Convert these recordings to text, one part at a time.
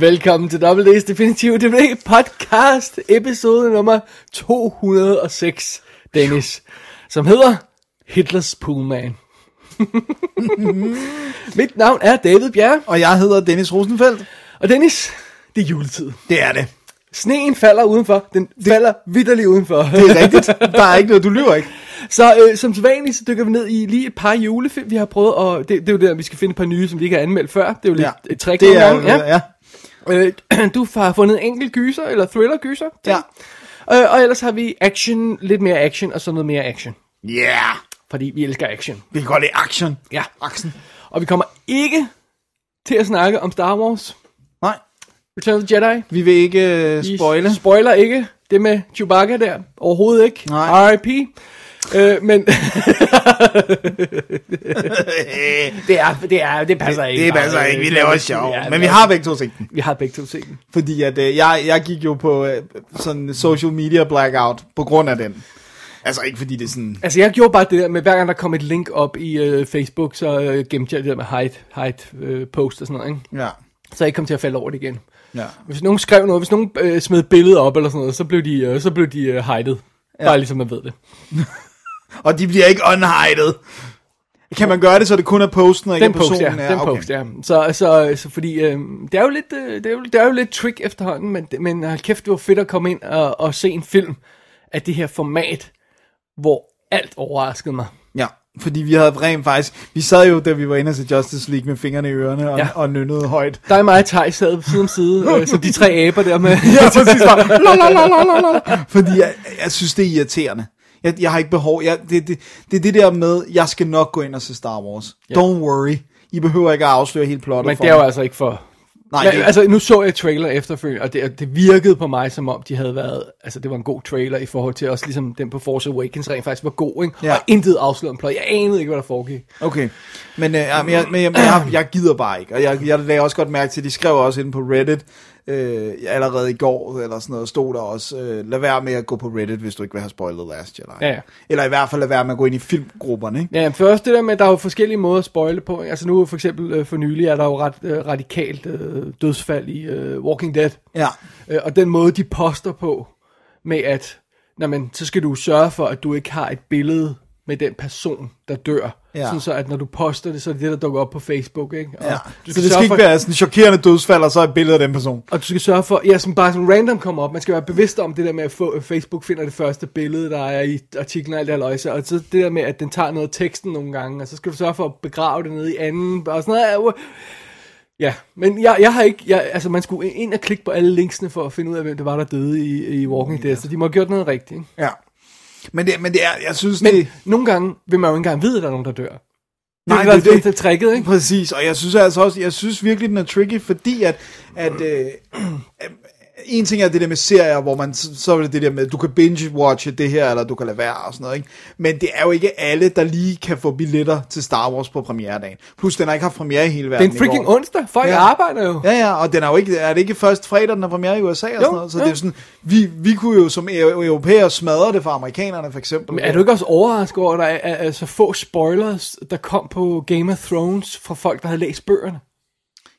Velkommen til Double D's Definitive DVD podcast, episode nummer 206, Dennis, som hedder Hitlers Poolman. Mit navn er David Bjerre, Og jeg hedder Dennis Rosenfeldt. og Dennis, det er juletid. Det er det. Sneen falder udenfor, den det, falder vidderligt udenfor. Det er rigtigt. Der er ikke noget, du lyver ikke. Så øh, som sædvanligt, så dykker vi ned i lige et par julefilm, vi har prøvet, og det, det er jo der, vi skal finde et par nye, som vi ikke har anmeldt før. Det er jo lidt ja, et trick det er, ja. ja. Øh, du har fundet en enkelt gyser, eller thriller-gyser. Ja. Øh, og ellers har vi action, lidt mere action, og så noget mere action. Yeah. Fordi vi elsker action. Vi kan godt lide action. Ja. Action. Og vi kommer ikke til at snakke om Star Wars. Nej, Return of the Jedi. vi vil ikke uh, Vi spoile. spoiler ikke det med Chewbacca der. Overhovedet ikke. Nej. R.I.P. Øh, men det er, det er, det passer ikke. det passer bare. ikke, vi Det laver er- sjov. ja, Men vi har begge to set den. Vi har begge to set den. Fordi at, uh, jeg, jeg gik jo på uh, sådan social media blackout på grund af den. Altså ikke fordi det er sådan... Altså jeg gjorde bare det der med, hver gang der kom et link op i øh, Facebook, så øh, gemte jeg det der med hide, hide øh, post og sådan noget, ikke? Ja. Så jeg ikke kom til at falde over det igen. Ja. Hvis nogen skrev noget, hvis nogen øh, smed et billede op eller sådan noget, så blev de, øh, så blev de øh, hidet. Ja. Bare ligesom man ved det. Og de bliver ikke unhided. Kan man gøre det, så det kun er posten og ikke Den er post, ja. personen? Den post, ja. Så, så, så fordi, øh, det er jo lidt, øh, det er jo, det er jo lidt trick efterhånden, men, men hold kæft, det var fedt at komme ind og, og se en film af det her format, hvor alt overraskede mig. Ja, fordi vi havde rent faktisk... Vi sad jo, da vi var inde til Justice League med fingrene i ørerne og, Ja. og nynnede højt. Der er mig og Thijs sad side om side, øh, som de tre aber der med. Ja, præcis. Bare, la, la, la, la, la, la. Fordi jeg, jeg synes, det er irriterende. Jeg, jeg har ikke behov. Jeg, det, det, det er det der med, jeg skal nok gå ind og se Star Wars. Ja. Don't worry. I behøver ikke at afsløre helt plottet Men for det er jo mig. altså ikke for... Nej, Men, det- altså, nu så jeg trailer efterfølgende, og det, det virkede på mig, som om de havde været... Altså, det var en god trailer i forhold til også ligesom den på Force Awakens rent faktisk var god, ikke? Ja. Og intet afsløret om plot. Jeg anede ikke, hvad der foregik. Okay. Men, øh, ja, men, jeg, men jeg, jeg, jeg gider bare ikke. Og jeg, jeg lagde også godt mærke til, de skrev også inde på Reddit, øh, allerede i går, eller sådan noget, stod der også, øh, lad være med at gå på Reddit, hvis du ikke vil have spoilet Last Jedi. Ja, ja. Eller i hvert fald lad være med at gå ind i filmgrupperne, ikke? Ja, først det der med, at der er jo forskellige måder at spoile på. Altså nu for eksempel øh, for nylig er der jo ret øh, radikalt øh, dødsfald i øh, Walking Dead. Ja. Øh, og den måde, de poster på, med at, man, så skal du sørge for, at du ikke har et billede med den person, der dør. Ja. Sådan så, at når du poster det, så er det det, der dukker op på Facebook, ikke? Og Ja. du Så det skal ikke for, være sådan en chokerende dødsfald, og så et billede af den person. Og du skal sørge for, ja, som bare sådan random kommer op, man skal være bevidst om det der med, at Facebook finder det første billede, der er i artiklen og alt det her løjse, og så det der med, at den tager noget af teksten nogle gange, og så skal du sørge for at begrave det nede i anden, og sådan noget. Ja, men jeg, jeg har ikke, jeg, altså man skulle ind og klikke på alle linksene for at finde ud af, hvem det var, der døde i, i Walking Dead, så de må have gjort noget rigtigt. ikke? Ja. Men det, men det er, jeg synes, Men det... nogle gange vil man jo ikke engang vide, at der er nogen, der dør. Det Nej, er det er det, det. tricket, ikke? Præcis, og jeg synes altså også, jeg synes virkelig, den er tricky, fordi at, at øh, øh, en ting er det der med serier, hvor man, så er det det der med, du kan binge-watche det her, eller du kan lade være og sådan noget, ikke? Men det er jo ikke alle, der lige kan få billetter til Star Wars på premieredagen. Plus, den har ikke haft premiere i hele Det verden er en freaking onsdag. Folk Ja. arbejder jo. Ja, ja, og den er jo ikke, er det ikke først fredag, den er premiere i USA og sådan noget? Så jo. det er sådan, vi, vi kunne jo som eu- europæer smadre det for amerikanerne, for eksempel. Men er du ikke også overrasket over, at der er, er, er så få spoilers, der kom på Game of Thrones fra folk, der havde læst bøgerne?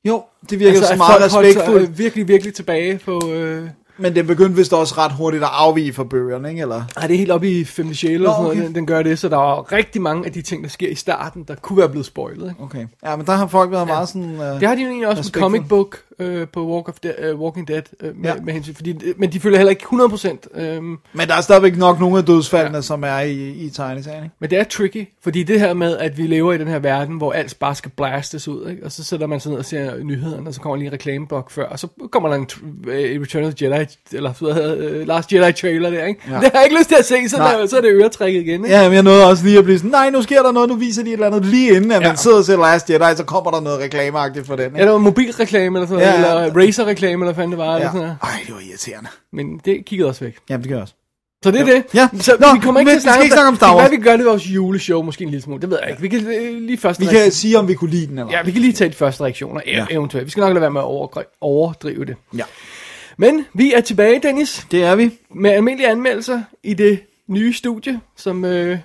Jo, det virker altså, så meget respektfuldt. øh, virkelig, virkelig tilbage på... Øh... Men den begyndte vist også ret hurtigt at afvige fra bøgerne, ikke? Eller? Ej, det er helt oppe i 5. sjæle Nå, og sådan okay. den, den gør det, så der er rigtig mange af de ting, der sker i starten, der kunne være blevet spoilet. Ikke? Okay. Ja, men der har folk været ja. meget sådan... Uh... Det har de jo egentlig også med comic book øh, på Walk of De- uh, Walking Dead, øh, med, Ja. med hensyn, fordi, men de følger heller ikke 100%. Øh, Men der er stadigvæk nok nogle af dødsfaldene, ja. som er i, i tegneserien, ikke? men det er tricky, fordi det her med, at vi lever i den her verden, hvor alt bare skal blastes ud, ikke? og så sætter man sig ned og ser nyhederne, og så kommer lige en reklameblok før, og så kommer der en øh, Return of the Jedi, eller hvad hedder øh, Last Jedi trailer der, ikke? Ja. Det har jeg ikke lyst til at se, så, der, så er det øretrækket igen, ikke? Ja, men jeg nåede også lige at blive sådan, nej, nu sker der noget, nu viser de et eller andet lige inden, at ja. Ja. man sidder og ser Last Jedi, så kommer der noget reklameagtigt for den, ikke? Ja, der var mobilreklame eller sådan ja, Ja, eller ja. Razer-reklame, eller hvad fanden det var. Ja. Eller Ja. sådan noget. Ej, det var irriterende. Men det kiggede også væk. Jamen, det gør også. Så det er det. Ja. Så Nå, vi kommer ikke til at snakke, snakke om Star Wars. være, vi gør det vores juleshow, måske en lille smule. Det ved jeg ikke. Vi kan øh, lige først... Vi kan sige, om vi kunne lide den, eller Ja, vi kan lige tage de første reaktioner, ja. Ja. eventuelt. Vi skal nok lade være med at overdrive det. Ja. Men vi er tilbage, Dennis, Det er vi. med almindelige anmeldelser i det nye studie, som, øh,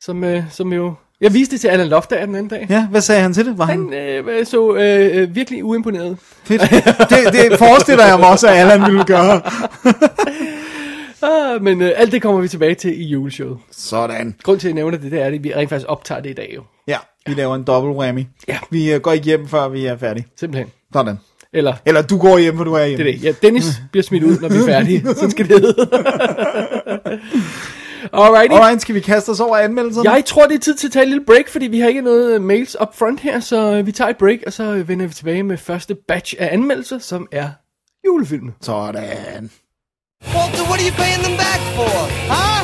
som, øh, som jo... Jeg viste det til Allan Loftager den anden dag. Ja, hvad sagde han til det? Var han... Han øh, så øh, øh, virkelig uimponeret. Fedt. Det, det forestiller jeg mig også, at Allan ville gøre. Ah, men øh, alt det kommer vi tilbage til i juleshowet. Sådan. Grund til, at jeg nævner det, det er, at vi rent faktisk optager det i dag jo. Ja, vi laver en double whammy. Ja. Vi øh, går ikke hjem, før vi er færdige. Simpelthen. Sådan. Eller, Eller du går hjem, for du er hjemme. det er det. Ja, Dennis bliver smidt ud, når vi er færdige. Sådan skal det hedde. Alrighty. Alright, skal vi kaste os over anmeldelserne? Jeg tror, det er tid til at tage et lille break, fordi vi har ikke noget øh, mails up front her, så øh, vi tager et break, og så øh, vender vi tilbage med første batch af anmeldelser, som er julefilmen. Sådan. Walter, what are you paying them back for? Huh?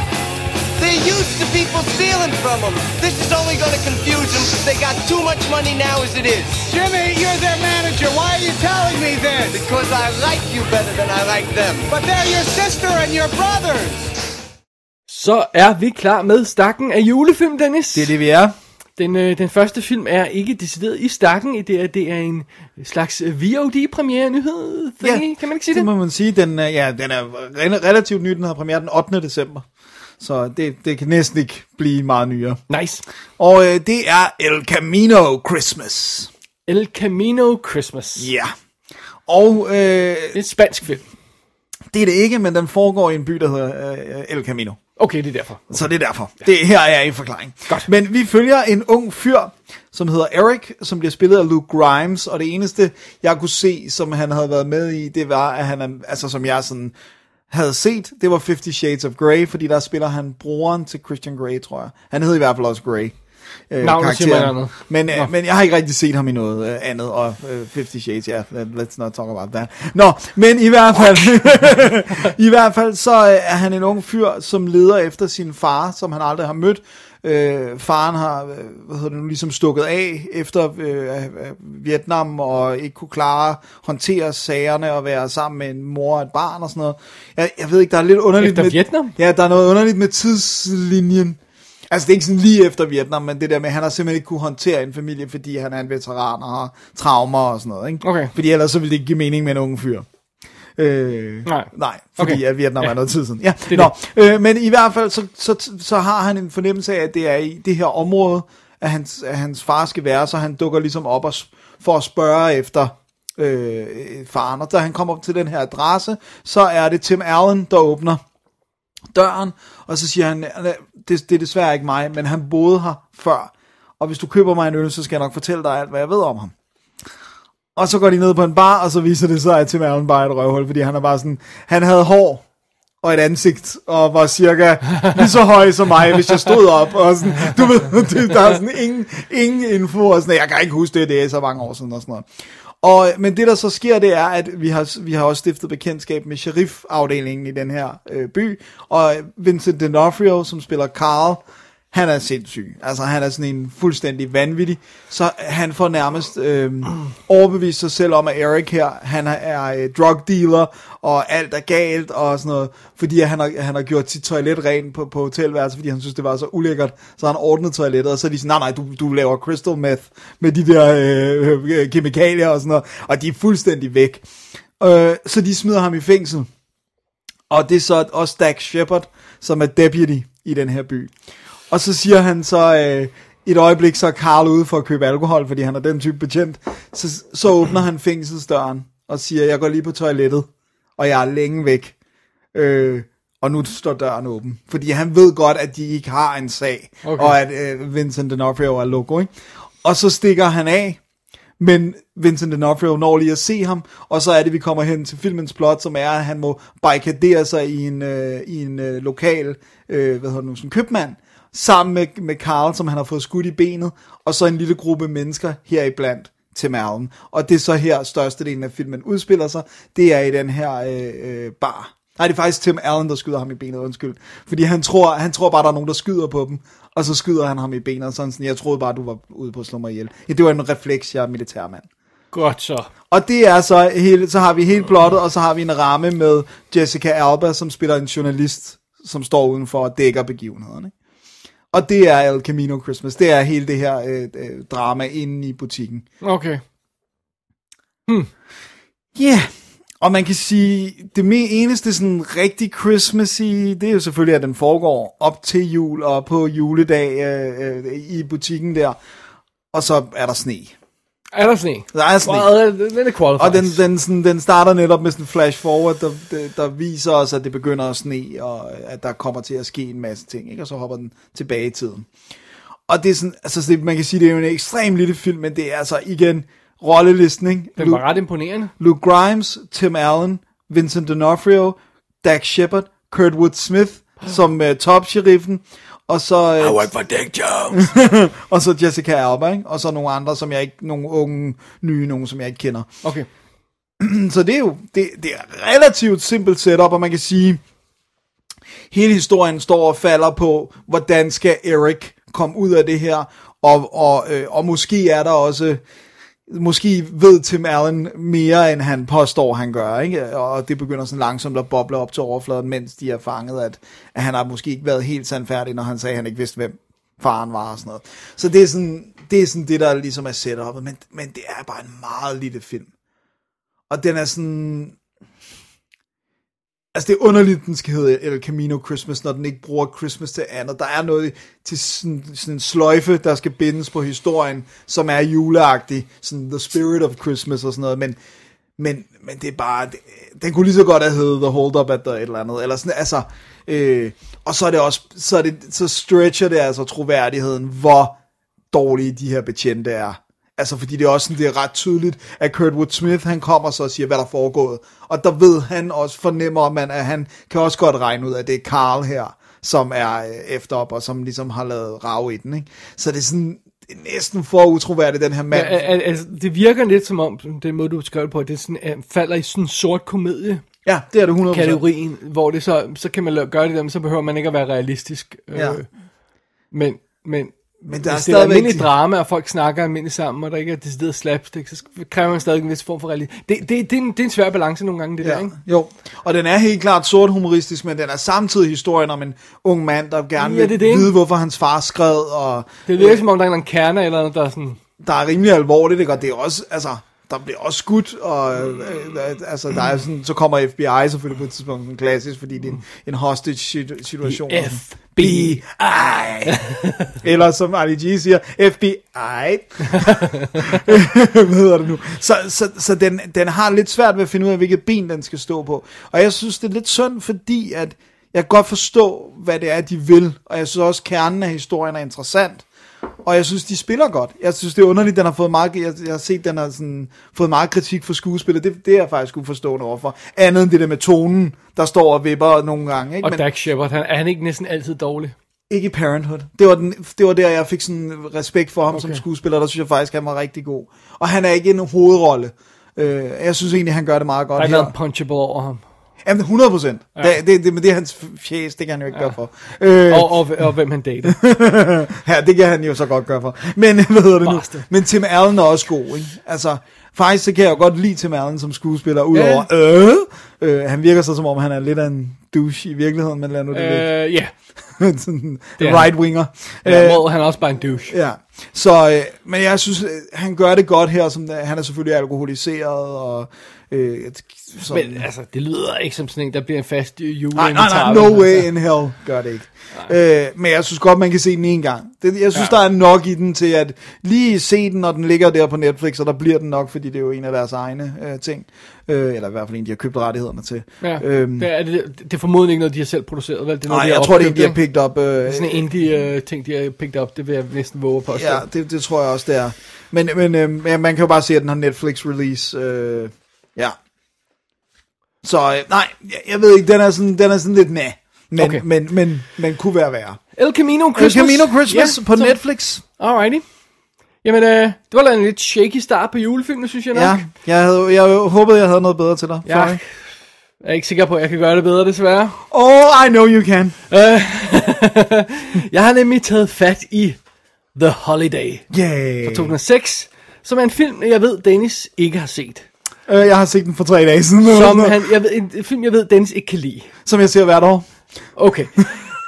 They're used to people stealing from them. This is only going to confuse them. They got too much money now as it is. Jimmy, you're their manager. Why are you telling me this? Because I like you better than I like them. But they're your sister and your brothers. Så er vi klar med stakken af julefilm, Dennis. Det er det, vi er. Den, øh, den første film er ikke decideret i stakken, det er, det er en slags øh, VOD-premiere nyhed, ja, kan man ikke sige det det? må man sige. Den, øh, ja, den er re- relativt ny. Den har premiere den 8. december. Så det, det kan næsten ikke blive meget nyere. Nice. Og øh, det er El Camino Christmas. El Camino Christmas. Ja. Og øh, Det er en spansk film. det er det ikke, men den foregår i en by, der hedder øh, El Camino. Okay, det er derfor. Så det er derfor. Det her er en forklaring. Godt. Men vi følger en ung fyr, som hedder Eric, som bliver spillet af Luke Grimes, og det eneste, jeg kunne se, som han havde været med i, det var, at han, altså som jeg sådan havde set, det var Fifty Shades of Grey, fordi der spiller han broren til Christian Grey, tror jeg. Han hed i hvert fald også Grey. Øh, Navnet siger karakteren. andet. Men, Nå. øh, men jeg har ikke rigtig set ham i noget øh, andet, og øh, Fifty Shades, ja, yeah, let's not talk about that. Nå, men i hvert fald, i hvert fald, så øh, er han en ung fyr, som leder efter sin far, som han aldrig har mødt. Øh, faren har, øh, hvad hedder det nu, ligesom stukket af efter øh, øh, Vietnam, og ikke kunne klare, håndtere sagerne, og være sammen med en mor og et barn og sådan noget. Jeg, jeg ved ikke, der er lidt underligt Efter med... Vietnam? Ja, der er noget underligt med tidslinjen. Altså, det er ikke sådan lige efter Vietnam, men det der med, at han har simpelthen ikke kunne håndtere en familie, fordi han er en veteran og har traumer og sådan noget, ikke? Okay. Fordi ellers så ville det ikke give mening med en ung fyr. Øh, Nej. Nej, fordi Okay. at Vietnam Ja. er noget tid siden. Ja, Det Nå, øh, men i hvert fald, så, så, så har han en fornemmelse af, at det er i det her område, at hans, at hans far skal være, så han dukker ligesom op og, for at spørge efter øh, faren. Og da han kommer op til den her adresse, så er det Tim Allen, der åbner døren, og så siger han, det, det er desværre ikke mig, men han boede her før, og hvis du køber mig en øl, så skal jeg nok fortælle dig alt, hvad jeg ved om ham. Og så går de ned på en bar, og så viser det sig, at Tim Allen bare et røvhul, fordi han er bare sådan, han havde hår og et ansigt, og var cirka lige så høj som mig, hvis jeg stod op, og sådan, du ved, det, der er sådan ingen, ingen info, og sådan, jeg kan ikke huske det, det er så mange år siden, og sådan noget. Og, men det der så sker, det er, at vi har, vi har også stiftet bekendtskab med sheriffafdelingen i den her øh, by, og Vincent D'Onofrio, som spiller Carl, han er sindssyg. Altså, han er sådan en fuldstændig vanvittig. Så han får nærmest øh, overbevist sig selv om, at Eric her, han er, øh, drug dealer, og alt er galt, og sådan noget. Fordi han har, han har gjort sit toilet rent på, på hotelværelset, fordi han synes, det var så ulækkert. Så han ordnet toilettet, og så er de sådan, nej, nej, du, du laver crystal meth med de der øh, øh, kemikalier og sådan noget. Og de er fuldstændig væk. Øh, så de smider ham i fængsel. Og det er så også Dax Shepard, som er deputy i den her by. Og så siger han så, øh, et øjeblik så er Carl ude for at købe alkohol, fordi han er den type betjent. Så, så åbner han fængselsdøren og siger, jeg går lige på toilettet, og jeg er længe væk. Øh, og nu står døren åben. Fordi han ved godt, at de ikke har en sag, Okay. og at øh, Vincent D'Onofrio er loco, ikke? Og så stikker han af, men Vincent D'Onofrio når lige at se ham, og så er det, vi kommer hen til filmens plot, som er, at han må barrikadere sig i en, øh, i en øh, lokal, øh, hvad hedder det nu, som købmand, sammen med, med Carl, som han har fået skudt i benet, og så en lille gruppe mennesker heriblandt til Allen. Og det er så her størstedelen af filmen udspiller sig, det er i den her øh, øh, bar. Nej, det er faktisk Tim Allen, der skyder ham i benet, undskyld. Fordi han tror, han tror bare, der er nogen, der skyder på dem, og så skyder han ham i benet, og sådan sådan, jeg troede bare, du var ude på at slå mig ihjel. Ja, det var en refleks, jeg er militærmand. Godt så. Og det er så hele, så har vi helt plottet, og så har vi en ramme med Jessica Alba, som spiller en journalist, som står udenfor og dækker begivenhederne. Og det er El Camino Christmas. Det er hele det her øh, øh, drama inde i butikken. Okay. Ja, yeah. og man kan sige, det eneste sådan rigtig Christmassy, det er jo selvfølgelig, at den foregår op til jul og på juledag øh, øh, i butikken der. Og så er der sne. Er der sne? Der er sne. Well, den er qualified. Og den, den, sådan, den starter netop med sådan en flash forward, der, der, viser os, at det begynder at sne, og at der kommer til at ske en masse ting, ikke? og så hopper den tilbage i tiden. Og det er sådan, altså det, man kan sige, det er jo en ekstrem lille film, men det er altså igen rollelisten, ikke? Den var ret imponerende. Luke Grimes, Tim Allen, Vincent D'Onofrio, Dak Shepard, Kurtwood Smith som uh, top-sheriffen, og så, uh, work for Dick Jones. og så Jessica Alba, ikke? og så nogle andre, som jeg ikke, nogle unge, nye, nogen, som jeg ikke kender. Okay. Så det er jo det, det er relativt simpelt setup, og man kan sige, hele historien står og falder på, hvordan skal Eric komme ud af det her, og, og, øh, og måske er der også, måske ved Tim Allen mere, end han påstår, han gør, ikke? og det begynder sådan langsomt at boble op til overfladen, mens de er fanget, at, at han har måske ikke været helt sandfærdig, når han sagde, at han ikke vidste, hvem faren var og sådan noget. Så det er sådan det, er sådan det der ligesom er setupet, men, men det er bare en meget lille film. Og den er sådan... Altså det er underligt, den skal hedde El Camino Christmas, når den ikke bruger Christmas til andet. Der er noget til sådan, sådan en sløjfe, der skal bindes på historien, som er juleagtig. Sådan The Spirit of Christmas og sådan noget. Men, men, men det er bare... Det, den kunne lige så godt have heddet The Hold Up at the et eller andet. Eller sådan, altså... Øh, og så er det også... Så, er det, så stretcher det altså troværdigheden, hvor dårlige de her betjente er. Altså, fordi det er også sådan, det er ret tydeligt, at Kurtwood Smith, han kommer så og siger, hvad der er foregået. Og der ved han også, fornemmer man, at han kan også godt regne ud, at det er Carl her, som er øh, efter op, og som ligesom har lavet rav i den, ikke? Så det er sådan, det er næsten for utroværdigt, den her mand. Ja, al- altså, det virker lidt som om, den måde du beskrev det på, at det sådan, uh, falder i sådan en sort komedie Ja, det er det 100%. kategorien, hvor det så, så kan man gøre det der, men så behøver man ikke at være realistisk. Ja. Øh, men, men, Men der er er stadigvæk... almindelig drama, og folk snakker almindeligt sammen, og der ikke er decideret slapstick, så kræver man stadig en vis form for realisme. Det, det, det, er en, det er en svær balance nogle gange, det der, Ja, ikke? jo. Og den er helt klart sort humoristisk, men den er samtidig historien om en ung mand, der gerne Ja, vil det er det, vide, hvorfor hans far skred, og Det virker som om, der er en kerne, eller noget, der er sådan... der er rimelig alvorligt, ikke? og det er også, altså, der bliver også skudt, og øh, øh, altså, der er sådan, så kommer FBI selvfølgelig på et tidspunkt, sådan klassisk, fordi det er en, en hostage situ- situation. FBI. Eller som Ali G siger, FBI. Hvad hedder det nu? Så, så, så den, den har lidt svært ved at finde ud af, hvilket ben den skal stå på. Og jeg synes, det er lidt synd, fordi at jeg kan godt forstå, hvad det er, de vil. Og jeg synes også, kernen af historien er interessant. Og jeg synes, de spiller godt. Jeg synes, det er underligt, den har fået meget, jeg, jeg har set, den har sådan, fået meget kritik for skuespillet. Det, det er jeg faktisk uforstående overfor. Andet end det der med tonen, der står og vipper nogle gange. Ikke? Og Dak Shepard, han, er han ikke næsten altid dårlig? Ikke i Parenthood. Det var, den, det var der, jeg fik sådan respekt for ham okay. som skuespiller. Der synes jeg faktisk, han var rigtig god. Og han er ikke en hovedrolle. Øh, jeg synes egentlig, han gør det meget Der godt er her. noget punchable over ham. Jamen, 100 procent. Ja. Det, det, det, men det er hans fjes, det kan han jo ikke ja. gøre for. Øh, Og, og, og hvem han dater. Ja, det kan han jo så godt gøre for. Men hvad hedder det nu? Bastard. Men Tim Allen er også god, ikke? Altså, faktisk så kan jeg jo godt lide Tim Allen som skuespiller, udover, øh, øh, han virker så som om, han er lidt af en douche i virkeligheden, men lad nu det ligge. øh, ja, Sådan det er right winger. ja hvor han er også bare en douche. Ja, så, øh, men jeg synes, øh, han gør det godt her, som han er selvfølgelig alkoholiseret, og øh, som, Men altså, det lyder ikke som sådan en, der bliver en fast jule. Nej, nej, nej, no way in hell gør det ikke. Øh, men jeg synes godt, man kan se den en gang. Det, jeg synes, ja. der er nok i den til at lige se den, når den ligger der på Netflix, og der bliver den nok, fordi det er jo en af deres egne øh, ting. Øh, eller i hvert fald en, de har købt rettighederne til. Ja, Øhm, det, er, det, det er formodentlig ikke noget, de har selv produceret, vel? Det er noget, nej, de jeg tror, det er en, de har ikke? picked up. Øh, Det er sådan en indie-ting, de har picked up, det vil jeg næsten våge på. Ja, det, det tror jeg også, det er. Men, men øh, man kan jo bare se, at den har Netflix-release. Øh, ja. Så øh, nej, jeg, jeg ved ikke, den er sådan, den er sådan lidt med. Men, Okay. okay. men, men, men kunne være værre. El Camino El Christmas. Camino Christmas ja, på så- Netflix. Alrighty. Jamen, øh, det var da en lidt shaky start på julefilmen, synes jeg nok. Ja, jeg, havde, jeg håbede, jeg havde noget bedre til dig. Ja. Sorry. Jeg er ikke sikker på, at jeg kan gøre det bedre, desværre. Oh, I know you can. Jeg har nemlig taget fat i The Holiday Yay. fra 2006, som er en film, jeg ved, Dennis ikke har set. Øh, jeg har set den for tre dage siden. Som han, jeg ved, en, en film, jeg ved, Dennis ikke kan lide. som jeg ser hvert år. Okay.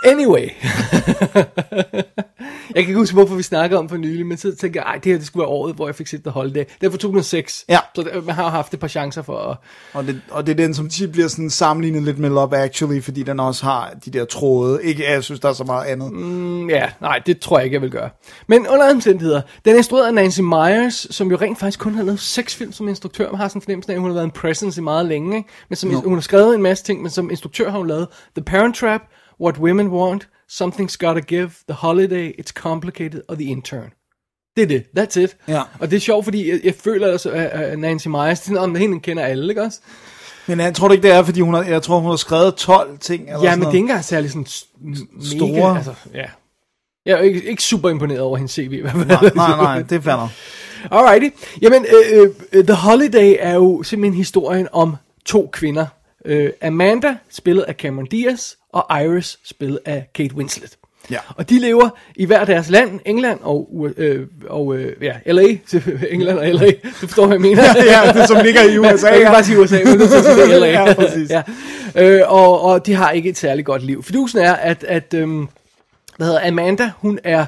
Anyway. jeg kan ikke huske, hvorfor vi snakkede om for nylig, men så tænkte jeg, ej, det her det skulle være året, hvor jeg fik set The Holiday. Det er fra 2006. Ja. Så det, man har haft et par chancer for at... Og det, og det er den, som tit bliver sådan sammenlignet lidt med Love Actually, fordi den også har de der tråde. Ikke, jeg synes, der er så meget andet. Mm. Ja, nej, det tror jeg ikke, jeg vil gøre. Men under omstændigheder, den er instrueret af Nancy Myers, som jo rent faktisk kun har lavet seks film som instruktør. Man har sådan en fornemmelse af, at hun har været en presence i meget længe. Ikke? Men som, hun har skrevet en masse ting, men som instruktør har hun lavet The Parent Trap, What Women Want, Something's Gotta Give, The Holiday, It's Complicated og The Intern. Det er det. That's it. Ja. Og det er sjovt, fordi jeg, jeg føler at at Nancy Myers, sådan, om hende kender alle, ikke også? Men jeg tror du ikke, det er, fordi hun har, jeg tror, hun har skrevet 12 ting. Eller Ja, sådan men det er noget. ikke engang særlig sådan mega, Store. Altså, ja. Jeg er ikke, ikke super imponeret over hendes CV i hvert fald. Nej, nej, nej, det er nok. Alrighty. Jamen, øh, øh, The Holiday er jo simpelthen historien om to kvinder. Øh, Amanda, spillet af Cameron Diaz, og Iris, spillet af Kate Winslet. Ja. Og de lever i hver deres land, England og, øh, og øh, ja, LA, England og LA, du forstår, hvad jeg mener. ja, det som ligger i USA. Kan ja. bare sige USA, men det det er LA. Ja, præcis. ja. Øh, og, og de har ikke et særligt godt liv. Fidusen er, at, at øhm, hvad hedder Amanda, hun er,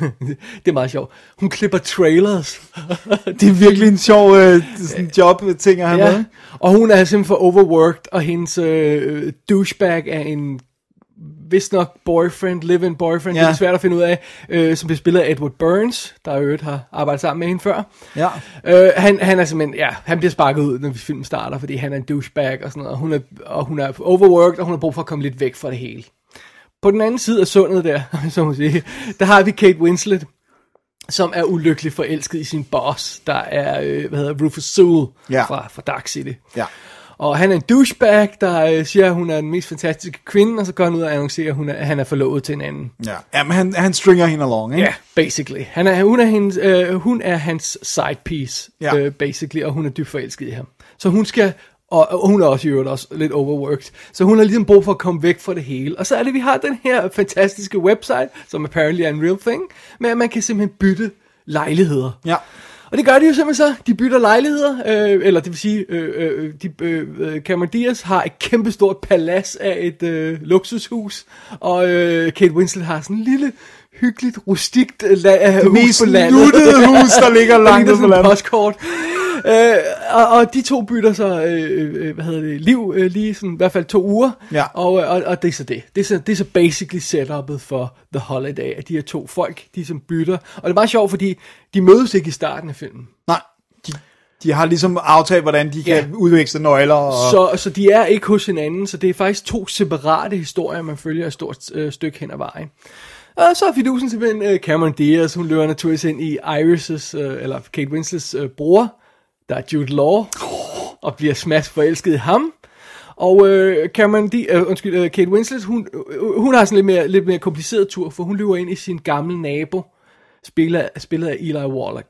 det er meget sjovt, hun klipper trailers. Det er virkelig en sjov øh, sådan job-ting at have ja. med. Og hun er simpelthen for overworked, og hendes øh, douchebag er en vist nok boyfriend, live-in boyfriend. Ja. det er svært at finde ud af, øh, som bliver spillet af Edward Burns, der i øvrigt har arbejdet sammen med hende før. Ja. Øh, han, han er simpelthen, ja, han bliver sparket ud, når filmen starter, fordi han er en douchebag og sådan noget, og hun er, og hun er overworked, og hun har brug for at komme lidt væk fra det hele. På den anden side af sundet der, så må sige, der har vi Kate Winslet, som er ulykkelig forelsket i sin boss, der er, øh, hvad hedder Rufus Sewell Ja. fra, fra Dark City. Ja. Og han er en douchebag, der øh, siger, at hun er den mest fantastiske kvinde, og så går han ud og annoncerer, at, hun er, at han er forlovet til en anden. Ja, ja men han, han stringer hende along, ikke? Ja, yeah, basically. Han er, hun, er hendes, øh, hun er hans side piece, Ja. øh, basically, og hun er dybt forelsket i ham. Så hun skal, og, og hun er også i øvrigt også lidt overworked, så hun har ligesom brug for at komme væk fra det hele. Og så er det, vi har den her fantastiske website, som apparently er en real thing, med at man kan simpelthen bytte lejligheder. Ja. Og det gør de jo simpelthen så. De bytter lejligheder, øh, eller det vil sige, øh, øh, de, øh, øh, Cameron Diaz har et kæmpestort palads af et øh, luksushus, og øh, Kate Winslet har sådan en lille, hyggeligt, rustikt øh, la- Det hus mest på landet. nuttede hus, der ligger langt på landet. postkort. Øh, og, og de to bytter så, øh, øh, hvad hedder det, liv øh, lige sådan, i hvert fald to uger. Ja. Og, øh, og, og det er så det. Det er så, det er så basically setupet for The Holiday, at de her to folk, de som bytter. Og det er meget sjovt, fordi de mødes ikke i starten af filmen. Nej, de, de har ligesom aftalt, hvordan de kan Ja. udveksle nøgler. Og... Så, så de er ikke hos hinanden, så det er faktisk to separate historier, man følger et stort øh, stykke hen ad vejen. Og så er fidusen simpelthen øh, Cameron Diaz, hun løber naturligvis ind i Iris' øh, eller Kate Winslets øh, bror, der er Jude Law, og bliver smash forelsket i ham. Og øh, Cameron Di- øh, undskyld, øh, Kate Winslet, hun, øh, hun har sådan lidt mere, lidt mere kompliceret tur, for hun løber ind i sin gamle nabo, spiller, spillet af Eli Wallach,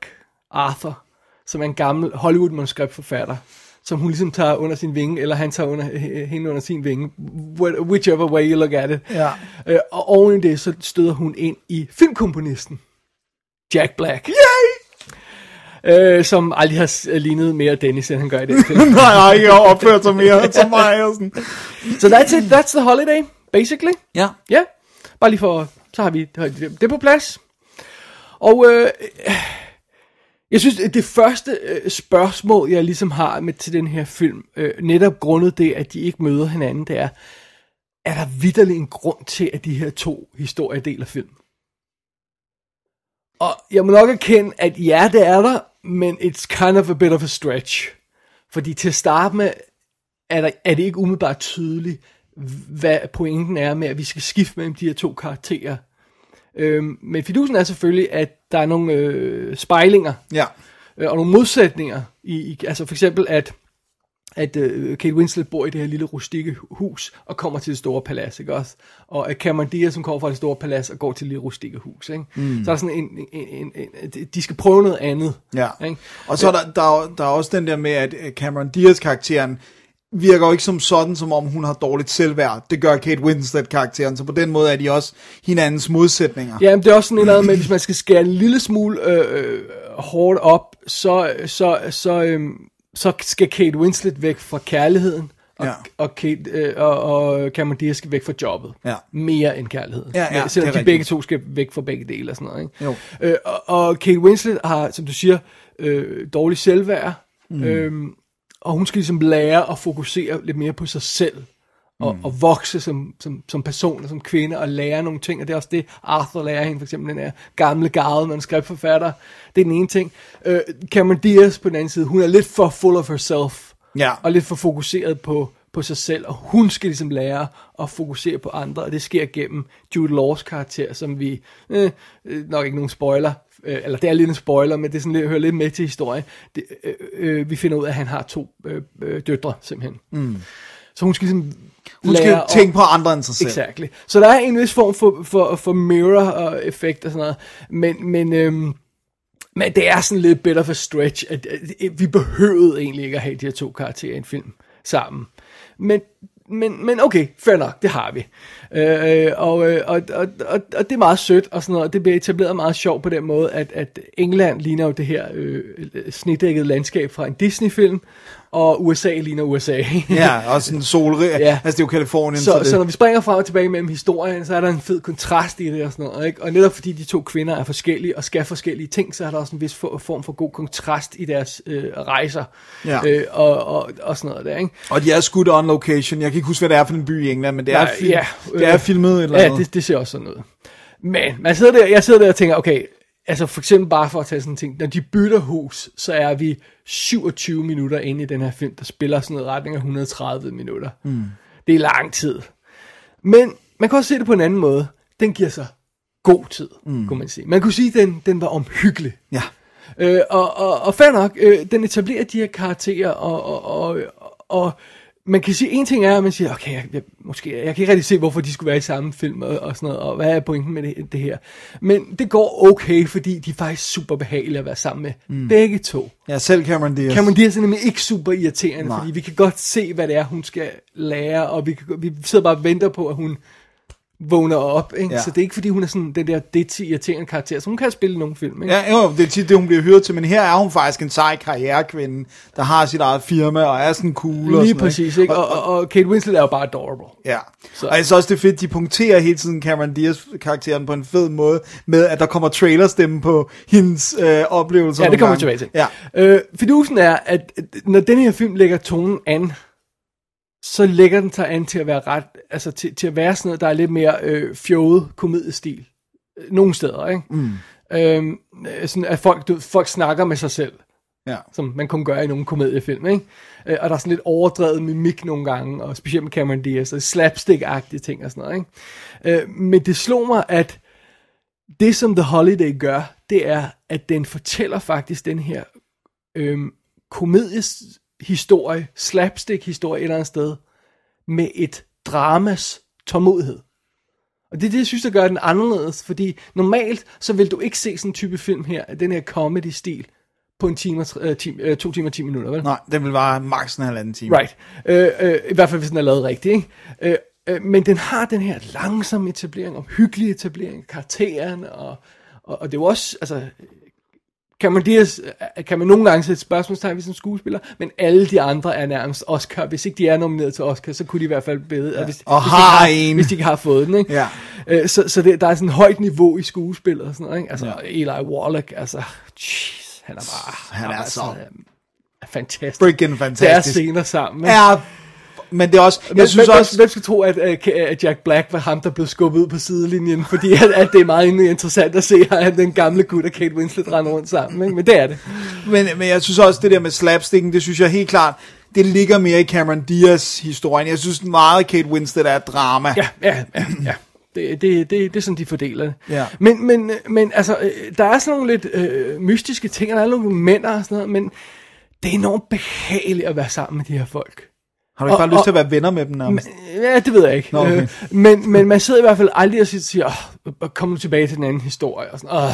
Arthur, som er en gammel Hollywood-manuskriptforfatter, som hun ligesom tager under sin vinge, eller han tager under, hende under sin vinge, wh- whichever way you look at it. Ja. Øh, og oven i det, så støder hun ind i filmkomponisten, Jack Black. Yay! Øh, som aldrig har lignet mere Dennis, end han gør i den film. Nej, nej, ikke har opført sig mere som mig. Og sådan. Så that's it, that's the holiday, basically. Ja. Ja, bare lige for, så har vi det, det på plads. Og øh, jeg synes, det første øh, spørgsmål, jeg ligesom har med til den her film, øh, netop grundet det, at de ikke møder hinanden, det er, er der vidderlig en grund til, at de her to historier deler film? Og jeg må nok erkende, at ja, det er der, men it's kind of a bit of a stretch. Fordi til at starte med, er, der, er det ikke umiddelbart tydeligt, hvad pointen er med, at vi skal skifte mellem de her to karakterer. Øhm, men fidusen er selvfølgelig, at der er nogle øh, spejlinger Ja. øh, og nogle modsætninger. I, i, altså for eksempel, at, at øh, Kate Winslet bor i det her lille rustikke hus og kommer til det store palads, ikke også? Og at Cameron Diaz, som kommer fra det store palads og går til det lille rustikke hus, ikke? Mm. Så er der sådan en, en, en, en, en, de skal prøve noget andet. Ja. Ikke? Og så er der, der, er- der er også den der med, at øh, Cameron Diaz-karakteren virker jo ikke som sådan, som om hun har dårligt selvværd. Det gør Kate Winslet-karakteren, så på den måde er de også hinandens modsætninger. Ja, men det er også sådan et eller med, hvis man skal skære en lille smule øh, øh, hårdt op, så, så, så, øh, så skal Kate Winslet væk fra kærligheden, og, Ja. og, Kate, øh, og, og Cameron Diaz skal væk fra jobbet. Ja. Mere end kærligheden. Ja, ja, Men Selvom de rigtigt. begge to skal væk fra begge dele og sådan noget. Ikke? Jo. Øh, og, og Kate Winslet har, som du siger, øh, dårlig selvværd, mm. øhm, og hun skal ligesom lære at fokusere lidt mere på sig selv, og, mm. og vokse som, som, som person og som kvinde, og lære nogle ting, og det er også det, Arthur lærer hende, for eksempel den her gamle garde manuskriptforfatter, det er den ene ting. Øh, Cameron Diaz på den anden side, hun er lidt for full of herself, Ja. og lidt for fokuseret på, på sig selv, og hun skal ligesom lære at fokusere på andre, og det sker gennem Jude Laws karakter, som vi, øh, øh, nok ikke nogen spoiler, øh, eller det er lidt en spoiler, men det er sådan lidt, hører lidt med til historien. Det, øh, øh, vi finder ud af, at han har to øh, øh, døtre, simpelthen. Mm. Så hun skal ligesom Hun skal at- tænke på andre end sig selv. Exactly. Så der er en vis form for, for, for mirror og effekt og sådan noget. Men, men, øhm, men det er sådan lidt of a stretch, at, at, at vi behøvede egentlig ikke at have de her to karakterer i en film sammen. Men, men, men okay, fair nok, det har vi. Øh, og, øh, og, og, og, og det er meget sødt og sådan noget, og det bliver etableret meget sjovt på den måde, at, at England ligner jo det her øh, snedækkede landskab fra en Disney-film, og USA ligner USA. Ja, og sådan solrig. Ja. Ja. Altså, det er jo Kalifornien, så, Så, det... så når vi springer frem og tilbage mellem historien, så er der en fed kontrast i det og sådan noget. Ikke? Og netop fordi de to kvinder er forskellige og skal forskellige ting, så er der også en vis for, form for god kontrast i deres øh, rejser Ja. øh, og, og, og sådan noget der. Ikke? Og de er skudt on location. Jeg kan ikke huske, hvad det er for en by i England, men det er, Nej, film, ja, det er øh, filmet et eller Ja, andet. det, det ser også sådan ud. Men man sidder der, jeg sidder der og tænker, okay, altså for eksempel bare for at tage sådan en ting, når de bytter hus, så er vi 27 minutter inde i den her film, der spiller sådan noget retning af 130 minutter. Mm. Det er lang tid. Men man kan også se det på en anden måde. Den giver sig god tid, mm. kunne man sige. Man kunne sige, at den, den var omhyggelig. Ja. Øh, og, og, og fair nok, øh, den etablerer de her karakterer, og, og, og, og man kan sige, en ting er, at man siger, okay, jeg, jeg, måske, jeg kan ikke rigtig se, hvorfor de skulle være i samme film og, og sådan noget, og hvad er pointen med det, det her. Men det går okay, fordi de er faktisk super behagelige at være sammen med. Mm. Begge to. ja, selv Cameron Diaz. Cameron Diaz er nemlig ikke super irriterende, Nej. Fordi vi kan godt se, hvad det er, hun skal lære, og vi, kan, vi sidder bare og venter på, at hun vågner op, ikke? Ja. Så det er ikke, fordi hun er sådan den der det irriterende karakter, så hun kan spille nogle film, ikke? Ja, jo, det er tit det, hun bliver hyret til, men her er hun faktisk en sej karrierekvinde, der har sit eget firma, og er sådan cool. og Lige sådan, præcis, ikke? Og, og, og Kate Winslet er jo bare adorable. Ja, Så- og jeg synes også, det er fedt, de punkterer hele tiden Cameron Diaz-karakteren på en fed måde, med at der kommer trailerstemme på hendes øh, oplevelser Ja, det kommer vi tilbage til. Ja, Øh, fidusen er, at at når den her film lægger tonen an, så lægger den sig an til at være ret, altså til, til at være sådan noget, der er lidt mere øh, fjollet komediestil. Øh, Nogle steder, ikke? Mm. Øhm, øh, sådan at folk, du, folk snakker med sig selv, ja. som man kun gør i nogle komediefilm, ikke? Øh, og der er sådan lidt overdrevet mimik nogle gange, og specielt med Cameron Diaz, og slapstick-agtige ting og sådan noget, ikke? Øh, men det slog mig, at det som The Holiday gør, det er, at den fortæller faktisk den her øhm, komediehistorie, slapstick-historie et eller andet sted, med et dramas tålmodighed. Og det er det, jeg synes, der gør den anderledes, fordi normalt, så vil du ikke se sådan en type film her, den her comedy-stil, på en time, øh, time, øh, to timer og 10 minutter, vel? Nej, den vil være maks en halvanden time. Right. Øh, øh, I hvert fald, hvis den er lavet rigtigt, ikke? Øh, øh, men den har den her langsomme etablering, og hyggelig etablering karakteren, og, og, og det er jo også, altså, kan man, Diaz, kan man nogle gange sætte spørgsmålstegn ved som skuespiller, men alle de andre er nærmest Oscar. Hvis ikke de er nomineret til Oscar, så kunne de i hvert fald bede, ja. hvis, Og hvis, de har ikke en. hvis de ikke har fået den. Ikke? Ja. Øh, så så det, der er sådan et højt niveau i skuespillet og sådan noget. Ikke? Altså, ja. Eli Wallach, altså, jeez, han er bare... Han er bare så sådan, øh, fantastisk. Freaking Deres fantastisk. scener sammen. ikke? Ja, men det er også, jeg Men, synes men, også, Hvem skal tro, at, at at Jack Black var ham, der blev skubbet ud på sidelinjen? Fordi at, at det er meget interessant at se, at den gamle gut og Kate Winslet render rundt sammen. Ikke? Men det er det. men, men jeg synes også, det der med slapsticken, det synes jeg helt klart, det ligger mere i Cameron Diaz historien. Jeg synes meget, Kate Winslet er et drama. Ja, ja, ja. ja. Det, det, det, det er sådan, de fordeler det. Ja. Men, men, men altså, øh, der er sådan nogle lidt øh, mystiske ting, og der er nogle mænd og sådan noget, men det er enormt behageligt at være sammen med de her folk. Har du ikke Og- bare lyst og- til at være venner med dem nærmest? Ja, det ved jeg ikke. Nå, okay. Øh, men, men man sidder i hvert fald aldrig og siger, åh, kom nu tilbage til den anden historie. Og sådan, åh,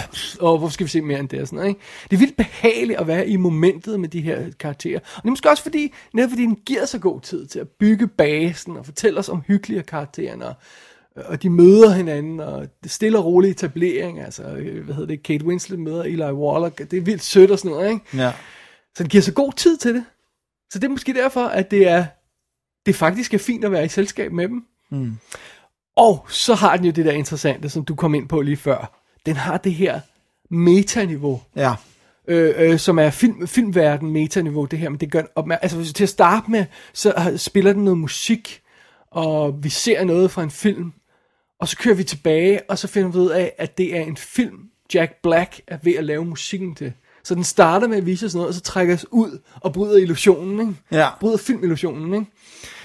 åh, hvorfor skal vi se mere end det? Og sådan, noget, ikke? Det er vildt behageligt at være i momentet med de her karakterer. Og det er måske også fordi, netop fordi den giver så god tid til at bygge basen og fortælle os om hyggelige karaktererne. Og, og de møder hinanden, og det stille og rolig etablering. Altså, øh, hvad hedder det, Kate Winslet møder Eli Wallach. Det er vildt sødt og sådan noget, ikke? Ja. Så det giver så god tid til det. Så det er måske derfor, at det er det faktisk er fint at være i selskab med dem. Mm. Og så har den jo det der interessante, som du kom ind på lige før. Den har det her metaniveau, Ja. øh, øh, som er film, filmverden metaniveau, det her, men det gør opmær- altså hvis- til at starte med, så spiller den noget musik, og vi ser noget fra en film, og så kører vi tilbage, og så finder vi ud af, at det er en film, Jack Black er ved at lave musikken til. Så den starter med at vise os noget, og så trækker os ud og bryder illusionen, ikke? Ja. Bryder filmillusionen, ikke?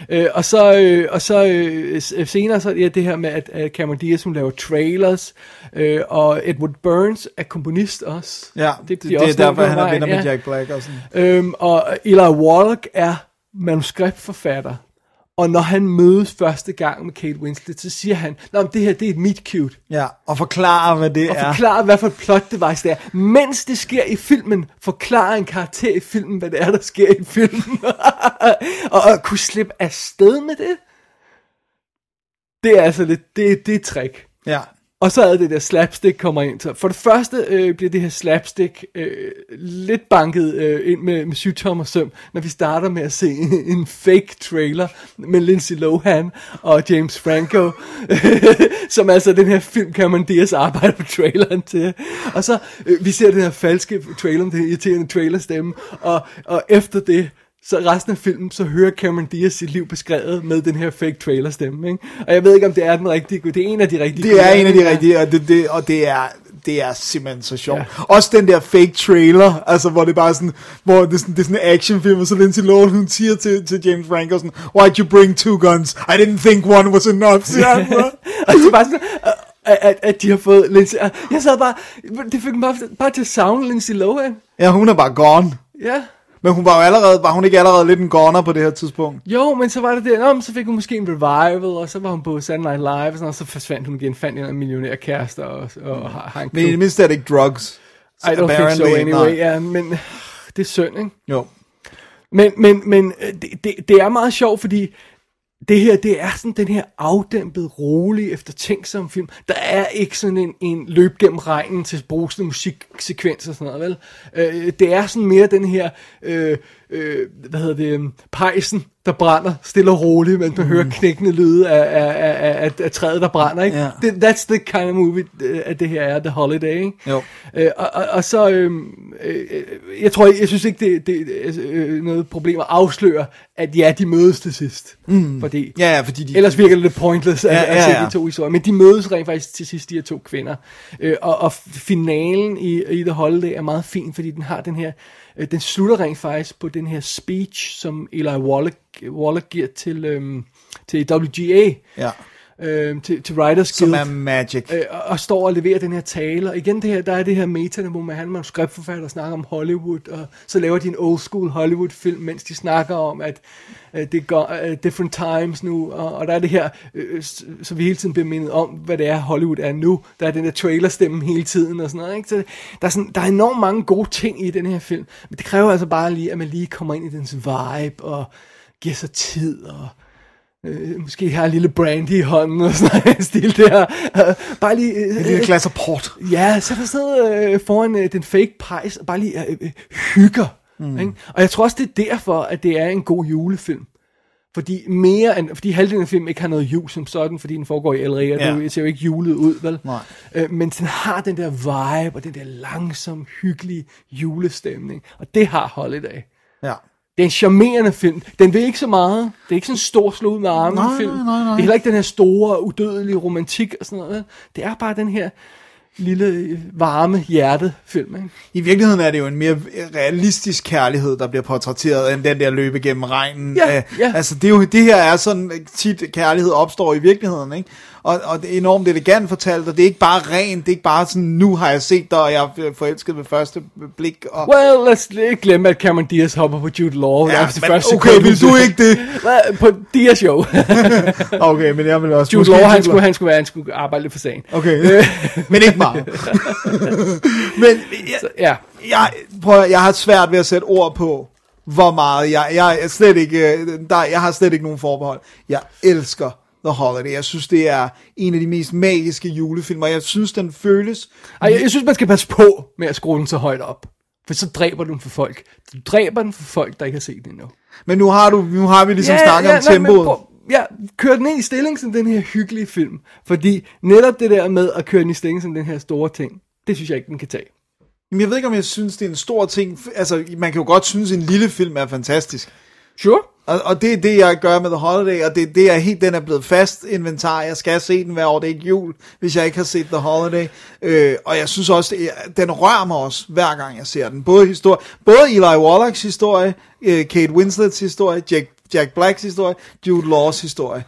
Øh, og så, øh, og så øh, senere så er det her med, at, at Cameron Diaz, hun laver trailers, øh, og Edward Burns er komponist også. Ja, det, det, bliver det er også derfor, han er venner med ja. Jack Black og sådan. Øhm, og Eli Wallach er manuskriptforfatter. Og når han mødes første gang med Kate Winslet, så siger han, Nå, men det her det er et meet cute. Ja, og forklare, hvad det Og er. forklarer, hvad for et plot device det er. Mens det sker i filmen, forklarer en karakter i filmen, hvad det er, der sker i filmen. og at kunne slippe afsted med det, det er altså lidt, det, det er trick. Ja. Og så er det der slapstick kommer ind. Så for det første øh, bliver det her slapstick øh, lidt banket øh, ind med, med sygdom og søm, når vi starter med at se en, en fake trailer med Lindsay Lohan og James Franco, som altså den her film Cameron Diaz arbejder på traileren til. Og så øh, vi ser den her falske trailer med den irriterende trailerstemme, og, og efter det, så resten af filmen, så hører Cameron Diaz sit liv beskrevet med den her fake trailer stemme, ikke? Og jeg ved ikke, om det er den rigtige, det er en af de rigtige. Det er en af de rigtige, og det, det, og det er, det er simpelthen så sjovt. Ja. Også den der fake trailer, altså hvor det bare sådan, hvor det er sådan, det er sådan en actionfilm, og så Lindsay Lohan, hun siger til, til James Franco sådan, why'd you bring two guns? I didn't think one was enough, siger han. og det er bare sådan, at, at, at de har fået Lindsay... Jeg sad bare... Det fik mig bare, bare til at savne Lindsay Lohan. Ja, hun er bare gone. Ja. Men hun var jo allerede, var hun ikke allerede lidt en goner på det her tidspunkt? Jo, men så var det det. Nå, men så fik hun måske en revival, og så var hun på Saturday Night Live, og, sådan, og så forsvandt hun igen, fandt en millionær kæreste, og, og har, en Men i det klub. mindste er det ikke drugs. I don't think so anyway, nej. ja, men det er synd, ikke? Jo. Men, men, men øh, det, det, det er meget sjovt, fordi det her, det er sådan den her afdæmpet, rolig, eftertænksom film. Der er ikke sådan en, en løb gennem regnen til brusende musiksekvens og sådan noget, vel? Øh, det er sådan mere den her, øh, øh, hvad hedder det, øhm, pejsen, der brænder stille og roligt, mens man mm. hører knækkende lyde af, af, af, af, af træet, der brænder, ikke? Ja. Det, that's the kind of movie, øh, at det her er, The Holiday, ikke? Jo. Øh, og, og, og så, øh, øh, jeg tror, jeg synes ikke, det, det er øh, noget problem at afsløre, at ja, de mødes til sidst. Mm. Fordi, Ja, ja, fordi de... ellers virker det lidt pointless at, Ja, ja, ja, at se de to historier. Men de mødes rent faktisk til sidst, de her to kvinder. Øh, og, og finalen i, i The Holiday er meget fin, fordi den har den her, øh, den slutter rent faktisk på den her speech, som Eli Wallach, Wallach giver til, øhm, til WGA, Ja, øhm, til, til Writers som Guild er magic. øh, og, og står og leverer den her tale. Og igen, det her, der er det her meta hvor man han er manuskriptforfatter og snakker om Hollywood, og så laver de en old school Hollywood film, mens de snakker om, at uh, det går uh, different times nu, og, og der er det her, øh, så vi hele tiden bliver mindet om, hvad det er, Hollywood er nu. Der er den der trailerstemme hele tiden og sådan noget. Ikke? Så der, er sådan, der er enormt mange gode ting i den her film, men det kræver altså bare lige, at man lige kommer ind i dens vibe, og giver sig tid, og øh, måske har en lille brandy i hånden og sådan noget stil der. Øh, bare lige... Øh, Et lille glas af port. Ja, så der sidder øh, foran øh, den fake pejs og bare lige øh, øh, hygger. Mm. Ikke? Og jeg tror også, det er derfor, at det er en god julefilm. Fordi mere end, fordi halvdelen af filmen ikke har noget jul som sådan, fordi den foregår i LA, og ja. det ser jo ikke julet ud, vel? Nej. Øh, men den har den der vibe, og den der langsom, hyggelige julestemning. Og det har Holiday. Ja. Det er en charmerende film. Den vil ikke så meget. Det er ikke sådan en stor slå med armen Nej, film. nej, nej. Det er heller ikke den her store, udødelige romantik og sådan noget. Det er bare den her lille øh, varme hjertet film, ikke? I virkeligheden er det jo en mere realistisk kærlighed, der bliver portrætteret, end den der løbe gennem regnen. Ja, ja. Altså, det, er jo, det her er sådan, tit kærlighed opstår i virkeligheden, ikke? Og, og det er enormt elegant fortalt, og det er ikke bare rent, det er ikke bare sådan, nu har jeg set dig, og jeg er forelsket ved første blik. Og, Well, lad os ikke glemme, at Cameron Diaz hopper på Jude Law. Ja, men første okay, sekund. vil du ikke det? På Diaz show. Okay, men jeg vil også... Jude Law, han skulle, han skulle, han skulle arbejde lidt for sagen. Okay, men ikke meget. men jeg, Så, ja. jeg, prøv, jeg har svært ved at sætte ord på, hvor meget jeg, jeg er slet ikke, øh, der, jeg har slet ikke nogen forbehold. Jeg elsker The Holiday. Jeg synes, det er en af de mest magiske julefilmer. Jeg synes, den føles... Ej, jeg, jeg synes, man skal passe på med at skrue den så højt op. For så dræber du den for folk. Du dræber den for folk, der ikke har set den endnu. Men nu har, du, nu har vi ligesom snakket om nej, tempoet. prøv- Ja, kør den ind i stilling som den her hyggelige film. Fordi netop det der med at køre den i stilling som den her store ting, det synes jeg ikke, den kan tage. Jamen, jeg ved ikke, om jeg synes, det er en stor ting. Altså, man kan jo godt synes, en lille film er fantastisk. Sure. Og, og det er det, jeg gør med The Holiday, og det, det er helt, den er blevet fast inventar. Jeg skal se den hver år, det er ikke jul, hvis jeg ikke har set The Holiday. Øh, og jeg synes også, det den rører mig også, hver gang jeg ser den. Både, historie, både Eli Wallachs historie, øh, Kate Winslets historie, Jack, Jack Blacks historie, Jude Laws historie.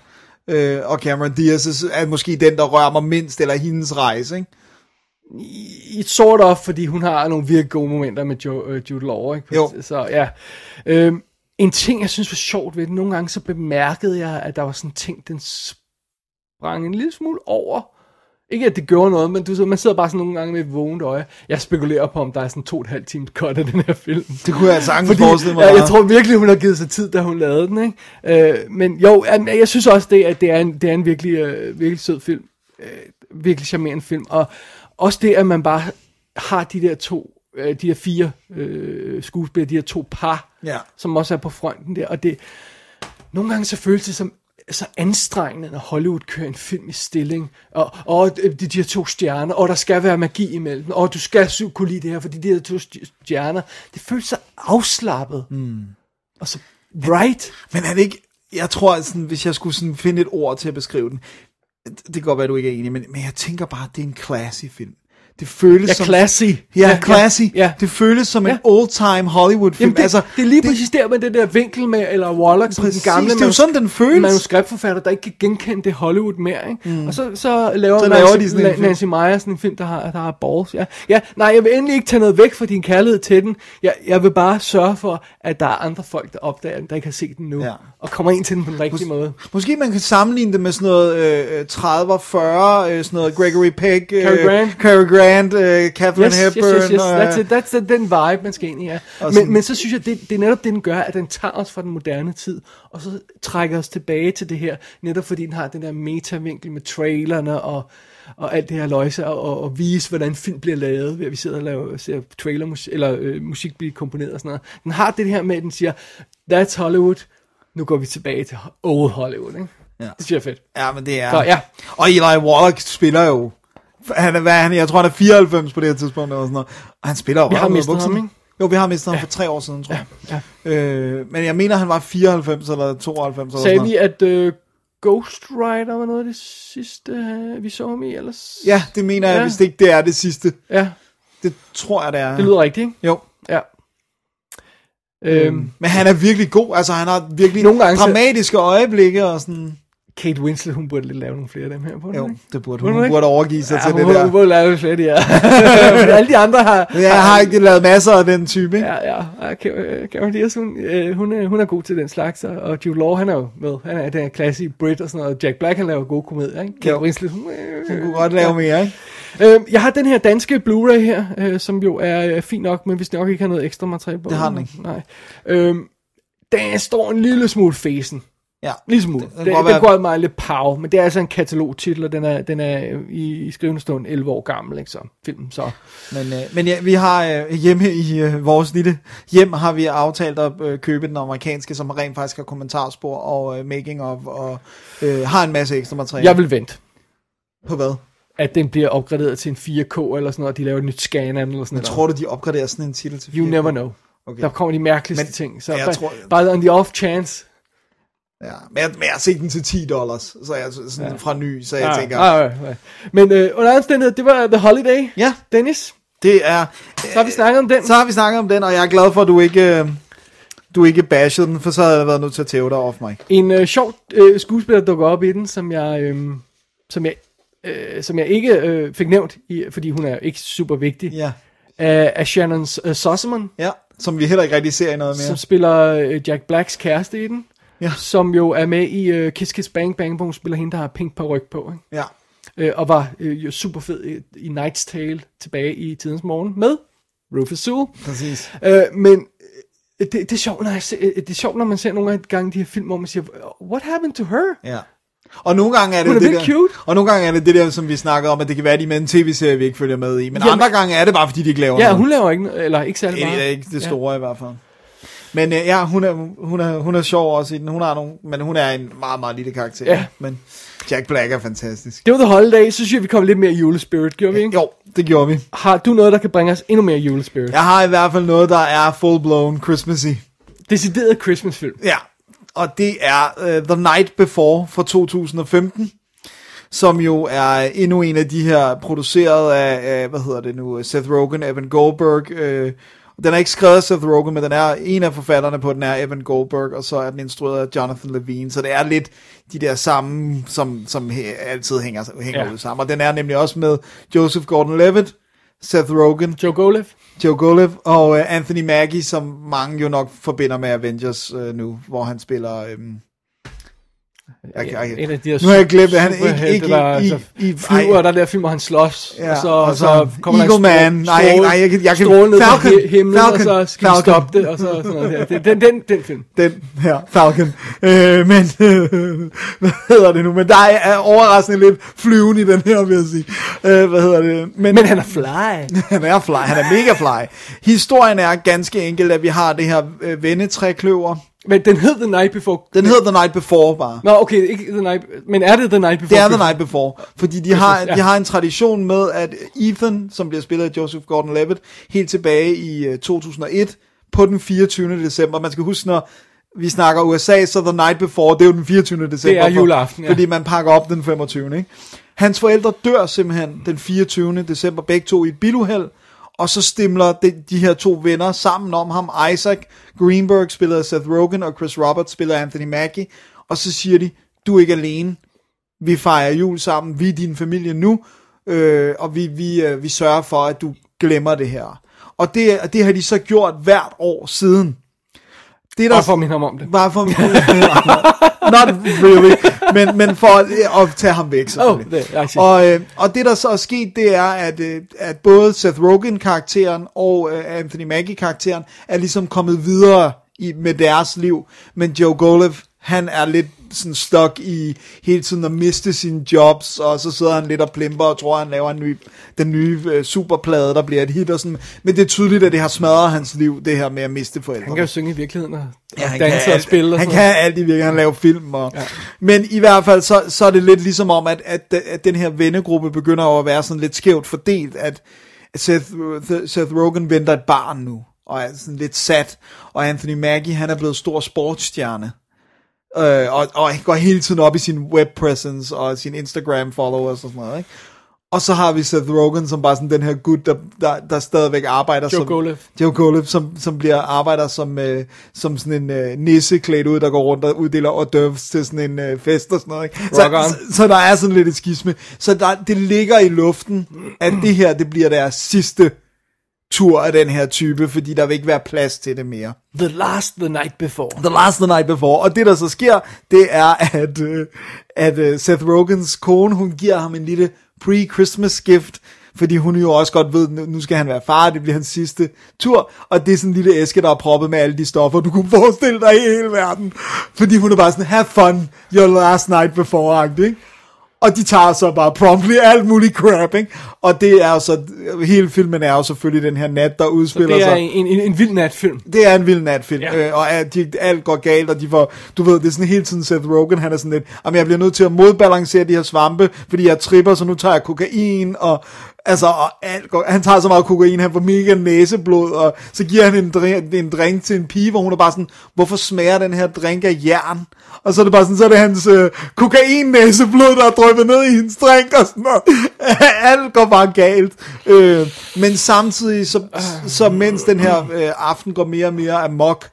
Øh, og Cameron Diaz er måske den, der rører mig mindst, eller hendes rejse, ikke? i sort of, fordi hun har nogle virkelig gode momenter med jo, uh, Jude Law, ikke? Jo. Så ja. Øhm, en ting, jeg synes var sjovt ved det, nogle gange så bemærkede jeg, at der var sådan en ting, den sprang en lille smule over. Ikke at det gjorde noget, men du, så, man sidder bare sådan nogle gange med et vågent øje. Jeg spekulerer på, om der er sådan to og et halvt time cut af den her film. Det kunne jeg sagtens Fordi, forestille mig. ja, jeg tror virkelig, hun har givet sig tid, da hun lavede den. Ikke? Øh, men jo, jeg, jeg synes også, det, at det er en, det er en virkelig, øh, virkelig sød film. Øh, virkelig charmerende film. Og også det, at man bare har de der to, øh, de her fire øh, skuespillere, de her to par, Ja. som også er på fronten der. Og det, nogle gange så føles det som så anstrengende, når Hollywood kører en film i stilling, og, og de, de her to stjerner, og der skal være magi imellem, og du skal kunne lide det her, fordi de her to st- stjerner, det føles så afslappet. Mm. Og så bright. Men er det ikke, jeg tror, sådan, hvis jeg skulle sådan finde et ord til at beskrive den, det kan godt være, at du ikke er enig, men, men jeg tænker bare, at det er en classy film. Det føles Ja, som... classy. Ja, classy. Ja, ja. Det føles som Ja. en old-time Hollywood-film. Jamen det, altså, det er lige præcis der med det der vinkel med, eller Wallach, som Præcis, den gamle det er jo sådan, den føles. manuskriptforfatter, der ikke kan genkende det Hollywood mere, ikke? Mm. Og så, så laver, Så laver Nancy, de sådan en La-. Nancy Meyer sådan en film, der har, der har balls, ja. ja. Nej, jeg vil endelig ikke tage noget væk fra din kærlighed til den. Jeg, jeg vil bare sørge for, at der er andre folk, der opdager den, der ikke har set den nu, Ja. og kommer ind til den på den rigtige måde. Måske man kan sammenligne det med sådan noget øh, 30'er, 40'er, øh, sådan noget Gregory Peck, øh, Cary Grant. Cary Grant øh, Catherine Yes, yes, Hepburn. yes, yes. og, That's, it. That's it. den vibe, man skal ind i, ja. Sådan- Men, men så synes jeg, det, det er netop det, den gør, at den tager os fra den moderne tid, og så trækker os tilbage til det her, netop fordi den har den der metavinkel med trailerne og, og alt det her løjse, og, og, og vise, hvordan film bliver lavet, ved at vi sidder og laver, ser trailer, eller øh, musik blive komponeret og sådan noget. Den har det her med, at den siger, that's Hollywood, nu går vi tilbage til old Hollywood, ikke? Ja. Det synes jeg er fedt. Ja, men det er... Så, ja. Og Eli Wallach spiller jo... Han er, hvad er han? Jeg tror, han er 94 på det her tidspunkt. Eller sådan noget. Og han spiller jo Vi har mistet ham, ikke? Jo, vi har mistet ham for tre år siden, tror jeg. Ja. Øh, men jeg mener, han var 94 eller 92 eller Sagde sådan vi, at øh, Ghost Rider var noget af det sidste, øh, vi så ham i, ellers? Ja, det mener jeg, Ja. hvis det ikke det er det sidste. Ja, Det tror jeg, det er. det lyder rigtigt, ikke? Jo. Ja. Øhm, Men han er virkelig god. Altså, han har virkelig Nogle gange så- dramatiske øjeblikke og sådan... Kate Winslet, hun burde lidt lave nogle flere af dem her på Jo, ikke? det burde hun. hun Hun burde overgive sig Ja, til hun, det burde- der. hun burde lave lidt flere, ja. Men alle de andre har... Jeg har ikke lavet masser af den type, ikke? Ja, ja. ja Cameron- Diaz, hun, øh, hun, er, hun er god til den slags, og- Jude Law, han er jo med. Han er den klassiske Brit og sådan noget. Jack Black, han laver gode komedier, ikke? Kate Jo. Winslet, hun, øh, Han kunne godt lave mere, ikke? Øh, jeg har den her danske Blu-ray her, øh, som jo er øh, fin nok, men hvis nok ikke har noget ekstra materiale på. Det har den ikke. Nej. Øh, der står en lille smule fesen. Ja. Lille smule. Godt det være- går meget lidt pav, men det er altså en katalogtitel, og den er, den er i, i skrivende stund 11 år gammel, ikke så? Filmen, så. Men, øh, men ja, vi har øh, hjemme i øh, vores lille hjem, har vi aftalt at øh, købe den amerikanske, som rent faktisk har kommentarspor og øh, making of, og øh, har en masse ekstra materiale. Jeg vil vente, På hvad? at den bliver opgraderet til en 4K eller sådan noget, og de laver et nyt scan af den eller sådan Men noget. tror du, de opgraderer sådan en titel til You 4K? never know. Okay. Der kommer de mærkeligste Men- ting. Så jeg bare, tror- bare on the off chance. Ja, men jeg, men jeg har set den til 10 dollars, så jeg sådan ja. fra ny, så jeg Ja, tænker, ja, ja, ja. Men øh, under alle omstændigheder, det var The Holiday. Ja. Dennis, det er... så har vi snakket om den. Så har vi snakket om den, og jeg er glad for, at du ikke, øh, du ikke bashede den, for så havde jeg været nødt til at tæve dig off mig. En øh, sjov øh, skuespiller dukker op i den, som jeg, øh, som jeg, øh, som jeg ikke øh, fik nævnt, i, fordi hun er ikke super vigtig, Ja. af, af Shannon øh, Sossamon, Ja, som vi heller ikke rigtig ser i noget mere. som spiller øh, Jack Blacks kæreste i den, Ja. som jo er med i øh, Kiss Kiss Bang Bang, hvor hun spiller hende, der har pink på ryg på, ikke? Ja. Øh, og var øh, jo super fed i, i Night's Tale tilbage i tidens morgen med Rufus Sewell. Præcis. Øh, men øh, det, det, er sjovt, når jeg ser, øh, det er sjovt, når man ser nogle gange de her film, hvor man siger, what happened to her? Ja. Og nogle gange er det det der, cute. og nogle gange er det det der, som vi snakkede om, at det kan være, at de med en tv-serie, vi ikke følger med i. Men Jamen- andre gange er det bare, fordi de ikke laver Ja, noget. hun laver ikke, eller ikke særlig Det meget. er ikke det store ja. i hvert fald. Men øh, ja, hun er, hun, er, hun er sjov også i den. Hun har nogle, men hun er en meget, meget lille karakter. Ja. Men Jack Black er fantastisk. Det var The Holiday, så synes jeg, vi kom lidt mere julespirit, gjorde vi ikke? Jo, det gjorde vi. Har du noget, der kan bringe os endnu mere julespirit? Jeg har i hvert fald noget, der er full-blown Christmassy. Decideret Christmas-film. Ja, og det er uh, The Night Before fra 2015, som jo er endnu en af de her produceret af, af hvad hedder det nu, Seth Rogen, Evan Goldberg. Øh, den er ikke skrevet af Seth Rogen, men den er en af forfatterne på den er Evan Goldberg, og så er den instrueret af Jonathan Levine, så det er lidt de der samme, som, som he, altid hænger, hænger Ja. ud sammen. Og den er nemlig også med Joseph Gordon-Levitt, Seth Rogen, Joe Golev. Joe Golev og uh, Anthony Mackie, som mange jo nok forbinder med Avengers uh, nu, hvor han spiller... Um, jeg, jeg, En af de her nu har jeg glemt det. Han ikke, ikke der, i, altså, i, i flyver, der er der film, hvor han slås, Ja, og så, og og så så kommer Eagle der en Man. Nej, jeg- nej, jeg kan- jeg kan- ned Falcon. fra hi- himlen, Falcon. og så skal Falcon. stoppe det, og så sådan noget der. Den, den, den film. den her, Falcon. Øh, men, øh, hvad hedder det nu? Men der er, er overraskende lidt flyven i den her, vil jeg sige. Øh, hvad hedder det? Men han er fly. han er fly, han er mega fly. Historien er ganske enkelt, at vi har det her øh, vendetrækløver. Men den hed The Night Before. Den hedder The Night Before bare. Nå, okay, ikke The Night, men er det The Night Before? Det er The Night Before, fordi de har, ja. de har en tradition med, at Ethan, som bliver spillet af Joseph Gordon-Levitt, helt tilbage i øh, 2001, på den 24. december. Man skal huske, når vi snakker USA, så The Night Before, det er jo den 24. december. Det er juleaften, ja. Fordi man pakker op den 25. Ikke? Hans forældre dør simpelthen den 24. december, begge to i et biluheld, og så stimler de, de her to venner sammen om ham. Isaac Greenberg spiller Seth Rogen, og Chris Roberts spiller Anthony Mackie, og så siger de, du er ikke alene, vi fejrer jul sammen, vi er din familie nu, øh, og vi, vi, øh, vi sørger for, at du glemmer det her. Og det, det har de så gjort hvert år siden. Det er Bare for at minde ham om det. Bare for Not really, men, men for at, at tage ham væk, selvfølgelig. Oh, det- og, øh, og det, der så er sket, det er, at, øh, at både Seth Rogen-karakteren og øh, Anthony Mackie-karakteren er ligesom kommet videre i, med deres liv, men Joe Golev, han er lidt sådan stuck i hele tiden at miste sine jobs, og så sidder han lidt og plimper og tror, han laver en ny, den nye øh, superplade, der bliver et hit og sådan. Men det er tydeligt, at det har smadret hans liv, det her med at miste forældre. Han kan jo synge i virkeligheden og, Ja, og han danse kan og spille og Han sådan kan alt i virkeligheden, han laver film. Og, ja. Men i hvert fald, så, så er det lidt ligesom om, at, at, at den her vennegruppe begynder at være sådan lidt skævt fordelt, at Seth, Seth Rogen venter et barn nu, og er sådan lidt sat, og Anthony Mackie, han er blevet stor sportsstjerne. Øh, og, og han går hele tiden op i sin web presence og sin Instagram followers og sådan noget, ikke? Og så har vi Seth Rogen, som bare sådan den her gut, der, der, der stadigvæk arbejder Joe som... Golev. Joe Golev, som, som bliver arbejder som, øh, som sådan en øh, nisse klædt ud, der går rundt og uddeler hors d'oeuvres til sådan en øh, fest og sådan noget. Ikke? Så, så, så der er sådan lidt et skisme. Så der, det ligger i luften, at det her, det bliver deres sidste tur af den her type, fordi der vil ikke være plads til det mere. The Last The Night Before. The Last the Night Before. Og det, der så sker, det er, at, øh, at øh, Seth Rogans kone, hun giver ham en lille pre-Christmas gift, fordi hun jo også godt ved, nu skal han være far, det bliver hans sidste tur, og det er sådan en lille æske, der er proppet med alle de stoffer, du kunne forestille dig i hele verden. Fordi hun er bare sådan, have fun, your last night before, ikke? Og de tager så bare promptly alt muligt crap, ikke? Og det er så, hele filmen er jo selvfølgelig den her nat, der udspiller Det er sig. en, en, en vild natfilm. Det er en vild natfilm, Ja. øh, og de, alt går galt, og de får, du ved, det er sådan hele tiden Seth Rogen, han er sådan lidt, jamen jeg bliver nødt til at modbalancere de her svampe, fordi jeg tripper, så nu tager jeg kokain, og Altså, og alt går, han tager så meget kokain, han får mega næseblod, og så giver han en drink, en drink til en pige, hvor hun er bare sådan, hvorfor smager den her drink af jern? Og så er det bare sådan, så er det hans øh, kokain-næseblod, der er drøbet ned i hendes drink, og sådan noget. Alt går bare galt. Øh, men samtidig, så, så mens den her øh, aften går mere og mere amok,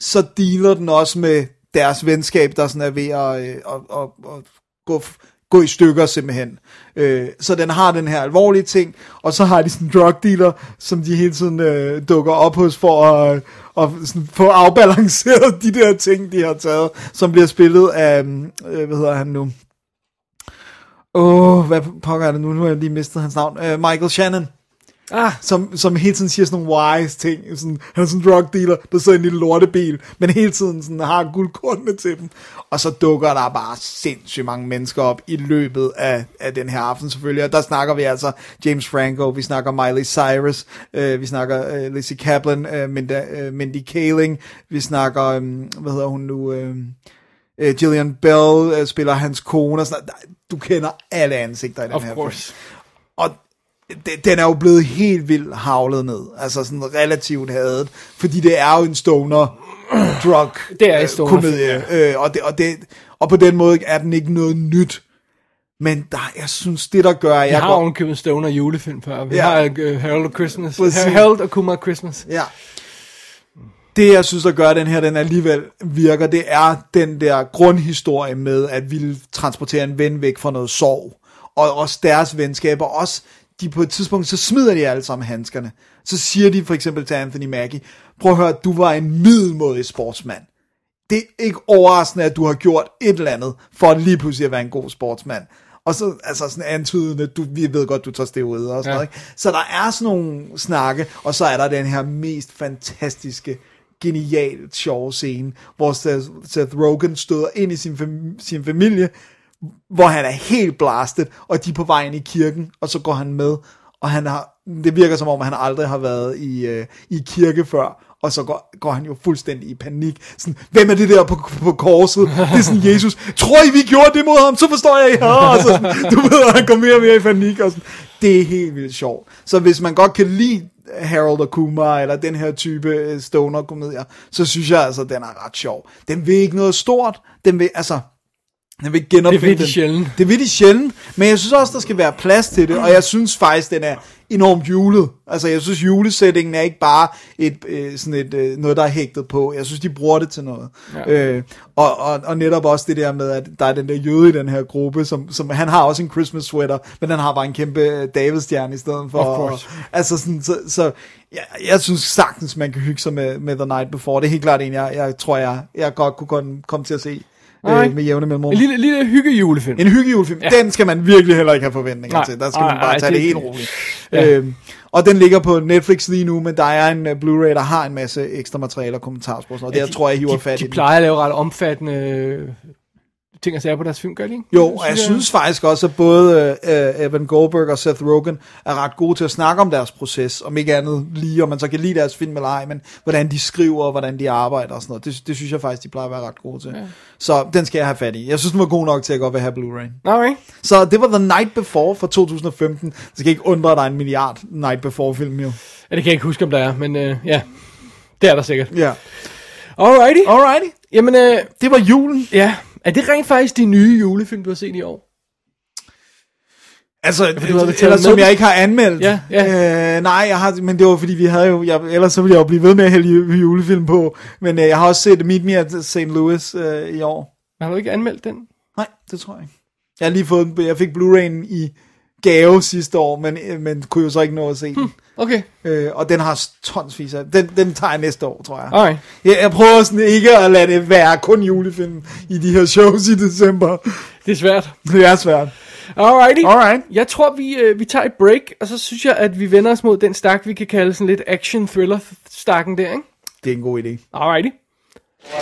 så dealer den også med deres venskab, der sådan er ved at, øh, at, at, at gå, gå i stykker simpelthen. Øh, så den har den her alvorlige ting, og så har de sådan en drug dealer, som de hele tiden øh, dukker op hos for at, øh, og sådan få afbalanceret de der ting, de har taget, som bliver spillet af, mm, øh, hvad hedder han nu? Åh, oh, hvad pokker er det nu? Nu har jeg lige mistet hans navn. Øh, Michael Shannon. Ah, Som, som hele tiden siger sådan nogle wise ting. Sådan, han er sådan en drug dealer, der sidder i en lille lortebil, men hele tiden sådan, har guldkornene til dem. Og så dukker der bare sindssygt mange mennesker op i løbet af, af den her aften selvfølgelig. Og der snakker vi altså James Franco, vi snakker Miley Cyrus, øh, vi snakker øh, Lizzie Kaplan, øh, Minda, øh, Mindy Kaling, vi snakker, øh, hvad hedder hun nu, øh, øh, Gillian Bell øh, spiller hans kone og sådan. Du kender alle ansigter i den of her film. course. Og de- den er jo blevet helt vildt havlet ned. Altså sådan relativt hadet. Fordi det er jo en stoner drug Det er en øh, stoner komedie. Øh, og, det, og, det, og på den måde er den ikke noget nyt. Men der, jeg synes, det der gør, Jeg jeg har går... ovenkøbet en stoner julefilm før. Vi Ja. har uh, Harold og Christmas. Præcis. Harold og Kumar Christmas. Ja. Det, jeg synes, der gør den her, den alligevel virker, det er den der grundhistorie med, at ville transportere en ven væk fra noget sorg. Og også deres venskaber, også de på et tidspunkt, så smider de alle sammen handskerne. Så siger de for eksempel til Anthony Mackie, prøv at høre, du var en middelmådig sportsmand. Det er ikke overraskende, at du har gjort et eller andet, for at lige pludselig at være en god sportsmand. Og så altså sådan antydende, du, vi ved godt, du tager steroider og sådan Ja. noget. Ikke? Så der er sådan nogle snakke, og så er der den her mest fantastiske, genialt sjove scene, hvor Seth, Seth Rogen støder ind i sin, fam- sin familie, hvor han er helt blastet, og de er på vej ind i kirken, og så går han med, og han har, det virker som om, han aldrig har været i, øh, i kirke før, og så går, går han jo fuldstændig i panik. Sådan, hvem er det der på, på korset? Det er sådan Jesus. Tror I, vi gjorde det mod ham? Så forstår jeg ikke. Og så, sådan, du ved, han går mere og mere i panik. Og sådan. Det er helt vildt sjovt. Så hvis man godt kan lide Harold og Kumar, eller den her type øh, stoner-komedier, så synes jeg altså, den er ret sjov. Den vil ikke noget stort. Den vil, altså, den vil genopfinde Det vil de den. sjældent. Det vil de sjældent, men jeg synes også, der skal være plads til det, og jeg synes faktisk, den er enormt julet. Altså, jeg synes, julesætningen er ikke bare et, øh, sådan et, øh, noget, der er hægtet på. Jeg synes, de bruger det til noget. Ja. Øh, og, og, og netop også det der med, at der er den der jøde i den her gruppe, som, som han har også en Christmas sweater, men den har bare en kæmpe øh, Davidstjerne i stedet for. Of course. Og, altså, sådan, så, så jeg, jeg synes sagtens, man kan hygge sig med, med The Night Before. Det er helt klart en, jeg, jeg tror, jeg, jeg godt kunne komme, komme til at se Nej. øh, med jævne mellemrum. En lille, lille hygge julefilm. En hyggejulefilm, ja. den skal man virkelig heller ikke have forventninger Nej. til. Der skal Nej, man bare nej, tage det, det- helt roligt. Ja. Øhm, og den ligger på Netflix lige nu, men der er en uh, Blu-ray, der har en masse ekstra materiale og kommentarspor. Og det jeg tror jeg, hiver de, fat de i. den. plejer at lave ret omfattende øh, ting og sager på deres film, gør de ikke? Jo, og jeg synes faktisk også, at både uh, Evan Goldberg og Seth Rogen er ret gode til at snakke om deres proces, om ikke andet lige, om man så kan lide deres film eller ej, men hvordan de skriver, og hvordan de arbejder og sådan noget. Det, det synes jeg faktisk, de plejer at være ret gode til. Ja. Så den skal jeg have fat i. Jeg synes, den var god nok til at godt vil have Blu-ray. Okay. Så det var The Night Before fra 2015. Det skal ikke undre, at der er en milliard Night Before-film jo. Ja, det kan jeg ikke huske, om der er, men øh, ja, det er der sikkert. Ja. Alrighty. Alrighty. Jamen, øh, Det var julen. ja, er det rent faktisk de nye julefilm, du har set i år? Altså, ellers med? som jeg ikke har anmeldt. Ja, ja. Øh, nej, jeg har, men det var fordi, vi havde jo, jeg, ellers så ville jeg jo blive ved med at hælde ju- julefilm på. Men øh, jeg har også set Meet Me at St. Louis øh, i år. Har du ikke anmeldt den? Nej, det tror jeg ikke. Jeg har lige fået, jeg fik Blu-ray'en i gave sidste år, men, øh, men kunne jo så ikke nå at se den. Okay. Øh, og den har tonsvis af, den, den tager jeg næste år, tror jeg. Alright. Jeg, jeg prøver sådan ikke at lade det være kun julefilm i de her shows i december. Det er svært. Det er svært. Alrighty. Alright. Jeg tror, vi, øh, vi tager et break, og så synes jeg, at vi vender os mod den stak, vi kan kalde sådan lidt action-thriller-stakken der, ikke? Det er en god idé. Alrighty.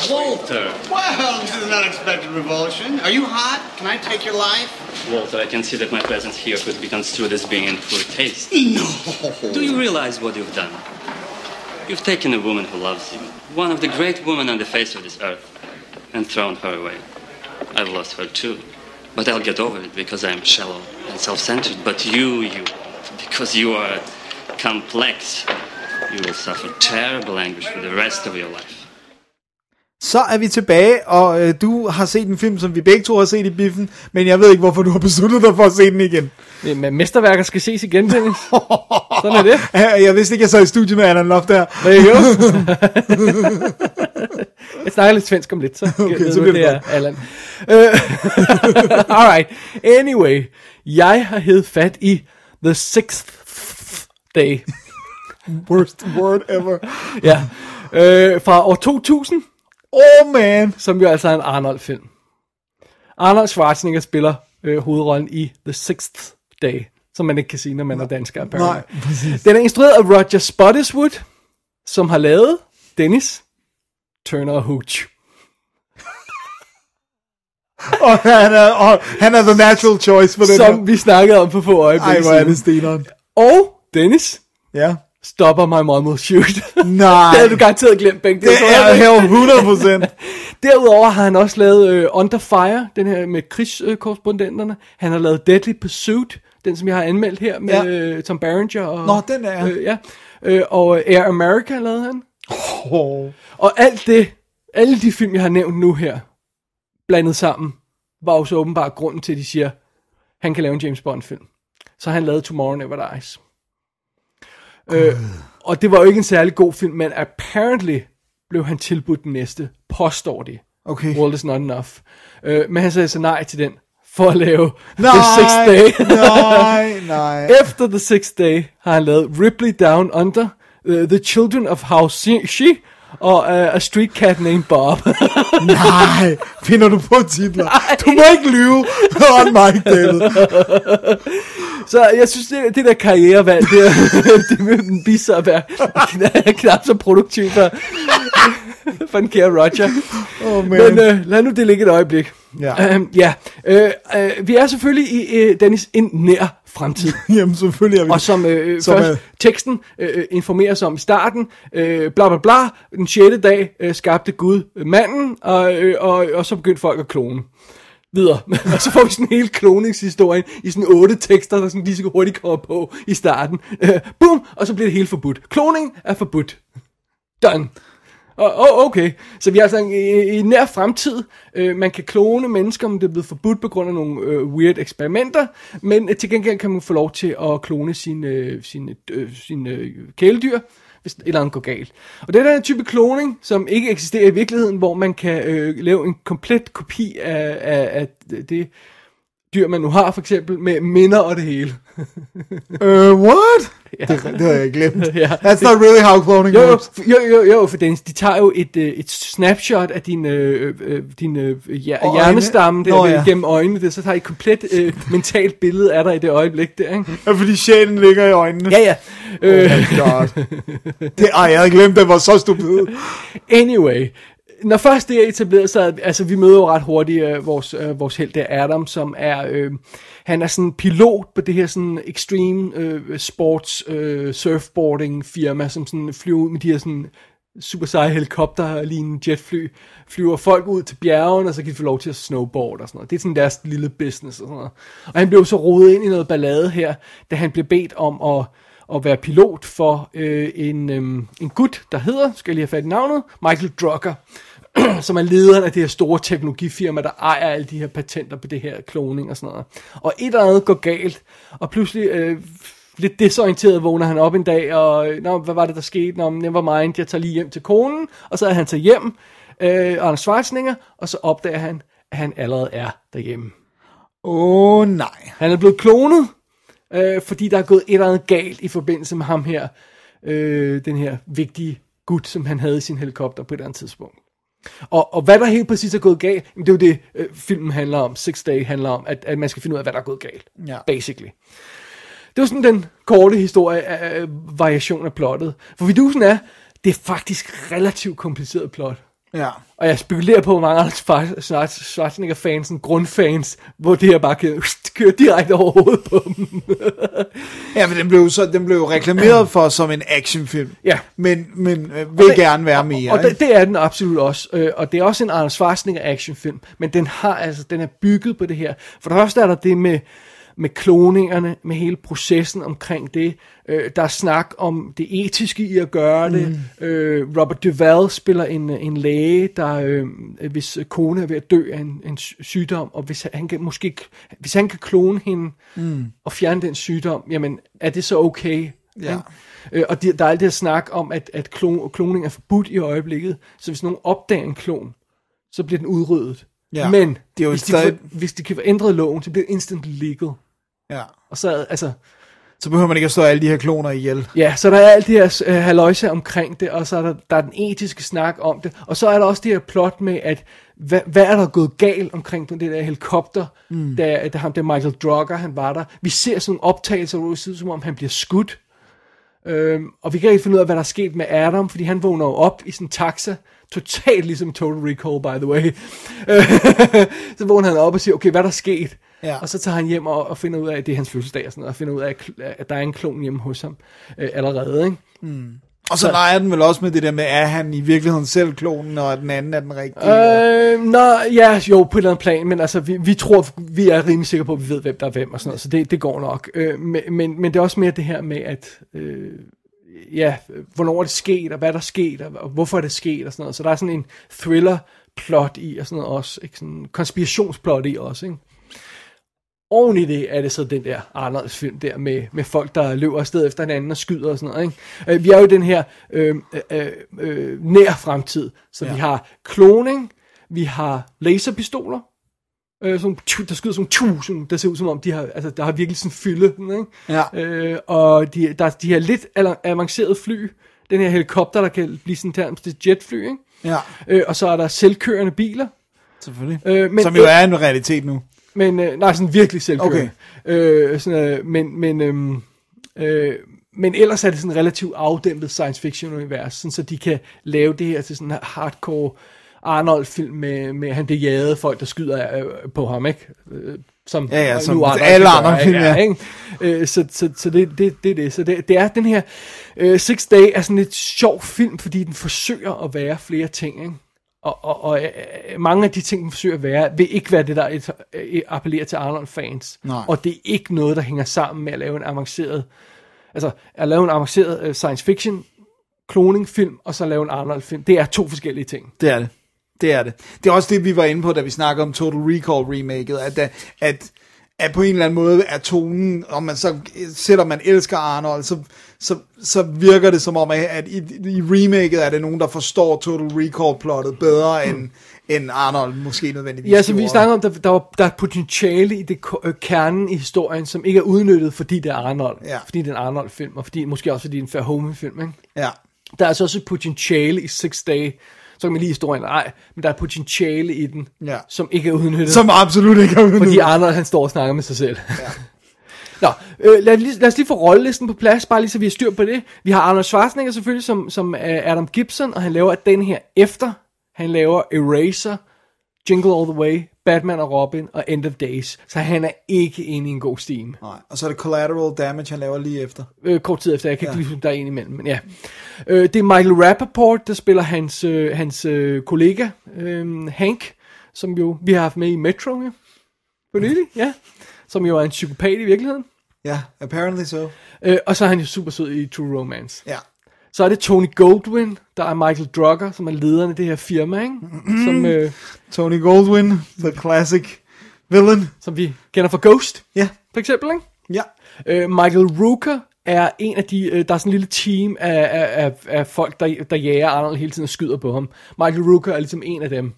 Walter! Well, this is an unexpected revulsion. Are you hot? Can I take your life? Walter, I can see that my presence here could be construed as being in poor taste. No. Do you realize what you've done? You've taken a woman who loves you, one of the great women on the face of this earth, and thrown her away. I've lost her too, but I'll get over it because I am shallow and self-centered. But you, you, Because you are complex, you will suffer terrible anguish for the rest of your life. Så er vi tilbage, og øh, du har set en film, som vi begge to har set i biffen, men jeg ved ikke, hvorfor du har besluttet dig for at se den igen. Men mesterværker skal ses igen, Dennis. Sådan er det. Jeg vidste ikke, jeg sad i studiet med Anna Loft der. You go. jeg snakker lidt svensk om lidt, så, Okay, så bliver det det er Allan. Øh, Alright, anyway. Jeg har hed fat i The Sixth Day. Worst word ever. Ja. Øh, fra år 2000, Oh man. som jo altså er en Arnold-film. Arnold Schwarzenegger spiller øh, hovedrollen i The Sixth Day, som man ikke kan sige, når man er dansker. Nej, præcis. Den er instrueret af Roger Spottiswoode, som har lavet Dennis Turner og Hooch. Og han er, og han er the natural choice for den som her. vi snakkede om for få øjeblikke Ej, hvor er det steneren. Og Dennis Ja. Stopper my mom will shoot. Nej. det havde du garanteret glemt, Bengt. Det er her 100 Derudover har han også lavet uh, Under Fire, den her med krigskorrespondenterne. Han har lavet Deadly Pursuit, den som jeg har anmeldt her med Ja. ja. Tom Berenger. Og, Nå, den er- Øh, ja. Øh, og Air America lavede han. oh. Og alt det, alle de film, jeg har nævnt nu her, blandet sammen, var jo så åbenbart grunden til, at de siger, han kan lave en James Bond film. Så han lavede Tomorrow Never Dies. Øh, og det var jo ikke en særlig god film, men apparently blev han tilbudt den næste, påstår de. Okay. World is not enough. Øh, men han sagde så nej til den, for at lave Nej, The Sixth Day. nej, nej. Efter The Sixth Day har han lavet Ripley Down Under, uh, The Children of House She, og uh, A Street Cat Named Bob. Nej, finder du på titler? Du må ikke lyve on mic, David. Så jeg synes, det, det der karrierevalg, det, er- det vil vise sig at være knap, knap så produktiv for, for den kære Roger. Oh, man. Men uh, lad nu det ligge et øjeblik. Ja. Uh, ja. Uh, uh, vi er selvfølgelig i uh, Dennis en nær fremtid. Jamen, selvfølgelig er vi Og som, øh, Som først er- teksten øh, informerer sig om i starten, øh, bla bla bla, den sjette dag øh, skabte Gud øh, manden, og, øh, og, og så begyndte folk at klone. Videre. og så får vi sådan en hel kloningshistorie i sådan otte tekster, der sådan lige så hurtigt kommer på i starten. Øh, boom! Og så bliver det helt forbudt. Kloning er forbudt. Done. Og, oh, okay, så vi er altså i, i nær fremtid. Øh, man kan klone mennesker, men det er blevet forbudt på grund af nogle øh, weird eksperimenter. Men øh, til gengæld kan man få lov til at klone sine, øh, sin, øh, sin, øh, kæledyr, hvis et eller andet går galt. Og det er den type kloning, som ikke eksisterer i virkeligheden, hvor man kan øh, lave en komplet kopi af, af, af det dyr, man nu har, for eksempel, med minder og det hele. Uh, what? Ja. Det, det har jeg glemt. Ja. That's not really how cloning Jo, jo, works. jo, jo, jo, for Dennis, de tager jo et, øh, et snapshot af din, øh, øh, din øh, hjer- hjernestamme der, Nå, ja. gennem øjnene, der, så tager I et komplet øh, mentalt billede af dig i det øjeblik der, ikke? Ja, fordi sjælen ligger i øjnene. Ja, ja. Øh, Oh my god. Det, ej, jeg havde glemt, det var så stupid. Anyway, når først det er etableret, så altså vi møder jo ret hurtigt øh, vores, øh, vores held der, Adam, som er, øh, han er sådan pilot på det her sådan extreme øh, sports øh, surfboarding firma, som sådan flyver ud med de her sådan super seje helikopter, lige en jetfly, flyver folk ud til bjergene, og så kan de få lov til at snowboard og sådan noget. Det er sådan deres lille business og sådan noget. Og han blev så rodet ind i noget ballade her, da han blev bedt om at at være pilot for øh, en, øh, en gut, der hedder, skal jeg lige have fat i navnet, Michael Drucker, som er lederen af det her store teknologifirma, der ejer alle de her patenter på det her kloning og sådan noget. Og et eller andet går galt, og pludselig øh, lidt desorienteret vågner han op en dag, og Nå, hvad var det, der skete? Nå, never mind, jeg tager lige hjem til konen, og så er han tager hjem, øh, Arne Schwarzenegger, og så opdager han, at han allerede er derhjemme. Åh, oh, nej. Han er blevet klonet, øh, fordi der er gået et eller andet galt i forbindelse med ham her, øh, den her vigtige gut, som han havde i sin helikopter på et eller andet tidspunkt. Og, og hvad der helt præcis er gået galt, jamen, det er jo det, øh, filmen handler om, Six Day handler om, at, at man skal finde ud af, hvad der er gået galt, Ja. basically. Det var sådan den korte historie af af variation af plottet. For vidusen er, det er faktisk relativt kompliceret plot. Ja. Og jeg spekulerer på, hvor mange andre Schwarzenegger-fans, grundfans, hvor det her bare kan køre direkte over hovedet på dem. Ja, men den blev, så, den blev reklameret for som en actionfilm. Ja. Men, men øh, vil det- gerne være mere. og ikke? det, det er den absolut også. Øh, og det er også en Arnold Schwarzenegger actionfilm. Men den har altså, den er bygget på det her. For det første er der det med, med kloningerne, med hele processen omkring det. Øh, der er snak om det etiske i at gøre det. Mm. Øh, Robert Duvall spiller en, en læge, der øh, hvis kone er ved at dø af en, en sy- sygdom, og hvis han kan måske hvis han kan klone hende mm. og fjerne den sygdom, jamen er det så okay? Ja. Øh, og de, der er alt det her snak om, at, at klon, kloning er forbudt i øjeblikket, så hvis nogen opdager en klon, så bliver den udryddet. Ja. Men Det er jo hvis, de stadig- får, hvis de kan få ændret loven, så bliver det instant legal. Ja. Og så, altså, Så behøver man ikke at slå alle de her kloner ihjel. ja, så der er alt det her uh, haløjse omkring det, og så er der, der er den etiske snak om det, og så er der også det her plot med, at hvad, hvad er der gået galt omkring den der helikopter, mm. da, da, ham, da Michael Drucker, han var der. Vi ser sådan nogle optagelser, hvor det som om, han bliver skudt. Øhm, og vi kan ikke finde ud af, hvad der er sket med Adam, fordi han vågner jo op i sådan en taxa, totalt ligesom Total Recall, by the way. så vågner han op og siger, okay, hvad er der sket? Ja. Og så tager han hjem og, og finder ud af, at det er hans fødselsdag og sådan noget, og finder ud af, at, der er en klon hjemme hos ham øh, allerede, ikke? Og så leger den vel også med det der med, er han i virkeligheden selv klonen, og den anden er den rigtige. Øh, nå, ja, jo, på et eller andet plan, men altså, vi, vi tror, vi er rimelig sikre på, at vi ved, hvem der er hvem og sådan noget, så det, det går nok. Øh, men, men, men det er også mere det her med, at, øh, ja, hvornår er det sket, og hvad er der sket, og, hvorfor er det sket, og sådan noget. Så der er sådan en thriller-plot i, og sådan noget også, ikke? Sådan en konspirationsplot i også, ikke? Oven i det er det så den der Arnolds film der med, med folk, der løber afsted efter hinanden og skyder og sådan noget. Ikke? Øh, vi er jo i den her øh, øh, øh, nær fremtid, så ja. vi har kloning, vi har laserpistoler, øh, sådan, tu- der skyder sådan tusind, der ser ud som om, de har, altså, der har virkelig sådan fylde. Ikke? Ja. Øh, og de, der, de her lidt avancerede fly, den her helikopter, der kan blive sådan nærmest et jetfly, ikke? Ja, Øh, og så er der selvkørende biler, selvfølgelig. Øh, men- Som jo er en realitet nu. men, øh, nej, sådan virkelig selvkørende. Okay. Øh, sådan, øh, men, men, øhm, øh, men ellers er det sådan relativt afdæmpet science fiction univers, sådan, så de kan lave det her til sådan hardcore Arnold-film med, med han det jade folk, der skyder øh, på ham, ikke? Øh, som, Ja, ja, som nu alle kan andre film, ja. ikke? Øh, så så, så det, det, det er det. Så det, det er den her... Øh, Six Day er sådan et sjov film, fordi den forsøger at være flere ting, ikke? Og, og, og øh, mange af de ting, den forsøger at være, vil ikke være det, der et, øh, appellerer til Arnold-fans. Og det er ikke noget, der hænger sammen med at lave en avanceret... Altså, at lave en avanceret uh, science fiction kloningfilm, og så lave en Arnold-film. Det er to forskellige ting. Det er det. Det er det. Det er også det, vi var inde på, da vi snakkede om Total Recall remaket, at, at, at, på en eller anden måde er tonen, om man så, selvom man elsker Arnold, så, så, så virker det som om, at- i, i remaket er det nogen, der forstår Total Recall-plottet bedre end, end Arnold måske nødvendigvis Ja, så vi snakker om, der, der, var, der er potentiale i det øh, kernen i historien, som ikke er udnyttet, fordi det er Arnold. Ja. Fordi det er en Arnold-film, og fordi, måske også fordi det er en Verhoeven-film, ikke? Ja, Der er altså også et potentiale i Six Day, så kan man lige historien, nej, men der er potentiale i den, Ja. som ikke er udnyttet. som absolut ikke har Fordi Arnold, han står og snakker med sig selv. Ja. Nå, øh, lad, lad os lige få rollelisten på plads, bare lige så vi har styr på det. Vi har Arnold Schwarzenegger selvfølgelig, som, som er Adam Gibson, og han laver den her efter. Han laver Eraser, Jingle All The Way, Batman og Robin og End of Days. Så han er ikke inde i en god steam. Nej, og så er det Collateral Damage, han laver lige efter. Øh, kort tid efter, jeg kan ikke ja. lide, der er en imellem, men ja. Øh, det er Michael Rappaport, der spiller hans, øh, hans øh, kollega, øh, Hank, som jo vi har haft med i Metro, ja. På nylig, ja. Som jo er en psykopat i virkeligheden. Ja, apparently so. Øh, og så er han jo super sød i True Romance. Ja. Så er det Tony Goldwyn, der er Michael Drucker, som er lederen af det her firma, ikke? Som, øh, Tony Goldwyn, the classic villain. som vi kender fra Ghost, Ja, for eksempel, ikke? ja. Øh, Michael Rooker er en af de, øh, der er sådan en lille team af, af, af, af folk, der, der jager Arnold hele tiden og skyder på ham. Michael Rooker er ligesom en af dem.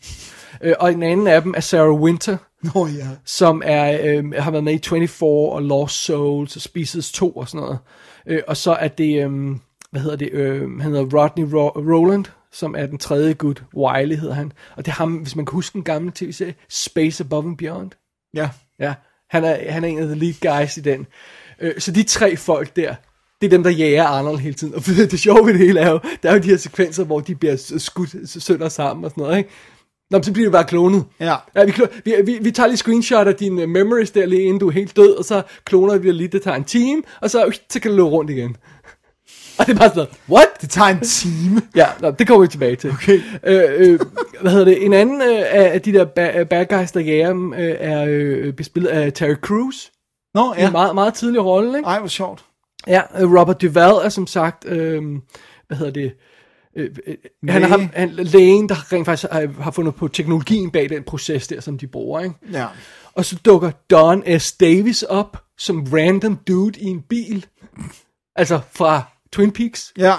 Øh, og en anden af dem er Sarah Winter, Nå ja. som er, øh, har været med i 24 og Lost Souls og Species 2 og sådan noget. Øh, og så er det, øh, hvad hedder det, øh, han hedder Rodney Ro- Roland, som er den tredje gut. Wiley hedder han. Og det er ham, hvis man kan huske den gamle tv-serie, Space Above and Beyond. Ja. Ja, han er, han er en af the lead guys i den. Øh, så de tre folk der, det er dem, der jager Arnold hele tiden. Og det sjove ved det hele er jo, der er jo de her sekvenser, hvor de bliver skudt sønder sammen og sådan noget, ikke? Nå, men så bliver det bare klonet. Ja. ja vi, vi, vi, vi tager lige screenshot af dine memories der lige inden du er helt død, og så kloner vi lige, det tager en time, og så, så kan du løbe rundt igen. Og det er bare sådan noget, what? Det tager en time. Ja, nå, det kommer vi tilbage til. Okay. Øh, øh, hvad hedder det? En anden øh, af de der ba- bad guys, der jager dem, øh, er øh, bespillet af Terry Crews, Nå, ja. en meget, meget tidlig rolle, ikke? Ej, hvor sjovt. Ja, øh, Robert Duvall er som sagt, øh, hvad hedder det, øh, øh, han er ham, han, lægen, der rent faktisk har, har fundet på teknologien bag den proces der, som de bruger, ikke? Ja. Og så dukker Don S. Davis op som random dude i en bil, altså fra Twin Peaks, Ja.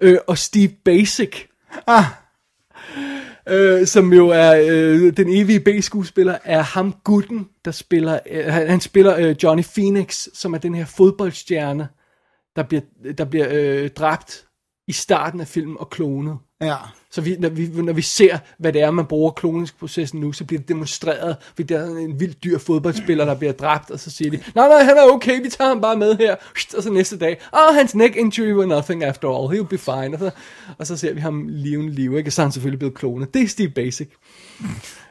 øh, og Steve Basic, Ah, øh, som jo er øh, den evige B-skuespiller, er ham gutten, der spiller, øh, han, han spiller øh, Johnny Phoenix, som er den her fodboldstjerne, der bliver, der bliver øh, dræbt i starten af filmen og klonet. Ja. Så vi, når, vi, når vi ser, hvad det er, man bruger kloningsprocessen nu, så bliver det demonstreret, fordi der er en vild dyr fodboldspiller, der bliver dræbt, og så siger de, nej, nej, han er okay, vi tager ham bare med her, og så næste dag, oh, hans neck injury was nothing after all, he'll be fine, og så, og så ser vi ham levende liv, ikke? og så er han selvfølgelig blevet klonet. Det er Steve Basic.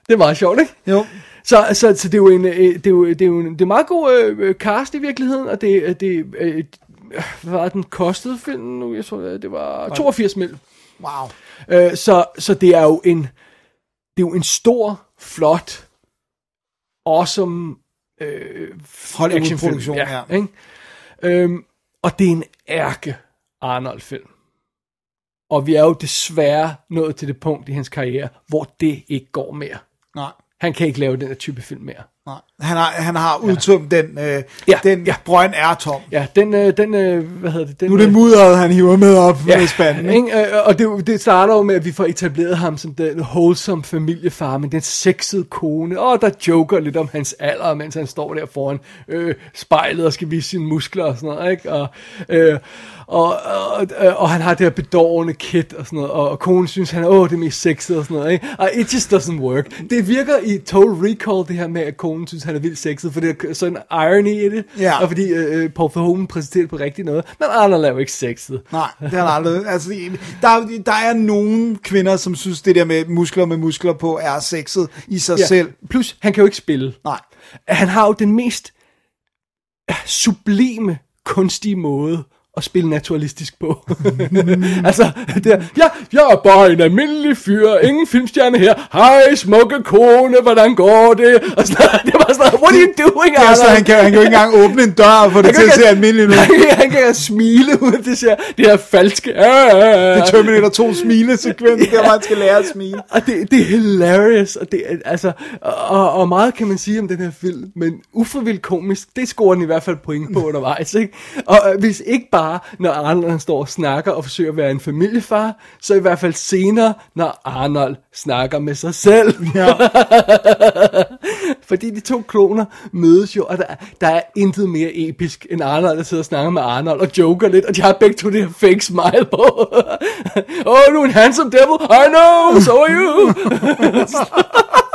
Det er meget sjovt, ikke? Jo. Så, så, så det er jo en, øh, det er jo, det er jo en, det er meget god øh, cast i virkeligheden, og det, det øh, hvad var den kostede filmen nu? Jeg tror, det var 82 mil. Wow. Øh, så, så det er jo en, det er jo en stor, flot, awesome øh, Hollywood-produktion, ja. ja. Ikke? Øhm, og det er en ærke Arnold-film. Og vi er jo desværre nået til det punkt i hans karriere, hvor det ikke går mere. Nej. Han kan ikke lave den her type film mere. Nej. Han har, han har udtømt den, øh, Ja, den ja. brønd er tom. Ja, den, øh, den øh, hvad hedder det? Den, Nu er det øh, mudderet, han hiver med op ja, med spanden. ikke? Ikke? Øh, Og det, det starter jo med, at vi får etableret ham som den wholesome familiefar, men den sexede kone, og der joker lidt om hans alder, mens han står der foran øh, spejlet og skal vise sine muskler og sådan noget, ikke? Og, øh, og, og, og, og han har det her bedårende kit og sådan noget, og, og konen synes, han er åh, det mest sexede og sådan noget, ikke? Og it just doesn't work. Det virker i Total Recall, det her med, at konen synes, han er vildt sexet, for det er sådan en irony i det, Ja. og fordi øh, Paul Verhoeven præsenterer på rigtig noget, men Arnold er jo ikke sexet. Nej, det har han aldrig. Altså, der, er- der er nogle kvinder, som synes, det der med muskler med muskler på er sexet i sig ja. selv. Plus, han kan jo ikke spille. Nej. Han har jo den mest ja, sublime, kunstige måde at spille naturalistisk på. altså, det er, ja, jeg er bare en almindelig fyr, ingen filmstjerne her. Hej, smukke kone, hvordan går det? Og sådan, det var sådan, what are you doing, Ja, så han kan, han kan jo ikke engang åbne en dør og få det til at se almindeligt ud. Han kan, han kan smile uden det ser, det her falske. Det er Terminator 2 smilesekvens, der hvor han skal lære at smile. Og det, det er hilarious, og, det, er- altså, og, og meget kan man sige om den her film, men ufrivilligt komisk, det scorer den i hvert fald point på undervejs, ikke? Og øh, hvis ikke bare, når Arnold står og snakker og forsøger at være en familiefar, så i hvert fald senere, når Arnold snakker med sig selv. Ja. Fordi de to kloner mødes jo, og der, der er intet mere episk end Arnold, der sidder og snakker med Arnold og joker lidt, og de har begge to det her fake smile på. oh, du er en handsome devil, I know, so are you.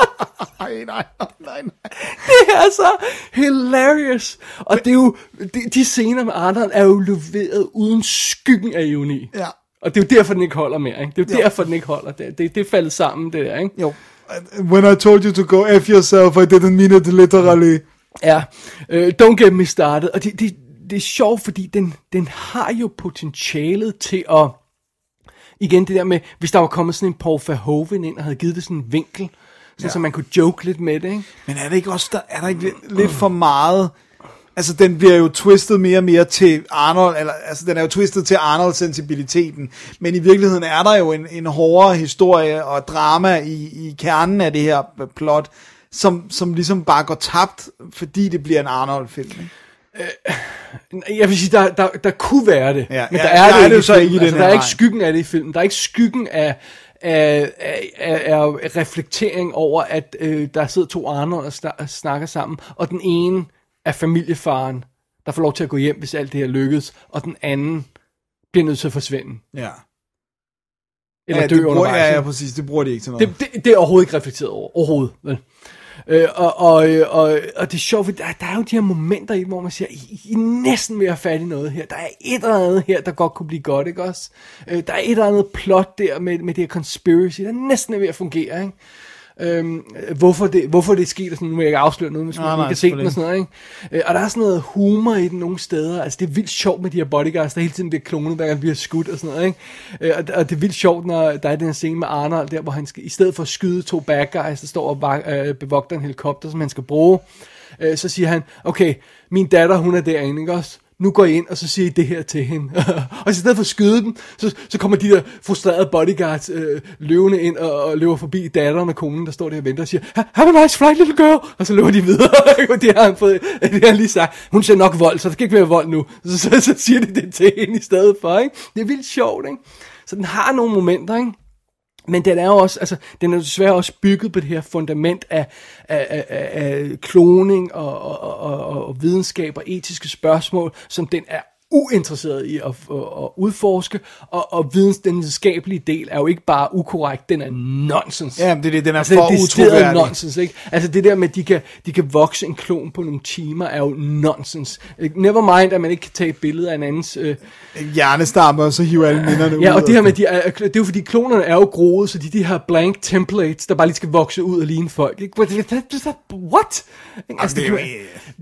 Nej, nej, nej, nej. det er så hilarious. Og det er jo, de, de scener med Arnold er jo leveret uden skyggen af ironi. Ja. Og det er jo derfor, den ikke holder mere. Ikke? Det er jo Jo. derfor, den ikke holder. Det, det, det faldet sammen, det der. Ikke? Jo. When I told you to go F yourself, I didn't mean it literally. Ja, øh, don't get me started. Og det, det, det er sjovt, fordi den, den har jo potentialet til at... Igen det der med, hvis der var kommet sådan en Paul Verhoeven ind og havde givet det sådan en vinkel, så, ja. så man kunne joke lidt med det, ikke? Men er det ikke også, der, er der ikke lidt, lidt for meget... Altså, den bliver jo twistet mere og mere til Arnold, eller, altså, den er jo twistet til Arnold-sensibiliteten, men i virkeligheden er der jo en, en hårdere historie og drama i, i kernen af det her plot, som, som ligesom bare går tabt, fordi det bliver en Arnold-film. Ikke? Jeg vil sige, der, der, der kunne være det, Ja, men ja, der er der det, er ikke det i så ikke i altså, den Der er ikke skyggen af det i filmen. Der er ikke skyggen af, af, af, af reflektering over, at øh, der sidder to andre og sna- snakker sammen, og den ene er familiefaren, der får lov til at gå hjem, hvis alt det her lykkes, og den anden bliver nødt til at forsvinde. Ja. Eller ja, dø det bruger, undervejs. ja, ja, præcis, det bruger de ikke til noget. Det, det, det er overhovedet ikke reflekteret over. Overhovedet. Vel? Øh, og, og, og, og det er sjovt, for der, der er jo de her momenter i, hvor man siger, I, I er næsten ved at falde i noget her. Der er et eller andet her, der godt kunne blive godt, ikke også? Øh, der er et eller andet plot der med, med det her conspiracy, der næsten er ved at fungere, ikke? Øhm, hvorfor, det, hvorfor det er sket, og sådan, nu vil jeg ikke afsløre noget, hvis man, Nej, man kan se den og sådan noget, ikke? Øh, og der er sådan noget humor i den nogle steder, altså det er vildt sjovt med de her bodyguards, der hele tiden bliver klonet, hver gang bliver skudt og sådan noget, ikke? Øh, og, og det er vildt sjovt, når der er den her scene med Arnold, der hvor han skal, i stedet for at skyde to bad guys, der står og øh, bevogter en helikopter, som han skal bruge, øh, så siger han, okay, min datter, hun er derinde, ikke også? Nu går I ind, og så siger I det her til hende. og i stedet for at skyde dem, så, så kommer de der frustrerede bodyguards øh, løvende ind og, og løber forbi datteren og konen, der står der og venter og siger, have a nice flight, little girl. Og så løber de videre. det har han, fået, det har han lige sagt. Hun ser nok vold, så der skal ikke være vold nu. Så, så, så siger de det til hende i stedet for. Ikke? Det er vildt sjovt. Ikke? Så den har nogle momenter, ikke? Men den er jo også, altså, den er desværre også bygget på det her fundament af, af, af, af, kloning og, og, og, og, og videnskab og etiske spørgsmål, som den er uinteresseret i at, at, at udforske, og, og videns, den videnskabelige del er jo ikke bare ukorrekt, den er nonsens. Ja, det er det, den er altså, for utroværdig. nonsens, ikke? Altså det der med, at de kan, de kan vokse en klon på nogle timer, er jo nonsens. Never mind, at man ikke kan tage et billede af en andens... Øh, Hjernestamme, og så hiver alle minderne ud. Ja, og det her med, de er, det er jo fordi klonerne er jo groede, så de de her blank templates, der bare lige skal vokse ud og ligne folk. Ikke? What? Altså, det er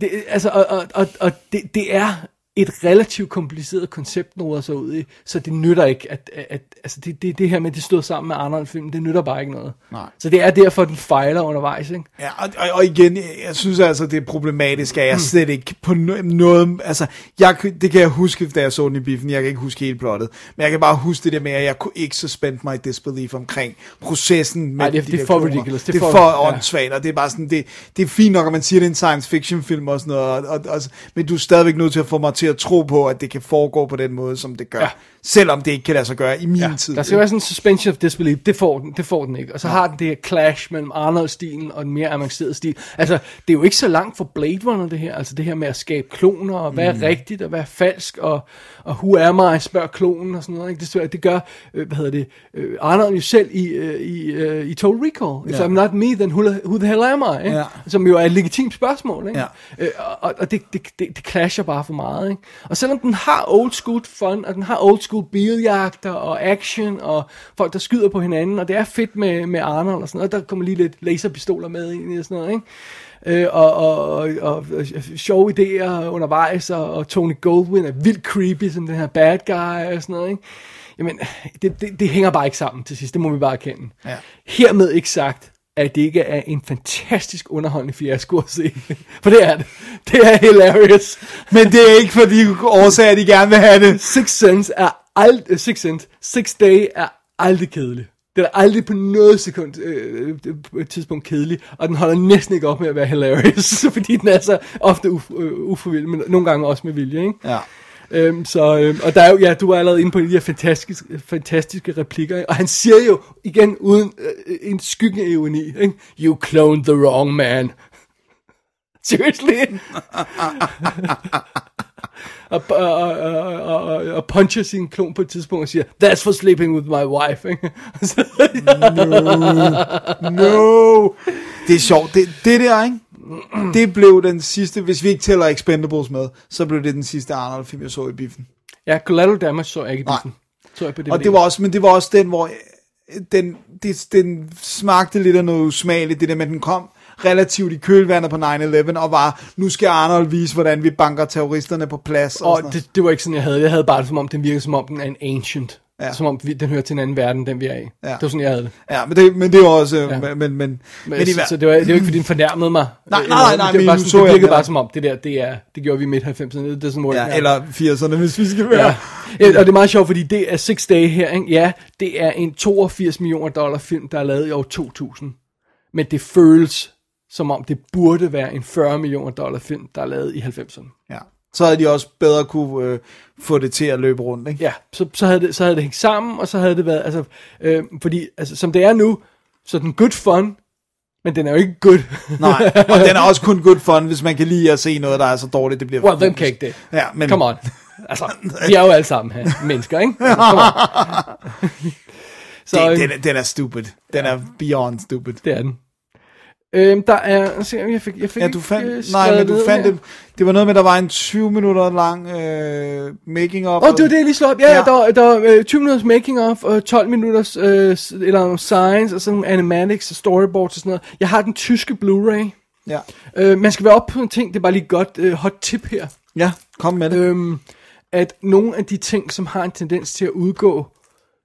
det, altså, og, og, og, og det, det er et relativt kompliceret koncept, noget sig ud i, så det nytter ikke, at, at, at altså det, det, det her med, at det stod sammen med andre film, det nytter bare ikke noget. Nej. Så det er derfor, den fejler undervejs, ikke? Ja, og, og, og igen, jeg synes altså, det er problematisk, at jeg slet ikke på no- noget, altså, jeg, det kan jeg huske, da jeg så den i biffen, jeg kan ikke huske helt plottet, men jeg kan bare huske det der med, at jeg kunne ikke suspend my disbelief omkring processen med Nej, det de det er for kloner. ridiculous. Det er for, for åndssvagt, og det er bare sådan, det, det er fint nok, at man siger, det er en science fiction film og sådan noget, og, og, og, men du er stadigvæk nødt til at få mig til at tro på, at det kan foregå på den måde, som det gør, Ja. ja. selvom det ikke kan lade sig gøre i min Ja, tid. der skal være sådan en suspension of disbelief, det får den, det får den ikke. Og så har den det her clash mellem Arnold-stilen og den mere avancerede stil. Altså, det er jo ikke så langt fra Blade Runner, det her. Altså det her med at skabe kloner, og hvad er rigtigt, og hvad er falsk, og, og who am I, spørger klonen og sådan noget. Ikke? Det, det gør, øh, hvad hedder det, øh, Arnold jo selv i, øh, i, øh, i Total Recall. If Ja. I'm not me, then who, who the hell am I? Ikke? Ja. Som jo er et legitimt spørgsmål. Ikke? Ja. Øh, og og det, det, det, det clasher bare for meget. Ikke? Og selvom den har old school fun, og den har old school biljagter og action, og folk, der skyder på hinanden, og det er fedt med, med Arnold og sådan noget, der kommer lige lidt laserpistoler med ind i og sådan noget, ikke? Øh, og, og, og, og, og sjove idéer undervejs, og, og Tony Goldwyn er vildt creepy som den her bad guy og sådan noget, ikke? Jamen, det, det, det hænger bare ikke sammen til sidst, det må vi bare erkende. Ja. Hermed ikke sagt, at det ikke er en fantastisk underholdende fiasko at se. For det er det. Det er hilarious. Men det er ikke for de årsager, de gerne vil have det. Six Sense er aldrig, Six Sense, Six Day er aldrig kedelig. Den er aldrig på noget sekund, øh, et tidspunkt kedelig, og den holder næsten ikke op med at være hilarious, fordi den er så ofte uf, øh, uforvildt, men nogle gange også med vilje, ikke? Ja. Øhm, så, øhm, og der er jo, ja, du var allerede inde på de her fantastiske, fantastiske replikker, ikke? og han siger jo igen uden øh, en skygge af ironi, ikke? You cloned the wrong man. Seriously? og, og, og, og, og, puncher sin klon på et tidspunkt og siger, that's for sleeping with my wife. Ikke? No. Det er sjovt. Det, det der, ikke? Det blev den sidste, hvis vi ikke tæller Expendables med, så blev det den sidste Arnold-film, jeg så i biffen. ja, Collateral Damage så jeg ikke i biffen. Så jeg på DVD. Og det var også, men det var også den, hvor øh, den, det, den smagte lidt af noget usmageligt, det der med, at den kom relativt i kølvandet på 9-11, og var, nu skal Arnold vise, hvordan vi banker terroristerne på plads. Og, Og det, det var ikke sådan, jeg havde det. Jeg havde bare det, som om den virkede, som om den er en ancient. Ja. Som om vi, den hører til en anden verden, den vi er i. Ja. Det var sådan, jeg havde det. Ja, men det, men det var også, ja. Men, men, men, Men, i så, det var, det var ikke, fordi den fornærmede mig. Nej, nej, nej, nej, det, var bare sådan, så det virkede bare som om, det der, det, er, det gjorde vi i midt-90'erne. Det er sådan, ja, eller 80'erne, hvis vi skal være. Ja. ja. Og det er meget sjovt, fordi det er Six Day her, ikke? Ja, det er en 82 millioner dollar film, der er lavet i år 2000. Men det føles som om det burde være en 40 millioner dollar film, der er lavet i 90'erne. Ja. Så havde de også bedre kunne øh, få det til at løbe rundt, ikke? Ja, så, så, havde det, så havde det hængt sammen, og så havde det været, altså, øh, fordi, altså, som det er nu, så er den good fun, men den er jo ikke good. Nej, og den er også kun good fun, hvis man kan lide at se noget, der er så dårligt, det bliver well, hvem kan ikke det? Ja, men Come on. Altså, vi er jo alle sammen her, mennesker, ikke? Altså, så, det, øh, den, er, den er stupid. Den er beyond stupid. det er den. Øhm, der er, se, jeg fik, jeg fik Ja, du ikke, fandt, øh, nej, men du fandt her. det, det var noget med, der var en 20 minutter lang øh, making of. Åh, oh, det var det, jeg lige slog op. Ja, Ja. der, var- der var øh, 20 minutters making of, og 12 minutters, øh, eller science, og sådan nogle animatics og storyboards og sådan noget. Jeg har den tyske Blu-ray. Ja. Øh, man skal være op på en ting, det er bare lige godt øh, hot tip her. ja, kom med det. Øhm, at nogle af de ting, som har en tendens til at udgå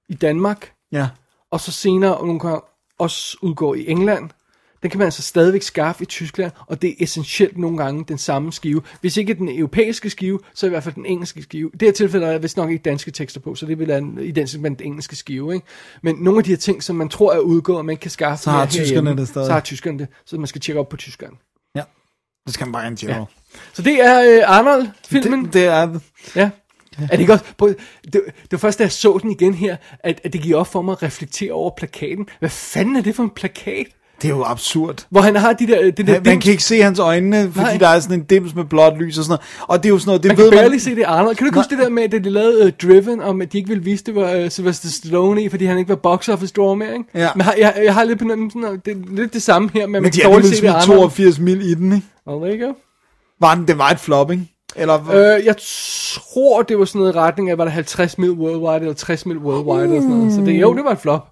i Danmark, Ja. og så senere nogle gange også udgå i England, den kan man altså stadigvæk skaffe i Tyskland, og det er essentielt nogle gange den samme skive. Hvis ikke den europæiske skive, så i hvert fald den engelske skive. Det her tilfælde er der vist nok ikke danske tekster på, så det vil være en- identisk med den engelske skive. Ikke? Men nogle af de her ting, som man tror er udgået, og man kan skaffe Så har tyskerne det stadig. Så har tyskerne det, så man skal tjekke op på tyskerne. Ja. Det skal man bare en general. Så det er øh, Arnold-filmen. Det, det er... Ja. Er det prøv, det, det var først, da jeg så den igen her, at, at det gik op for mig at reflektere over plakaten. Hvad fanden er det for en plakat? Det er jo absurd. Hvor han har de der, det der Han, man kan ikke se hans øjne, fordi Nej. der er sådan en dims med blåt lys og sådan noget. Og det er jo sådan noget, det Man ved kan man... se det Arnold. Kan du ikke huske det der med, at de lavede uh, Driven, om at de ikke ville vise, det var uh, Sylvester Stallone i, fordi han ikke var box office draw mere, ikke? Ja. Men har, jeg, jeg har lidt på den, sådan, det er lidt det samme her, men, man Men de kan dårligt se det Arnold. 82 mil i den, ikke? Oh, there you go. Var den, det var et flop, ikke? Eller, Øh, jeg tror, det var sådan noget i retning af, var der 50 mil worldwide, eller 60 mil worldwide, eller sådan noget. Så det, jo, det var et flop.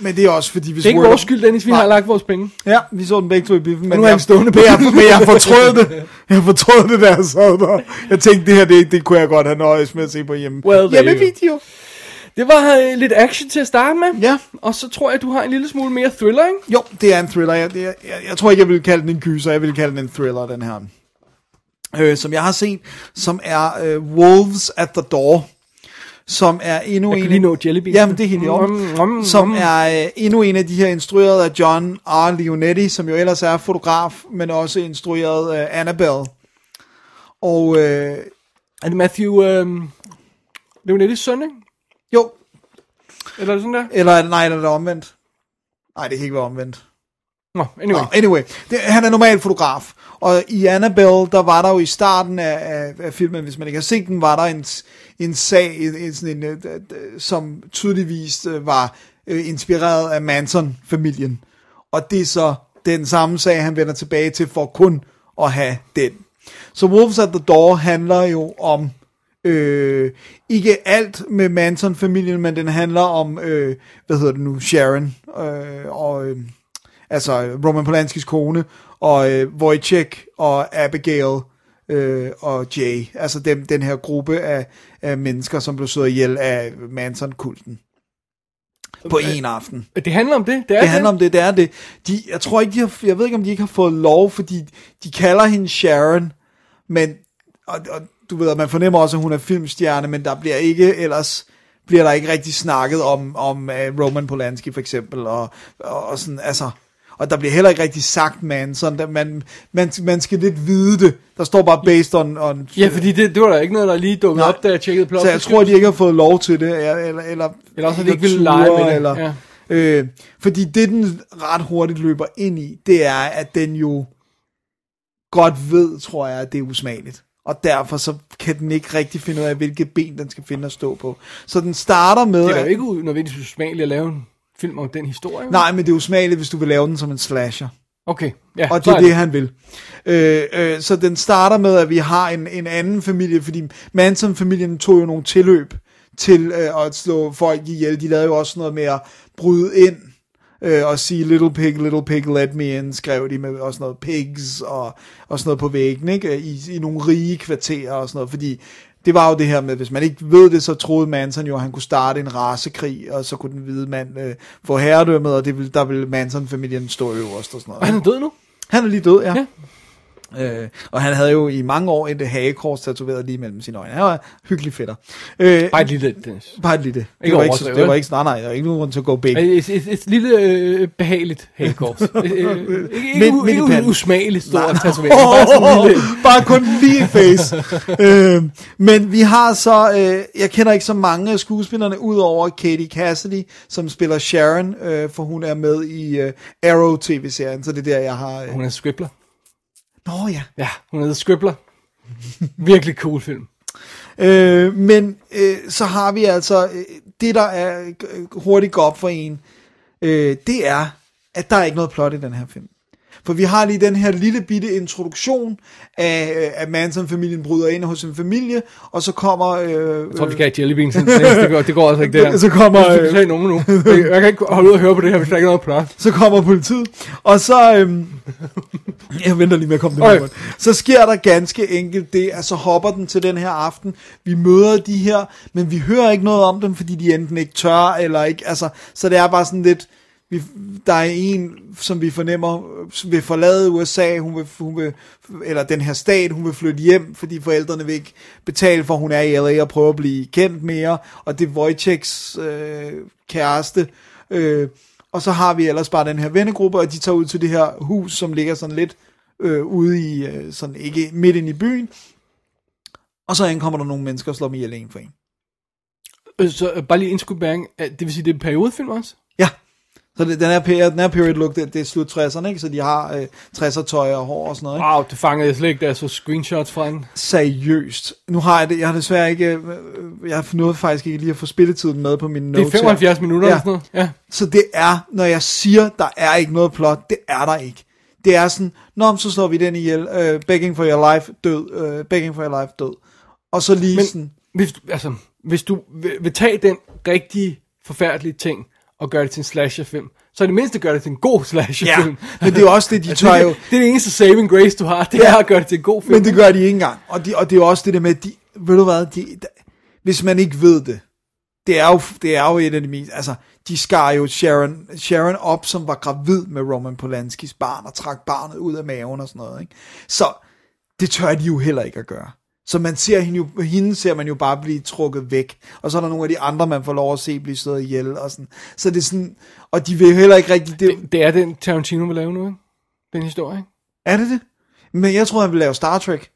Men det er også fordi, hvis Det er ikke vores skyld, Dennis, vi Nej. har lagt vores penge. Ja, vi så den begge to i biffen. Men nu er jeg, han stående på men jeg, den. men jeg fortrød det. Jeg fortrød det, da jeg sad der. Jeg tænkte, det her, det, det kunne jeg godt have nøjes med at se på hjemme. Well, there hjemme you go. video. Det var øh, lidt action til at starte med. Ja. Og så tror jeg, du har en lille smule mere thriller, ikke? Jo, det er en thriller. Jeg, jeg, jeg, jeg tror ikke, jeg vil kalde den en gyser. Jeg vil kalde den en thriller, den her. Øh, som jeg har set, som er øh, Wolves at the Door. Som er endnu Jeg en... lige nå Jelly Beans. Jamen, det er helt i orden. Mm, mm, Som mm. er øh, endnu en af de her instrueret af John R. Leonetti, som jo ellers er fotograf, men også instrueret af Annabelle. Og øh, Er det Matthew... Øh, Leonettis søn, ikke? jo, Eller er det sådan der? eller er det, nej, eller er det omvendt? Nej, det kan ikke være omvendt. Nå, anyway. Nå, anyway, det, han er normal fotograf. Og i Annabelle, der var der jo i starten af, af, af filmen, hvis man ikke har set den, var der en, en sag, en, en, sådan en, øh, som tydeligvis øh, var øh, inspireret af Manson-familien. Og det er så den samme sag, han vender tilbage til for kun at have den. Så Wolves at the Door handler jo om øh, ikke alt med Manson-familien, men den handler om, øh, hvad hedder det nu, Sharon, øh, og øh, altså Roman Polanskis kone, og øh, Wojciech og Abigail øh, og Jay, altså dem, den her gruppe af, af mennesker, som blev slået ihjel af Manson-kulten på en aften. Det handler om det. Det, er Det handler om det, det er det. De, jeg tror ikke, de har, jeg ved ikke, om de ikke har fået lov, fordi de kalder hende Sharon, men, og, og du ved, man fornemmer også, at hun er filmstjerne, men der bliver ikke ellers, bliver der ikke rigtig snakket om, om uh, Roman Polanski for eksempel, og, og, og sådan, altså, og der bliver heller ikke rigtig sagt Manson, der, man, man, man skal lidt vide det, der står bare based on, on Ja, fordi det, det var der ikke noget, der lige dukkede op, da jeg tjekkede plot. så jeg tror, de ikke har fået lov til det, eller, eller, eller, også har de ikke ville lege med det, Eller, ja. øh, fordi det, den ret hurtigt løber ind i, det er, at den jo godt ved, tror jeg, at det er usmageligt. Og derfor så kan den ikke rigtig finde ud af, hvilket ben den skal finde at stå på. Så den starter med... Det er jo at- ikke nødvendigvis usmageligt at lave en film om den historie. Nej, men det er usmageligt, hvis du vil lave den som en slasher. Okay, ja. Og det er det, han vil. Øh, øh, så den starter med, at vi har en, en anden familie, fordi Manson-familien tog jo nogle tilløb til øh, at slå folk ihjel. De lavede jo også noget med at bryde ind øh, og sige, little pig, little pig, let me in, skrev de med også noget pigs og, og sådan noget på væggen, ikke? I, i nogle rige kvarterer og sådan noget, fordi det var jo det her med, hvis man ikke ved det, så troede Manson jo, at han kunne starte en rasekrig, og så kunne den hvide mand øh, få herredømmet, og det ville, der ville Manson-familien stå øverst og sådan noget. Og han er død nu? Han er lige død, ja. Ja. Øh, og han havde jo i mange år et hagekors tatoveret lige mellem sine øjne. Han var en hyggelig fætter. Øh, Bare et lille, Dennis. bare et lille. Det Ikke var ikke, så, det var ikke, nej, nej, der var ikke nogen grund til at gå big. Et, et, et lille øh, behageligt hagekors. Øh, øh, ikke ikke, u- ikke panden. usmageligt stor Nej. tatovering. Bare en lille... bare kun lige face. øh, men vi har så, øh, jeg kender ikke så mange af skuespillerne, udover Katie Cassidy, som spiller Sharon, øh, for hun er med i øh, Arrow tv-serien, så det er der, jeg har... Øh... Hun er scribbler. Nå ja. Ja, hun er scribbler. Virkelig cool film. Øh, men øh, så har vi altså, øh, det der er øh, hurtigt går op for en, øh, det er, at der er ikke noget plot i den her film. For vi har lige den her lille bitte introduktion af, øh, at Manson-familien bryder ind hos en familie, og så kommer... Øh, Jeg tror, vi skal have jelly beans. Det går, det går altså ikke der. Så kommer, Jeg øh, skal nogen nu. Jeg kan ikke holde ud og høre på det her, hvis der ikke er noget plot. så kommer politiet, og så, øhm, jeg venter lige med at komme det okay. så sker der ganske enkelt det, at så hopper den til den her aften, vi møder de her, men vi hører ikke noget om dem, fordi de enten ikke tør, eller ikke, altså, så det er bare sådan lidt, vi, der er en, som vi fornemmer, som vil forlade USA, hun vil, hun vil, eller den her stat, hun vil flytte hjem, fordi forældrene vil ikke betale for, at hun er i LA og prøve at blive kendt mere, og det er Wojciechs øh, kæreste, øh, og så har vi ellers bare den her vennegruppe, og de tager ud til det her hus, som ligger sådan lidt øh, ude i, øh, sådan ikke midt ind i byen, og så ankommer der nogle mennesker og slår dem ihjel en for en. Øh, så øh, bare lige indskud. Øh, det vil sige, det er en periodefilm også? Så det, den, her, period, den her period look, det, det er slut 60'erne, ikke? Så de har øh, 60'er tøj og hår og sådan noget, ikke? Wow, det fangede jeg slet ikke, da jeg så screenshots fra den. Seriøst. Nu har jeg det, jeg har desværre ikke, øh, jeg har nået faktisk ikke lige at få spilletiden med på min Det notes er 75 her. minutter ja. eller sådan noget. Ja. Så det er, når jeg siger, der er ikke noget plot, det er der ikke. Det er sådan, Nå, så slår vi den ihjel, uh, begging for your life, død, uh, begging for your life, død. Og så lige Men sådan, hvis, du- altså, hvis du vil, vil tage den rigtige, forfærdelige ting og gøre det til en slasherfilm, så er det mindste gør det til en god slasherfilm. Ja, men det er også det, de Altså, tør det, jo- det er det eneste saving grace, du har, det Ja. er at gøre det til en god film. Men det gør de ikke engang. Og, de, og det er også det der med, de, ved du hvad, de, de, hvis man ikke ved det, det er jo, det er jo et af de mest, altså, de skar jo Sharon, Sharon op, som var gravid med Roman Polanskis barn, og trak barnet ud af maven og sådan noget, ikke? Så det tør de jo heller ikke at gøre. Så man ser hende jo, hende ser man jo bare blive trukket væk. Og så er der nogle af de andre, man får lov at se blive slået ihjel og sådan. Så det er sådan, og de vil jo heller ikke rigtig, det, det, det er den Tarantino vil lave nu, ikke? Den historie, ikke? er det det? Men jeg tror han vil lave Star Trek.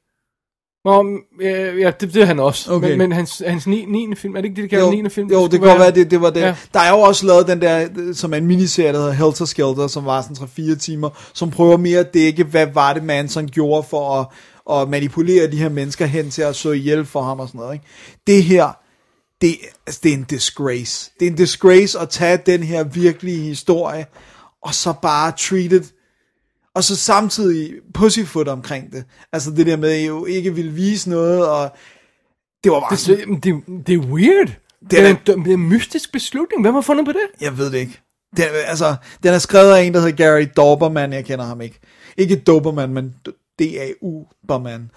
Nå, ja, ja det, det er han også. Okay. Men, men hans, hans 9. 9. film, er det ikke det, de kalder jo, 9. film? Jo, det kan godt være, det, det var det. Ja. Der er jo også lavet den der, øh, som er en miniserie, der hedder Helter Skelter, som var sådan 3-4 timer, som prøver mere at dække, hvad var det, Manson gjorde for at, at manipulere de her mennesker hen til at slå ihjel for ham og sådan noget. Ikke? Det her, det, altså, det er en disgrace. Det er en disgrace at tage den her virkelige historie, og så bare treat it og så samtidig pussyfoot omkring det. Altså det der med, at I jo ikke ville vise noget, og det var bare sådan, Det, det, det er weird. Det Det er, er- en, det er en mystisk beslutning. Hvem har fundet på det? Jeg ved det ikke. Den, altså, den er skrevet af en, der hedder Gary Dauberman. Jeg kender ham ikke. Ikke Doberman, men D-A-U-Berman.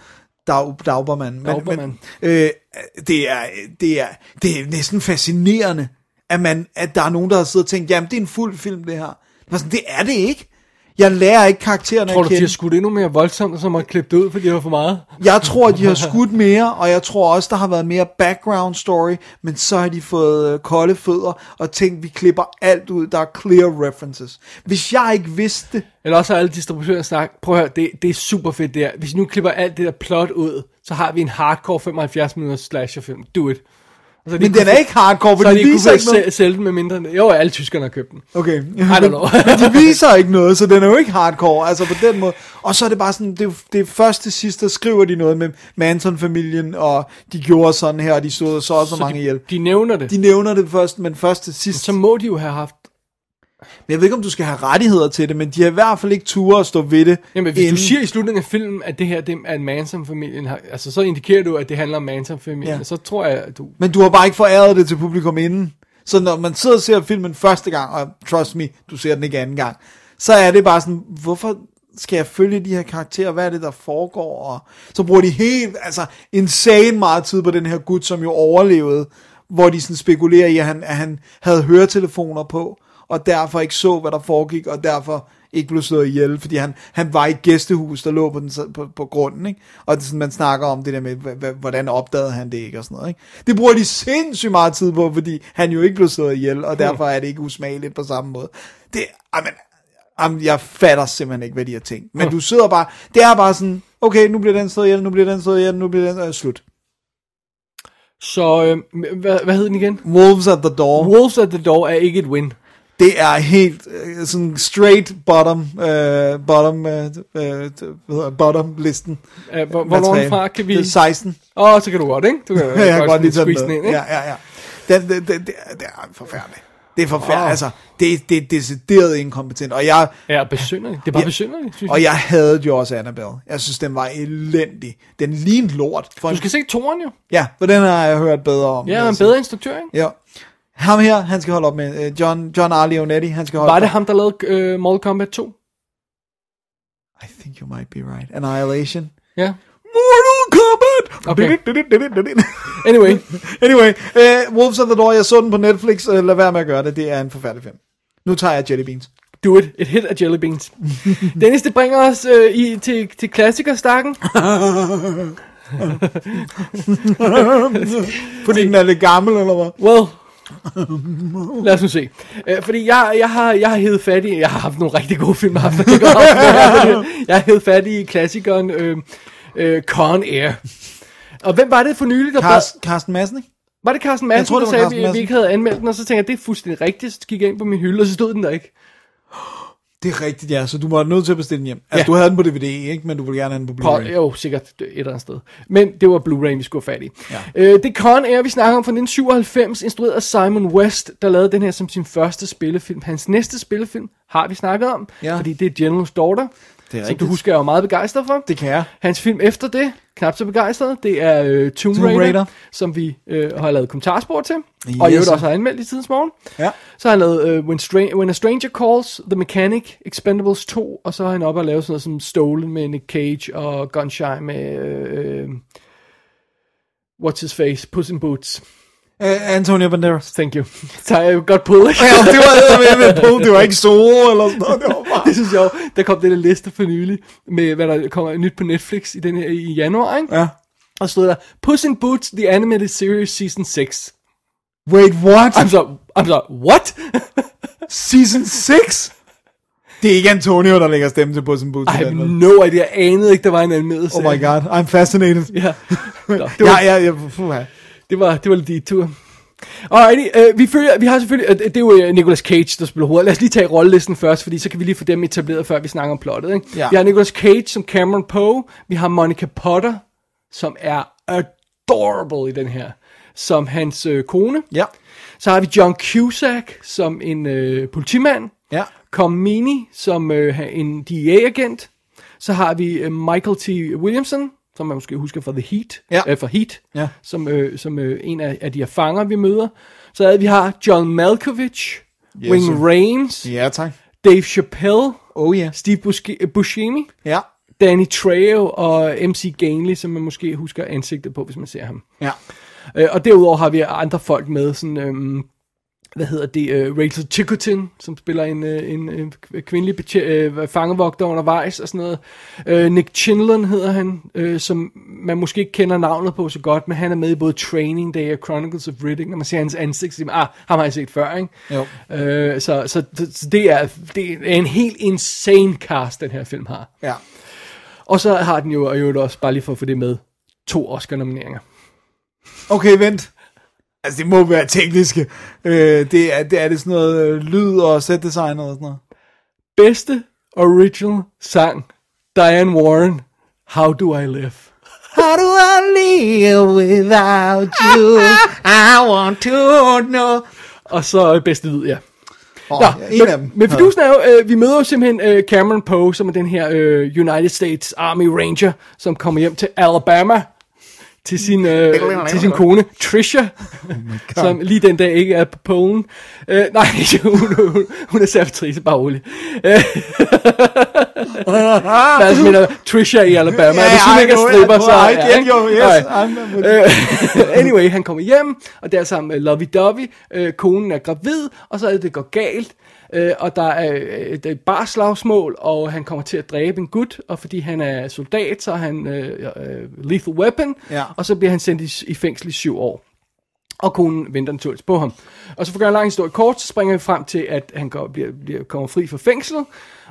Dag, Dauberman. Men. Men, øh, det, er, det, er, det er næsten fascinerende, at, man, at der er nogen, der har siddet og tænkt, jamen det er en fuld film, det her. Var sådan, det er det ikke. Jeg lærer ikke karaktererne Tror at du, de kende. har skudt endnu mere voldsomt, og så må klippe det ud, fordi det var for meget? Jeg tror, de har skudt mere, og jeg tror også, der har været mere background story, men så har de fået øh, kolde fødder og tænkt, vi klipper alt ud, der er clear references. Hvis jeg ikke vidste det, Eller også har alle distributører sagt, prøv at høre, det, det er super fedt det her. Hvis I nu klipper alt det der plot ud, så har vi en hardcore 75 minutters slasherfilm. Do it. Så men den er ikke hardcore, for så de de viser ikke noget. sælge den med mindre. Jo, alle tyskerne har købt den. Okay, I don't know. men de viser ikke noget, så den er jo ikke hardcore, altså på den måde. Og så er det bare sådan, det er, det er først til sidst, der skriver de noget med Manson-familien, og de gjorde sådan her, og de stod så og så, så mange de, ihjel. de nævner det. De nævner det først, men først til sidst. så må de jo have haft... Men jeg ved ikke, om du skal have rettigheder til det, men de har i hvert fald ikke ture at stå ved det. Jamen, hvis inden- du siger i slutningen af filmen, at det her det er en Manson-familien, har- altså så indikerer du, at det handler om Manson-familien, Ja. så tror jeg, at du... Men du har bare ikke foræret det til publikum inden. Så når man sidder og ser filmen første gang, og trust me, du ser den ikke anden gang, så er det bare sådan, hvorfor skal jeg følge de her karakterer? Hvad er det, der foregår? Og så bruger de helt, altså insane meget tid på den her gut, som jo overlevede, hvor de sådan spekulerer i, at han, at han havde høretelefoner på, og derfor ikke så, hvad der foregik, og derfor ikke blev slået ihjel, fordi han, han var i et gæstehus, der lå på, den, på, på grunden, ikke? og det, sådan, man snakker om det der med, hvordan opdagede han det ikke, og sådan noget. Ikke? Det bruger de sindssygt meget tid på, fordi han jo ikke blev slået ihjel, og derfor er det ikke usmageligt på samme måde. Det, amen, amen, jeg fatter simpelthen ikke, hvad de har tænkt. Men du sidder bare, det er bare sådan, okay, nu bliver den slået ihjel, nu bliver den slået ihjel, nu bliver den øh, slut. Så, øh, hvad, hvad hed den igen? Wolves at the door. Wolves at the Door er ikke et win. Det er helt øh, sådan straight bottom, øh, bottom, øh, øh, bottom listen. Uh, hvor, hvornår fra kan vi... Det er 16. Åh, oh, så kan du godt, ikke? Du kan, Ja, jeg kan godt lige tage den ind, ikke? Ja, ja, ja. Den, den, det, er- det er forfærdeligt. Det er forfærdeligt. Åh. Altså, det, det er decideret inkompetent. Og jeg, Ja, besynderligt. Det er bare besynderligt, synes og jeg. jeg havde jo også Annabelle. Jeg synes, den var elendig. Den lignede lort. For Du en, skal se toren jo. Ja, for den har jeg hørt bedre om. Ja, jeg en bedre instruktør, ikke? Ja. Ham her, han skal holde op med. øh, John, John R. Leonetti, han skal holde Var op. det ham, der lavede uh, Mortal Kombat 2? I think you might be right. Annihilation. Ja. Mortal Kombat! Okay. Okay. Anyway. anyway, uh, Wolves of the Door, jeg så den på Netflix. Uh, lad være med at gøre det. Det er en forfærdelig film. Nu tager jeg jelly beans. Do it. Et hit af Jelly Beans. Dennis, det bringer os øh, i, til, til klassikerstakken. Fordi den er lidt gammel, eller hvad? Well, lad os nu se. Øh, fordi jeg, jeg, har, jeg har hævet fat i, jeg har haft nogle rigtig gode film, jeg har haft, jeg har hævet fat i klassikeren øh, øh, Con Air. Og hvem var det for nylig, der bad, Karsten, Karsten Madsen, ikke? var det Carsten Madsen, tror, der det var sagde, at Carsten vi, vi ikke havde anmeldt den, og så tænkte jeg, det er fuldstændig rigtigt, så gik jeg ind på min hylde, og så stod den der ikke. Det er rigtigt, ja. Så du var nødt til at bestille den hjem. Altså, Ja. du havde den på DVD, ikke? Men du ville gerne have den på Blu-ray. jo, sikkert et eller andet sted. Men det var Blu-ray, vi skulle have fat i. Ja. Øh, det er Con Air, vi snakker om fra 1997, instrueret af Simon West, der lavede den her som sin første spillefilm. Hans næste spillefilm har vi snakket om, Ja. fordi det er General's Daughter, Det er som du husker, jeg var meget begejstret for. Det kan jeg. Hans film efter det, knap så begejstret, det er øh, Tomb, Tomb Raider, Raider. som vi øh, har lavet kommentarspor til, Yes. og i øvrigt også har anmeldt i tidens morgen. Ja. Så har han lavet øh, When, Stra- When a Stranger Calls, The Mechanic, Expendables 2, og så har han op og lavet sådan noget som Stolen med Nick Cage og Gunshy med, øh, øh, what's his face, Puss in Boots. Uh, Antonio Banderas. Thank you. Så jeg godt på, ikke? Ja, det var med på. Det var ikke Zorro eller sådan noget. Det var bare... Det synes jeg jo, der kom den der liste for nylig, med hvad der kommer nyt på Netflix i, den her, i januar, ikke? Ja. Og så stod der, Puss in Boots, The Animated Series Season 6. Wait, what? I'm så, I'm så, what? Season 6? Det er ikke Antonio, der lægger stemme til Puss in Boots. I have no idea, jeg anede ikke, der var en anmeldelse. Oh my god, I'm fascinated. Ja. Var, Ja, ja, ja. Puha. Det var, det var lidt tur. Alrighty, øh, vi, følger, vi har selvfølgelig, øh, det er jo øh, Nicolas Cage, der spiller hovedet. Lad os lige tage rollelisten først, fordi så kan vi lige få dem etableret, før vi snakker om plottet. Ikke? Ja. Vi har Nicolas Cage som Cameron Poe, vi har Monica Potter, som er adorable i den her, som hans øh, kone. Ja. Så har vi John Cusack som en øh, politimand. Ja. Comini som øh, en DEA-agent. Så har vi øh, Michael T. Williamson, som man måske husker fra The Heat. Ja. Øh, fra Heat. Ja. Som, øh, som øh, en af, af de her fanger, vi møder. Så havde vi har John Malkovich, Yes, Wing. Rames, Ja, tak. Dave Chappelle, Oh ja. Steve Busci- Buscemi, Ja. Danny Trejo og MC Gainley, som man måske husker ansigtet på, hvis man ser ham. Ja. Øh, og derudover har vi andre folk med, sådan, øhm, hvad hedder det, øh, Rachel Chicotin, som spiller en, øh, en, en kvindelig øh, fangevogter undervejs og sådan noget. Øh, Nick Chinlund hedder han, øh, som man måske ikke kender navnet på så godt, men han er med i både Training Day og Chronicles of Riddick. Når man ser hans ansigt, så siger man, ah, ham har jeg set før, ikke? Jo. Øh, så, så, så det, er, det er en helt insane cast, den her film har. Ja. Og så har den jo, og jo også, bare lige for at få det med, to Oscar-nomineringer. Okay, vent. Altså, det må være tekniske. Øh, det, er, det er det sådan noget øh, lyd og setdesign og sådan noget. bedste original sang, Diane Warren, How Do I Live? How do I live without you? I want to know. Og så øh, bedste lyd, ja. Oh, Nå, en men, af dem. Men fidusen er jo, øh, vi møder jo simpelthen øh, Cameron Poe, som er den her øh, United States Army Ranger, som kommer hjem til Alabama til sin, øh, til sin kone, Trisha, Oh som lige den dag ikke er på polen. Øh, nej, hun, hun, hun er servitrice, bare rolig. Øh, altså, mener, Trisha i Alabama. Yeah, hvis hun ikke er stripper, så ikke? you, yes, Øh, anyway, han kommer hjem, og der er sammen med Lovey Dovey. Øh, konen er gravid, og så er det, det går galt. Øh, og der er, øh, der er et barslagsmål, og han kommer til at dræbe en gut, og fordi han er soldat, så er han øh, øh, lethal weapon, Ja. og så bliver han sendt i, i fængsel i syv år. Og konen venter naturligvis på ham. Og så for at gøre en lang historie kort, så springer vi frem til, at han går, bliver, bliver, kommer fri fra fængslet,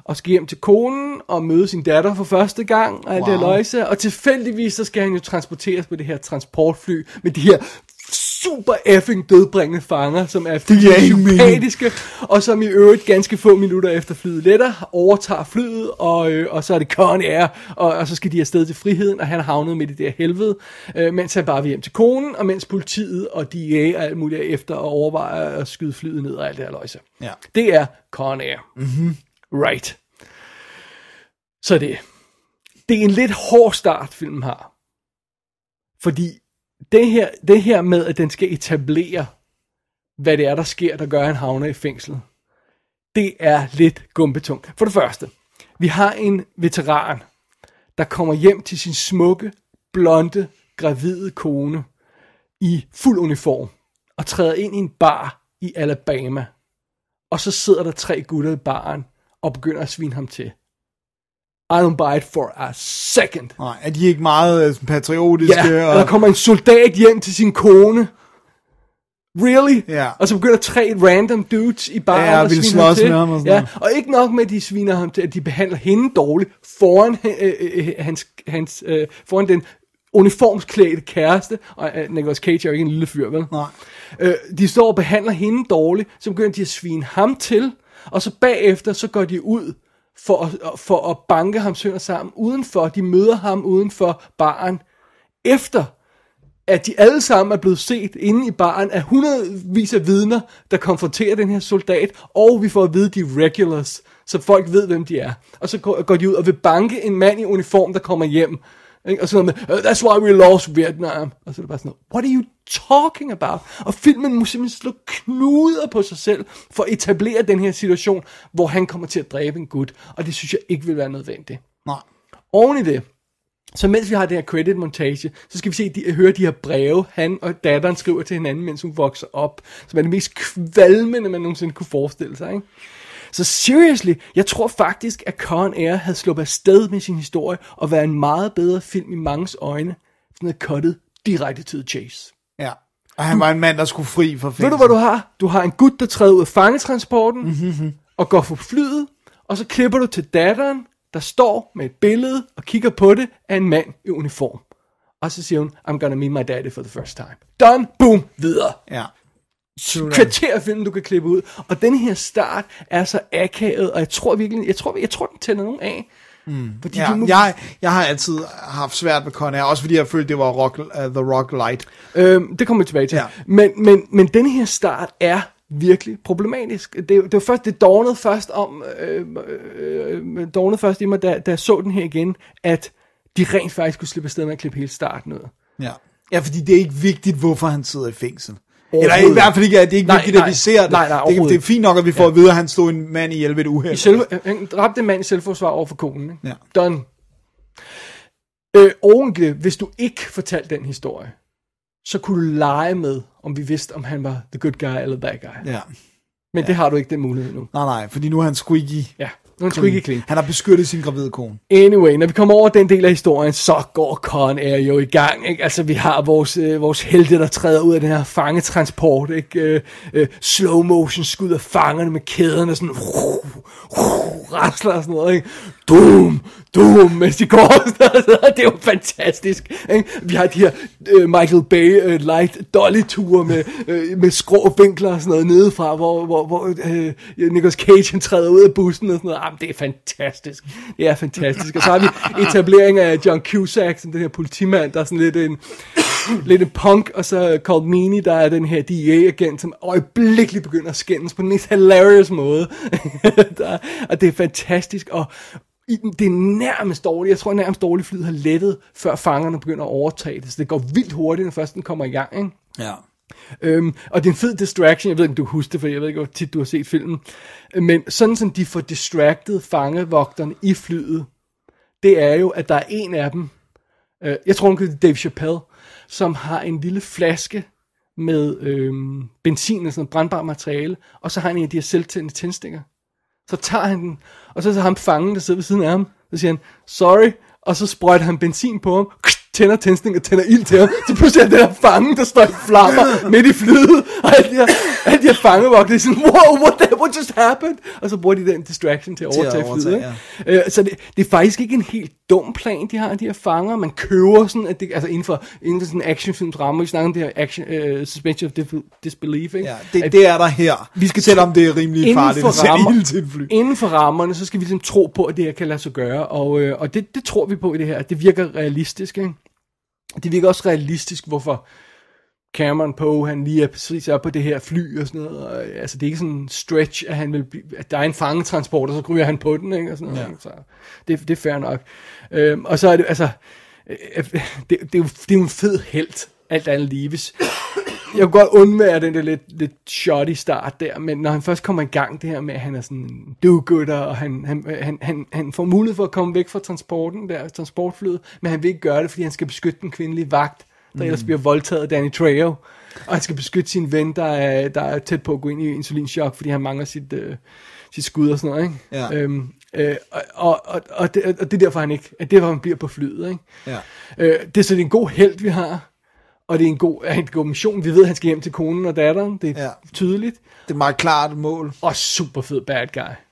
og skal hjem til konen og møde sin datter for første gang, og wow. det løjse. Og tilfældigvis, så skal han jo transporteres på det her transportfly, med de her super effing dødbringende fanger, som er sympatiske, og som i øvrigt ganske få minutter efter flyet letter, overtager flyet, og, øh, og så er det Con Air, og, og så skal de afsted til friheden, og han er havnet midt i det her helvede, øh, mens han bare vil hjem til konen, og mens politiet og DEA og alt muligt er efter og overvejer at skyde flyet ned og alt det her løjse. Ja. Det er Con Air. Mm-hmm. Right. Så det. Det er en lidt hård start, filmen har. Fordi det her, det her med, at den skal etablere, hvad det er, der sker, der gør, at han havner i fængsel, det er lidt gumbetungt. For det første, vi har en veteran, der kommer hjem til sin smukke, blonde, gravide kone i fuld uniform og træder ind i en bar i Alabama og så sidder der tre gutter i baren og begynder at svine ham til. I don't buy it for a second. Nej, er de ikke meget øh, patriotiske? Ja, og... og der kommer en soldat hjem til sin kone. Really? Ja. Og så begynder tre random dudes i baren Ja, at svine ham til. med ham og sådan ja, noget. og ikke nok med, at de sviner ham til, at de behandler hende dårligt foran, øh, øh, hans, hans, øh, foran den uniformsklædte kæreste. Og øh, Nicolas Cage er jo ikke en lille fyr, vel? Nej. Øh, de står og behandler hende dårligt, så begynder de at svine ham til, og så bagefter, så går de ud for at, for at banke ham sønder sammen udenfor. De møder ham udenfor baren, efter at de alle sammen er blevet set inde i baren af hundredvis af vidner, der konfronterer den her soldat, og vi får at vide, de er regulars, så folk ved, hvem de er. Og så går de ud og vil banke en mand i uniform, der kommer hjem. Ikke? Og sådan noget med, "Uh, that's why we lost Vietnam. Og så er det bare sådan noget, what are you talking about? Og filmen må simpelthen slå knuder på sig selv, for at etablere den her situation, hvor han kommer til at dræbe en gut. Og det synes jeg ikke vil være nødvendigt. Nej. Oven i det, så mens vi har det her credit montage, så skal vi se, de, høre de her breve, han og datteren skriver til hinanden, mens hun vokser op, som er det mest kvalmende, man nogensinde kunne forestille sig. Ikke? Så seriously, jeg tror faktisk, at Con Air havde sluppet afsted med sin historie, og været en meget bedre film i manges øjne, hvis den havde cuttet direkte til Chase. Ja. Og han var en mand, der skulle fri fra fængsel. Ved du, hvad du har? Du har en gut, der træder ud af fangetransporten, mm-hmm. og går for flyet, og så klipper du til datteren, der står med et billede og kigger på det af en mand i uniform. Og så siger hun, I'm gonna meet my daddy for the first time. Done, boom, videre. Ja. Kvarter af filmen, du kan klippe ud. Og den her start er så akavet, og jeg tror virkelig, jeg tror, jeg tror den tænder nogen af. Mm. Fordi Ja, nu, jeg, jeg har altid haft svært med Con Air, også fordi jeg følte, det var rock, uh, The Rock Light. Øhm, det kommer vi tilbage til. Ja. Men, men, men den her start er virkelig problematisk. Det, det var først, det dawnede først om, øh, øh, dawnede først i mig, da, da jeg så den her igen, at de rent faktisk kunne slippe afsted med at klippe hele starten ud. Ja. ja, fordi det er ikke vigtigt, hvorfor han sidder i fængsel. Eller i hvert fald ikke, at det er ikke Nej, vigtigt, at vi ser det. Nej, nej, det, det er fint nok, at vi får Ja. at vide, at han slog en mand ihjel ved et uheld. I selv, han dræbte en mand i selvforsvar over for konen. Ikke? Ja. Done. Øh, oven i det, hvis du ikke fortalte den historie, så kunne du lege med, om vi vidste, om han var the good guy eller bad guy. Ja. Men det har du ikke den mulighed nu. Nej, nej, fordi nu er han squeaky. Ja, er han squeaky clean. Han har beskyttet sin gravide kone. Anyway, når vi kommer over den del af historien, så går Con Air jo i gang. Ikke? Altså, vi har vores, øh, vores helte, der træder ud af den her fangetransport. Ikke? Øh, øh, slow motion skud af fangerne med kæderne, sådan uh, uh, rasler og sådan noget. Ikke? Dum, dum, mens de går. det er jo fantastisk. Ikke? Vi har de her øh, Michael Bay øh, light dolly ture med, øh, med skrå vinkler og sådan noget nedefra, hvor, hvor, hvor øh, Nicolas Cage han træder ud af bussen og sådan noget. Jamen, det er fantastisk. Det er fantastisk. Og så har vi etablering af John Cusack, som den her politimand, der er sådan lidt en, lidt en punk, og så Colt Meany, der er den her DEA-agent, som øjeblikkeligt begynder at skændes på den mest hilarious måde. der, og det er fantastisk, og i den- det er nærmest dårligt. Jeg tror nærmest dårligt flyet har lettet, før fangerne begynder at overtage det. Så det går vildt hurtigt, når først den kommer i gang. Ikke? Ja. Øhm, og det er en fed distraction, jeg ved ikke, om du husker det, for jeg ved ikke, hvor tit du har set filmen. Men sådan som de får distracted fangevogterne i flyet, det er jo, at der er en af dem, øh, jeg tror, det er Dave Chappelle, som har en lille flaske med øhm, benzin og sådan noget brandbart materiale, og så har han en af de her selvtændende tændstikker. Så tager han den, og så er han ham fangen, der sidder ved siden af ham, så siger han, sorry, og så sprøjter han benzin på ham, tænder tændstikken og tænder ild til ham. Så pludselig er den her fange, der står i flammer midt i flyet, og alle de her, alle de her fangevogtere er sådan, wow, what, the, what just happened? Og så bruger de den distraction til at Til at overtage, overtage, flyet. Ikke? Øh, så det, det er faktisk ikke en helt dum plan, de har, de her fanger. Man køber sådan, at det, altså inden for, inden for sådan en actionfilms ramme, vi snakker om det her action, uh, suspension of disbelief, ikke? ja det, At- det er der her. Vi skal Selvom det er rimelig farligt for at rammer- til et fly. Inden for rammerne, så skal vi ligesom tro på, at det her kan lade sig gøre, og, øh, og det, det tror vi på i det her. Det virker realistisk, ikke? Det virker også realistisk, hvorfor Cameron Poe, han lige er præcis op på det her fly og sådan noget. Og, øh, altså, det er ikke sådan en stretch, at, han vil blive, at der er en fangetransport, og så ryger han på den, ikke? Og sådan noget, Ja. ikke? Så det, det er fair nok. Øhm, og så er det, altså, øh, det, det, er jo, det er jo en fed held, alt andet lige. Hvis, jeg kunne godt undvære den der lidt, lidt shoddy start der, men når han først kommer i gang, det her med, at han er sådan en do-gooder, og han, han, han, han, han får mulighed for at komme væk fra transporten der, transportflyet, men han vil ikke gøre det, fordi han skal beskytte den kvindelige vagt, der ellers bliver voldtaget af Danny Trejo. Og han skal beskytte sin ven, der er, der er tæt på at gå ind i insulinchok, fordi han mangler sit, øh, sit skud og sådan noget. Ikke? Ja. Øhm, øh, og, og, og, det, og det er derfor, han ikke, at det er derfor, han bliver på flyet. Ikke? Ja. Øh, det er så det er en god held, vi har. Og det er en god, en god mission. Vi ved, at han skal hjem til konen og datteren. Det er ja. tydeligt. Det er meget klart mål. Og super fed bad guy.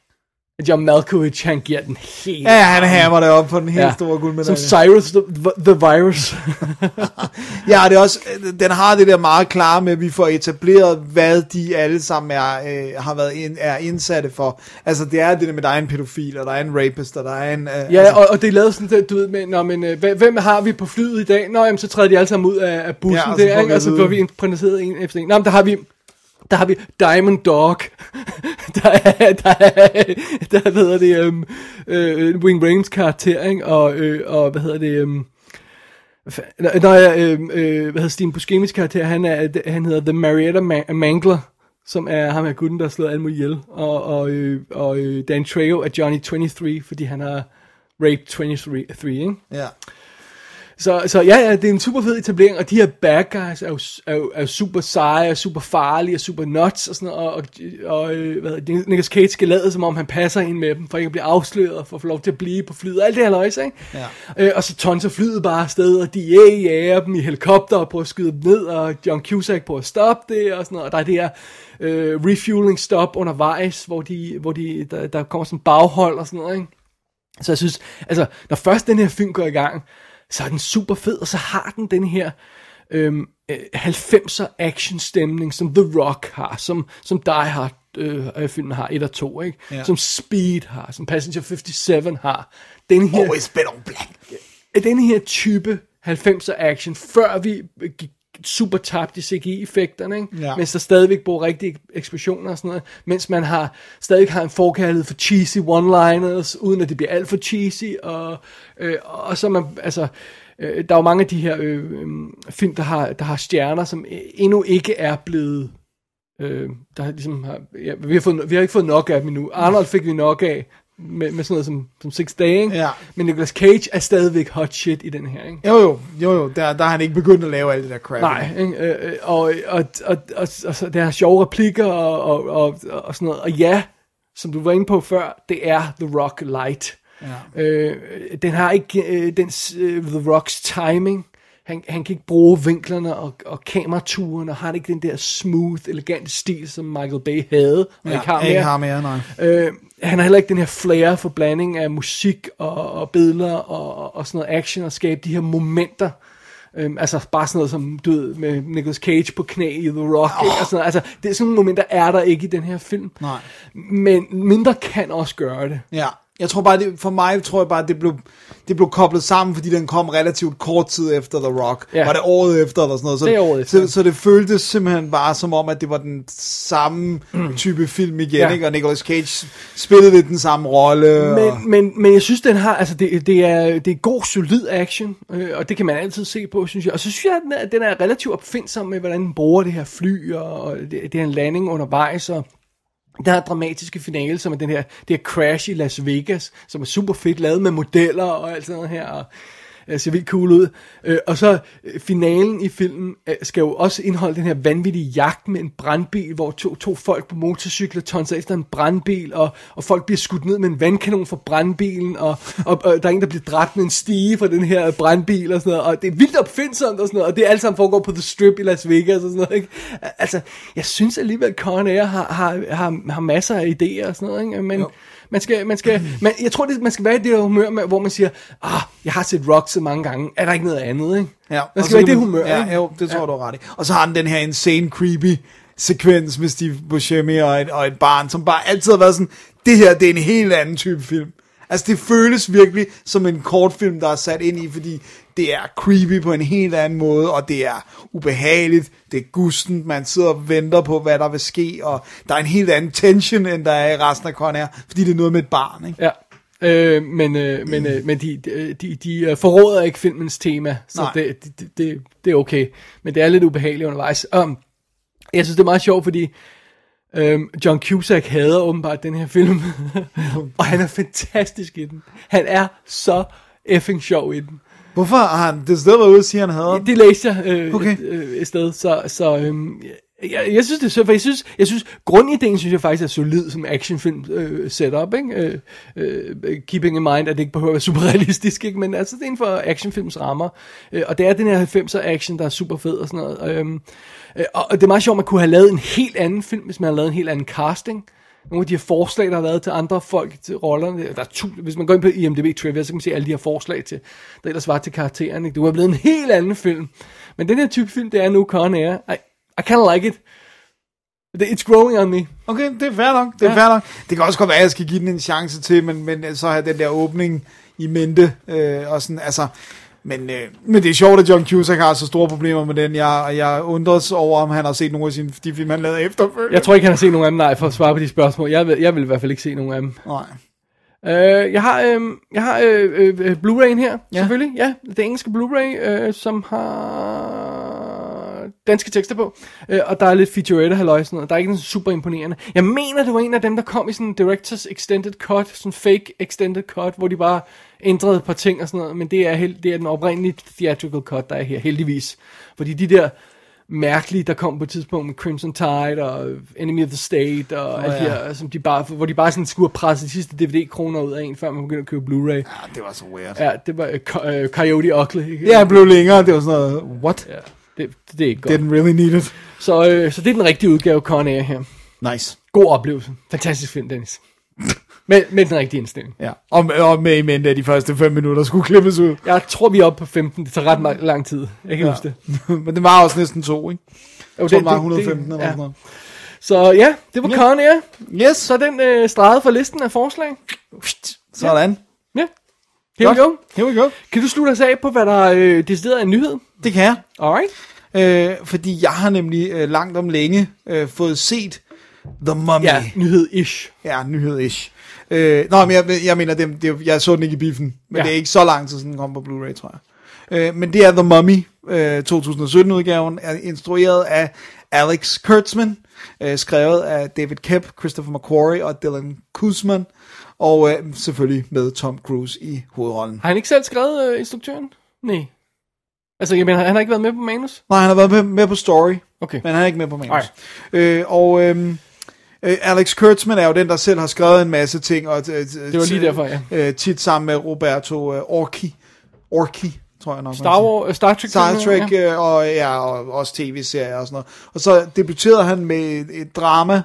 John Malkovich, han giver den helt... Ja, han hammer det op på den helt ja. Store Som guldmedalje. Cyrus the, the Virus. Ja, det er også, den har det der meget klare med, at vi får etableret, hvad de alle sammen er, øh, har været ind, er indsatte for. Altså, det er det der med, der er en pædofil, og der er en rapist, og der er en... Øh, ja, altså, og, og det er lavet sådan, at du ved, med, nå, men, øh, hvem- har vi på flyet i dag? Nå, jamen, så træder de alle sammen ud af, af bussen Ja, og så får der, vi ikke? og så får vi præsenteret en efter en. Nå, men der har vi... Der har vi Diamond Dog. der er, der er, der hedder det, um, øh, Wing Brains karakter, ikke? Og, øh, og hvad hedder det, um, Når jeg, øh, øh, hvad hedder Stine Buscemi's karakter, han, er, han hedder The Marietta Man- Mangler, som er ham her gutten, der har slået alle mod ihjel. Og, og, øh, og øh, Dan Trejo er Johnny 23, fordi han har raped 23, ikke? ja. Så, så ja, ja, det er en super fed etablering, og de her bad guys er jo, er jo, er jo super seje, og super farlige, og super nuts, og sådan noget, og, og, og øh, hvad Nicolas Cage skal lade, som om han passer ind med dem, for ikke at blive afsløret, og for at få lov til at blive på flyet, og alt det her løjse, ikke? Ja. Øh, og så tonser flyet bare afsted, og de jager dem i helikopter, og prøver at skyde dem ned, og John Cusack på at stoppe det, og sådan noget, og der er det her øh, refueling stop undervejs, hvor, de, hvor de, der, der kommer sådan baghold og sådan noget, ikke? Så jeg synes, altså, når først den her film går i gang, så er den super fed, og så har den den her øhm, øh, 90'er actionstemning, som The Rock har, som, som Die Hard øh, øh, filmen har, 1 og 2, ikke? Ja. som Speed har, som Passenger 57 har. Den her, Always bet on black. den her type 90'er action, før vi gik super tabt i CGI-effekterne, ikke? Ja. mens der stadigvæk bor rigtige eksplosioner og sådan noget, mens man har stadig har en forkærlighed for cheesy one-liners, uden at det bliver alt for cheesy, og, øh, og så man, altså, øh, der er jo mange af de her øh, øh, film, der har, der har stjerner, som endnu ikke er blevet øh, der ligesom har, ja, vi, har fået, vi har ikke fået nok af dem endnu. Arnold fik vi nok af med, med sådan noget som, som Six Day, ikke? Ja. men Nicolas Cage er stadigvæk hot shit i den her, ikke? Jo, jo, jo, jo, der, der har han ikke begyndt at lave alt det der crap. Nej, ikke? Øh, øh, og, og, og, og, og, og så der er sjove replikker og, og, og, og sådan noget. Og ja, som du var inde på før, det er The Rock Light. Ja. Øh, den har ikke øh, den, øh, The Rocks timing. Han, han kan ikke bruge vinklerne og, og kameraturen, og har ikke den der smooth, elegant stil, som Michael Bay havde, og Ja, ikke har mere. ikke har mere, nej. Øh, han har heller ikke den her flair for blanding af musik og, og billeder og, og, og sådan noget action og skabe de her momenter. Øhm, altså bare sådan noget som, du ved, med Nicolas Cage på knæ i The Rock. Oh. Ikke? Og sådan noget. Altså, det er sådan nogle momenter, er der ikke i den her film. Nej. Men mindre kan også gøre det. Ja, jeg tror bare, det, for mig tror jeg bare, det blev, det blev koblet sammen, fordi den kom relativt kort tid efter The Rock. Ja. Var det året efter eller sådan noget? Så Det er året efter. Så, så det føltes simpelthen bare som om, at det var den samme type film igen, Ja. ikke? Og Nicolas Cage spillede lidt den samme rolle. og... Men, men, men jeg synes, den har, altså det, det, er, det er god, solid action, øh, og det kan man altid se på, synes jeg. Og så synes jeg, at den er, den er relativt opfindsom med, hvordan den bruger det her fly, og, og det, det er en landing undervejs, og den her dramatiske finale, som er den her, det her crash i Las Vegas, som er super fedt, lavet med modeller og alt sådan noget her, og øh, ser vildt cool ud. Øh, og så øh, finalen i filmen øh, skal jo også indeholde den her vanvittige jagt med en brandbil, hvor to, to folk på motorcykler tonser efter en brandbil, og, og folk bliver skudt ned med en vandkanon fra brandbilen, og, og, og der er en, der bliver dræbt med en stige fra den her brandbil og sådan noget, og det er vildt opfindsomt og sådan noget, og det er alt sammen foregår på The Strip i Las Vegas og sådan noget, ikke? Altså, jeg synes alligevel, at Con Air har, har, har, har masser af idéer og sådan noget, ikke? Men, Jo man skal, man skal, man, jeg tror, det, man skal være i det der humør, med, hvor man siger, ah, jeg har set Rock så mange gange, er der ikke noget andet, ikke? Ja, man skal være i det humør, Ja, ikke? jo, det tror jeg, du har ret i. Og så har den den her insane creepy sekvens med Steve Buscemi og et, og et barn, som bare altid har været sådan, det her, det er en helt anden type film. Altså, det føles virkelig som en kortfilm, der er sat ind i, fordi det er creepy på en helt anden måde, og det er ubehageligt, det er gustent, man sidder og venter på, hvad der vil ske, og der er en helt anden tension, end der er i resten af Con Air, fordi det er noget med et barn, ikke? Ja. Øh, men øh, men, øh, men de, de, de, øh, forråder ikke filmens tema, så Nej. det, det, det, det er okay. Men det er lidt ubehageligt undervejs. Um, jeg synes, det er meget sjovt, fordi øhm, John Cusack hader åbenbart den her film, og han er fantastisk i den. Han er så effing sjov i den. Hvorfor har han det sted været ude og sige, han havde? Det læste jeg øh, Okay. okay. øh, et sted, så, så øhm, jeg, jeg synes det er sødt, for jeg synes, jeg synes grundideen synes jeg faktisk er solid som actionfilm øh, setup, ikke? Øh, øh, keeping in mind, at det ikke behøver at være super realistisk, ikke? Men altså det er inden for actionfilms rammer, øh, og det er den her 90'er action, der er super fed og sådan noget. Øhm, øh, og det er meget sjovt, at man kunne have lavet en helt anden film, hvis man havde lavet en helt anden casting. Nogle af de her forslag, der har været til andre folk til rollerne. Der er tu- hvis man går ind på IMDb Trivia, så kan man se alle de her forslag til, der ellers var til karakteren. Ikke? Det var blevet en helt anden film. Men den her type film, det er nu Con Air. I, I kind like it. Det- It's growing on me. Okay, det er fair nok. Det er Ja. fair nok. Det kan også godt være, at jeg skal give den en chance til, men, men så have den der åbning i mente. Øh, og sådan, altså, men, øh, men det er sjovt, at John Cusack har så store problemer med den. Jeg, jeg undres over, om han har set nogle af sine, de film, han lavede efterfølgende. Jeg tror ikke, han har set nogen af dem, nej, for at svare på de spørgsmål. Jeg vil, jeg vil i hvert fald ikke se nogen af dem. Nej. Øh, jeg har, øh, jeg har øh, øh, øh, Blu-ray'en her, Ja. ja. selvfølgelig. Ja, det engelske Blu-ray, øh, som har danske tekster på. Øh, og der er lidt featurette halløj sådan noget. Der er ikke sådan super imponerende. Jeg mener, det var en af dem, der kom i sådan en Directors Extended Cut, sådan fake Extended Cut, hvor de bare ændrede et par ting og sådan noget. Men det er, held, det er den oprindelige theatrical cut, der er her, heldigvis. Fordi de der mærkelige, der kom på et tidspunkt med Crimson Tide og Enemy of the State og oh, alt ja. de her, som de bare, hvor de bare sådan skulle have presset de sidste DVD-kroner ud af en, før man begyndte at købe Blu-ray. Ja, det var så weird. Ja, det var uh, Coyote Ugly. Ja, jeg blev længere. Det var sådan noget, what? ja det, det er ikke godt. Didn't really need it. Så, øh, så det er den rigtige udgave Con Air her. Nice. God oplevelse. Fantastisk film, Dennis. med, med den rigtige indstilling. Ja. Og, og med i mente, at de første 5 minutter skulle klippes ud. Jeg tror, vi er oppe på 15. Det tager ret ma- lang tid. Jeg kan ja. huske det. Men det var også næsten to, ikke? Jo, tror, det var 115 eller ja. sådan noget. Så ja, det var Ja. Con Air. Yes, Så den øh, streget fra listen af forslag. sådan. Ja. Here we go. Here we go. Kan du slutte os af på, hvad der er øh, decideret er en nyhed? Det kan jeg. Alright. Øh, fordi jeg har nemlig øh, langt om længe øh, fået set The Mummy. Ja, nyhed-ish. Ja, nyhed-ish. Øh, nå, men jeg, jeg mener, det, det, jeg så den ikke i biffen, men. Ja. det er ikke så lang tid siden den kom på Blu-ray, tror jeg. Øh, men det er The Mummy, øh, 2017-udgaven, er instrueret af Alex Kurtzman, øh, skrevet af David Kep, Christopher McQuarrie og Dylan Kuzman, og øh, selvfølgelig med Tom Cruise i hovedrollen. Har han ikke selv skrevet øh, instruktøren? Nej. Altså, jeg mener, han har ikke været med på manus? Nej, han har været med, med på story, Okay. men han er ikke med på manus. Alright. Øh, og øhm, øh, Alex Kurtzman er jo den, der selv har skrevet en masse ting. Og, øh, Det var lige derfor, ja. Øh, tit sammen med Roberto øh, Orki. Orki, tror jeg nok. Star. Wars, Star Trek. Star Trek, Ja. og, ja, og også tv-serier og sådan noget. Og så debuterede han med et, drama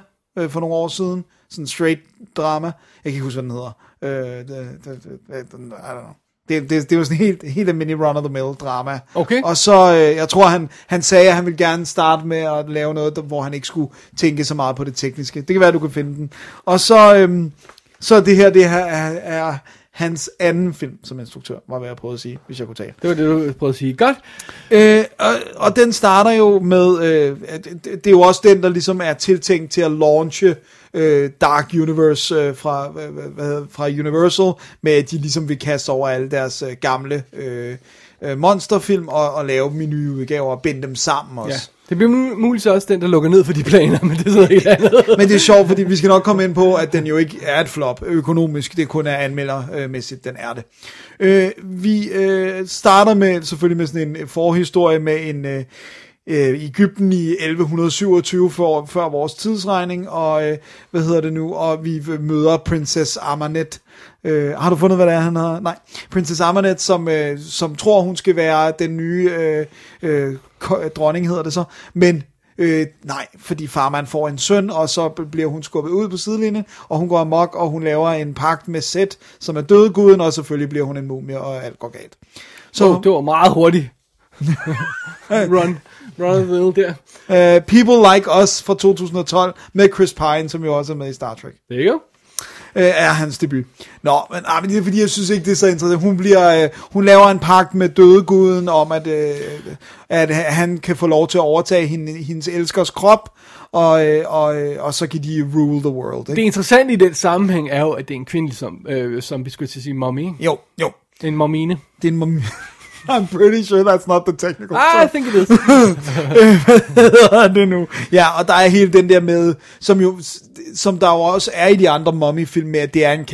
for nogle år siden. Sådan straight drama. Jeg kan ikke huske, hvad den hedder. Øh, det, det, det, I don't know. Det, det, det var sådan helt, helt almindelig run-of-the-mill drama. Okay. Og så, øh, jeg tror, han, han sagde, at han ville gerne starte med at lave noget, der, hvor han ikke skulle tænke så meget på det tekniske. Det kan være, du kan finde den. Og så, øhm, så det her, det her er, er hans anden film som instruktør, var hvad jeg prøvede at sige, hvis jeg kunne tale. Det var det, du prøvede at sige. Godt. Øh, og, og den starter jo med, øh, det, det er jo også den, der ligesom er tiltænkt til at launche øh, Dark Universe øh, fra, hvad, hvad, hedder- fra Universal, med at de ligesom vil kaste over alle deres øh, gamle øh, øh, monsterfilm og, og lave dem i nye udgaver og binde dem sammen også. Ja. Det bliver mu- muligvis også den, der lukker ned for de planer, men det er sådan helt andet. Men det er sjovt, fordi vi skal nok komme ind på, at den jo ikke er et flop økonomisk. Det kun er anmeldermæssigt, den er det. Øh, vi øh, starter med selvfølgelig med sådan en forhistorie med en øh, øh, Ægypten i 1127 for, før vores tidsregning, og øh, hvad hedder det nu, og vi møder Princess Amanet. Øh, har du fundet, hvad det er, han hedder? Nej. Princess Amanet, som, øh, som tror, hun skal være den nye øh, øh, dronning, hedder det så, men Øh, nej, fordi farmand får en søn, og så bliver hun skubbet ud på sidelinjen, og hun går amok, og hun laver en pagt med Set, som er dødguden, og selvfølgelig bliver hun en mumie, og alt går galt. Så Så oh, det var meget hurtigt. run. Run the der. uh, People Like Us fra 2012, med Chris Pine, som jo også er med i Star Trek. Det er jo. øh, er hans debut. Nå, men, ah, men det er fordi, jeg synes ikke, det er så interessant. Hun, bliver, øh, hun laver en pagt med dødeguden om, at, øh, at han kan få lov til at overtage hende, hendes elskers krop, og, øh, og, øh, og så kan de rule the world. Det Ikke? interessante i den sammenhæng er jo, at det er en kvindelig som, øh, som vi skulle til at sige mommy. Jo, jo. En momine. Det er en mom- I'm pretty sure that's not the technical Ah, I term. think it is. hedder det nu. Ja, og der er hele den der med, som jo, som der jo også er i de andre mummy-film, med at det er en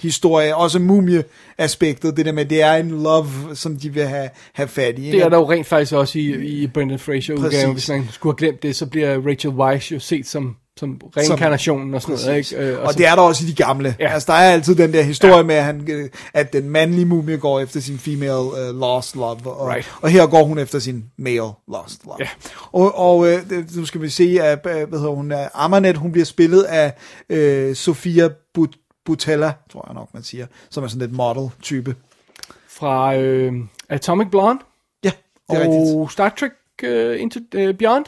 historie, også mumie-aspektet, det der med, det er en love, som de vil have, have fat i. Det er der jo rent faktisk også i, i Brendan Fraser Præcis. udgaven. Hvis man skulle have glemt det, så bliver Rachel Weisz jo set som, som reinkarnationen og sådan noget. Præcis. Ikke? Øh, Og så- det er der også i de gamle. Ja. Altså, der er altid den der historie ja. med, at, han, øh, at den mandlige mumie går efter sin female uh, lost love, og, Right. og her går hun efter sin male lost love. Ja. Og, og øh, nu skal vi se, at øh, hvad hedder hun, Amanet, hun bliver spillet af øh, Sofia But Butella, tror jeg nok, man siger, som er sådan lidt model-type. Fra øh, Atomic Blonde Ja, det er rigtigt. og Star Trek uh, Into uh, Beyond.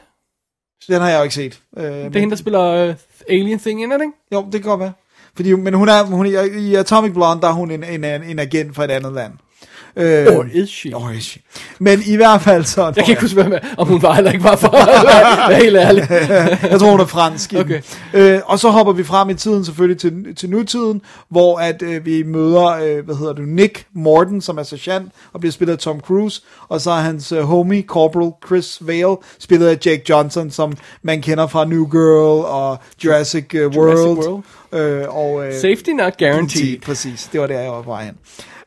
Den har jeg jo ikke set. Øh, Det er hende, der spiller uh, Alien Thing, er det ikke? Jo, det kan godt være. Fordi, men hun er, hun er, i Atomic Blonde, der er hun en, en, en agent fra et andet land. Øh, Or is she? Or is she? Men i hvert fald så... Jeg kan ikke huske, med, om hun var eller ikke var for at være helt ærlig. jeg tror, hun er fransk. Okay. Øh, og så hopper vi frem i tiden selvfølgelig til, til nutiden, hvor at øh, vi møder, øh, hvad hedder det, Nick Morton, som er sergeant, og bliver spillet af Tom Cruise, og så er hans øh, homie, Corporal Chris Vale, spillet af Jake Johnson, som man kender fra New Girl og Jurassic, øh, World. World. Øh, og, øh, Safety not guaranteed. Præcis, det var der, jeg var på vej hen.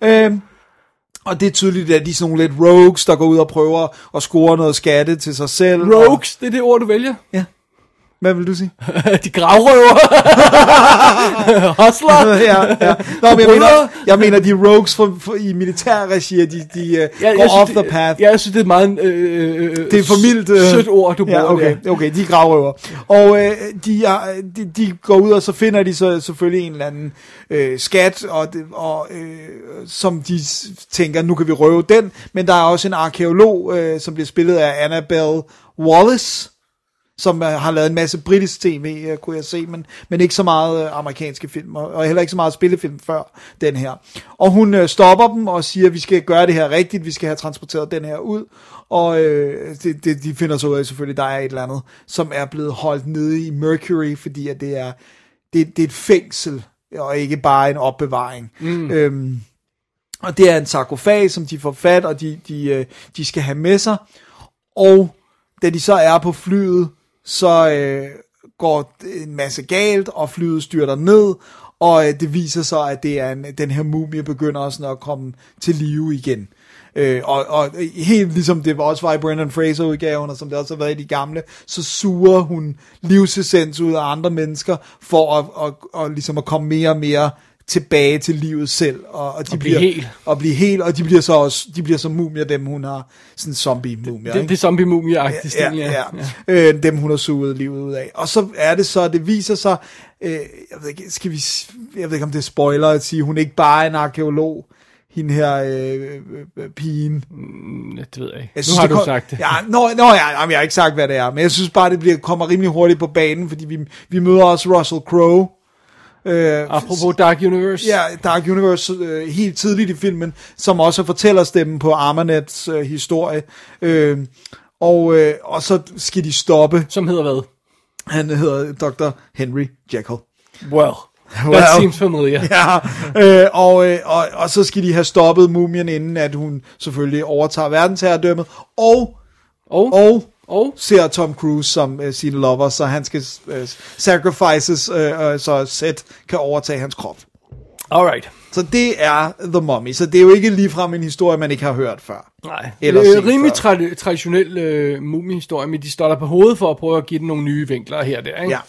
Øhm, og det er tydeligt, at de er sådan nogle lidt rogues, der går ud og prøver at score noget skatte til sig selv. Rogues, det er det ord, du vælger. Og, ja. Hvad vil du sige? De gravrøver. Hustler. ja, ja. Nå, men jeg, mener, jeg mener, de rogues for, for, i militærregi, de, de uh, Jeg, går off the det- path. Ja, jeg synes, det er et meget øh, øh, det er for mildt. øh, sødt ord, du bruger ja, okay, der. okay, de er gravrøver. Og øh, de, er, de, de går ud, og så finder de så selvfølgelig en eller anden øh, skat, og, og øh, som de tænker, nu kan vi røve den. Men der er også en arkeolog, øh, som bliver spillet af Annabelle Wallace, som øh, har lavet en masse britisk tv, øh, kunne jeg se, men, men ikke så meget øh, amerikanske film, og, heller ikke så meget spillefilm før den her. Og hun stopper dem og siger, at vi skal gøre det her rigtigt, vi skal have transporteret den her ud, og øh, det, det, de finder så ud af selvfølgelig, der er et eller andet, som er blevet holdt nede i Mercury, fordi at det er, det, det er et fængsel, og ikke bare en opbevaring. Mm. Øhm, og det er en sarkofag, som de får fat, og de, de, de skal have med sig. Og da de så er på flyet, så øh, går en masse galt, og flyet styrter ned, og øh, det viser sig, at det er en, den her mumie begynder også sådan at komme til live igen. Øh, og, og helt ligesom det også var i Brendan Fraser udgaven, og som det også har været i de gamle, så suger hun livsessens ud af andre mennesker, for at, at, at, ligesom at komme mere og mere tilbage til livet selv, og, og de Og blive bliver, hel. og blive helt, og de bliver så også, de bliver så mumier, dem hun har, sådan zombie-mumier, Det, ikke? det er zombie mumie agtigt ja, ja, ja. Øh, dem hun har suget livet ud af. Og så er det så, det viser sig, øh, jeg ved ikke, skal vi, jeg ved ikke om det er spoiler at sige, hun er ikke bare en arkeolog, hende her øh, øh, pigen. Ja, det ved jeg ikke. Jeg nu har det du kom- sagt det. Ja, nå, nå ja, jamen, jeg har ikke sagt, hvad det er, men jeg synes bare, det bliver, kommer rimelig hurtigt på banen, fordi vi, vi møder også Russell Crowe. Øh, Apropos Dark Universe. Ja, Dark Universe øh, helt tidligt i filmen, som også fortæller stemmen på Armanets øh, historie. Øh, og, øh, og så skal de stoppe. Som hedder hvad? Han hedder Dr. Henry Jekyll. Well. That Well. seems familiar. Ja, øh, og, øh, og, og så skal de have stoppet mumien, inden at hun selvfølgelig overtager verdensherredømmet. Og, Og, og og ser Tom Cruise som øh, sin lover, så han skal øh, sacrifices, øh, øh, så Seth kan overtage hans krop. alright. Så det er The Mummy. Så det er jo ikke ligefrem en historie, man ikke har hørt før. Nej, Eller det er rimelig før. tra- traditionel øh, mumiehistorie, men de står der på hovedet for at prøve at give den nogle nye vinkler her og der, ikke? Ja.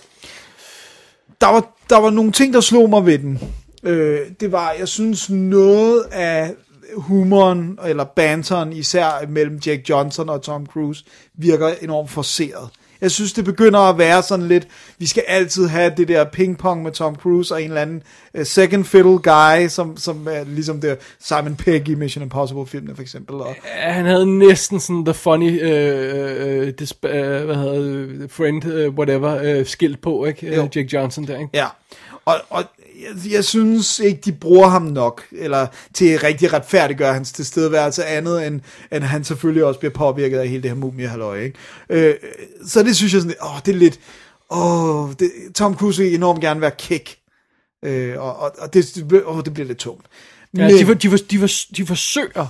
Der var, der var nogle ting, der slog mig ved den. Øh, det var, jeg synes, noget af humoren, eller banteren, især mellem Jack Johnson og Tom Cruise, virker enormt forceret. Jeg synes, det begynder at være sådan lidt, vi skal altid have det der pingpong med Tom Cruise og en eller anden uh, second fiddle guy, som, som er ligesom det Simon Pegg i Mission Impossible filmene for eksempel. Og, Ja, Han havde næsten sådan the funny, øh, øh, disp- øh, hvad hedder friend, øh, whatever, øh, skilt på, ikke? Jo. Jack Johnson der, ikke? Ja, og, og jeg, jeg synes ikke, de bruger ham nok, eller til rigtig retfærdiggøre hans tilstedeværelse andet, end, end han selvfølgelig også bliver påvirket af hele det her mumie ikke? Øh, så det synes jeg sådan, åh, det er lidt, åh, det, Tom Cruise vil enormt gerne være kick, øh, og, og, og det, åh, det bliver lidt tungt. Ja, de, for, de, for, de, for, de forsøger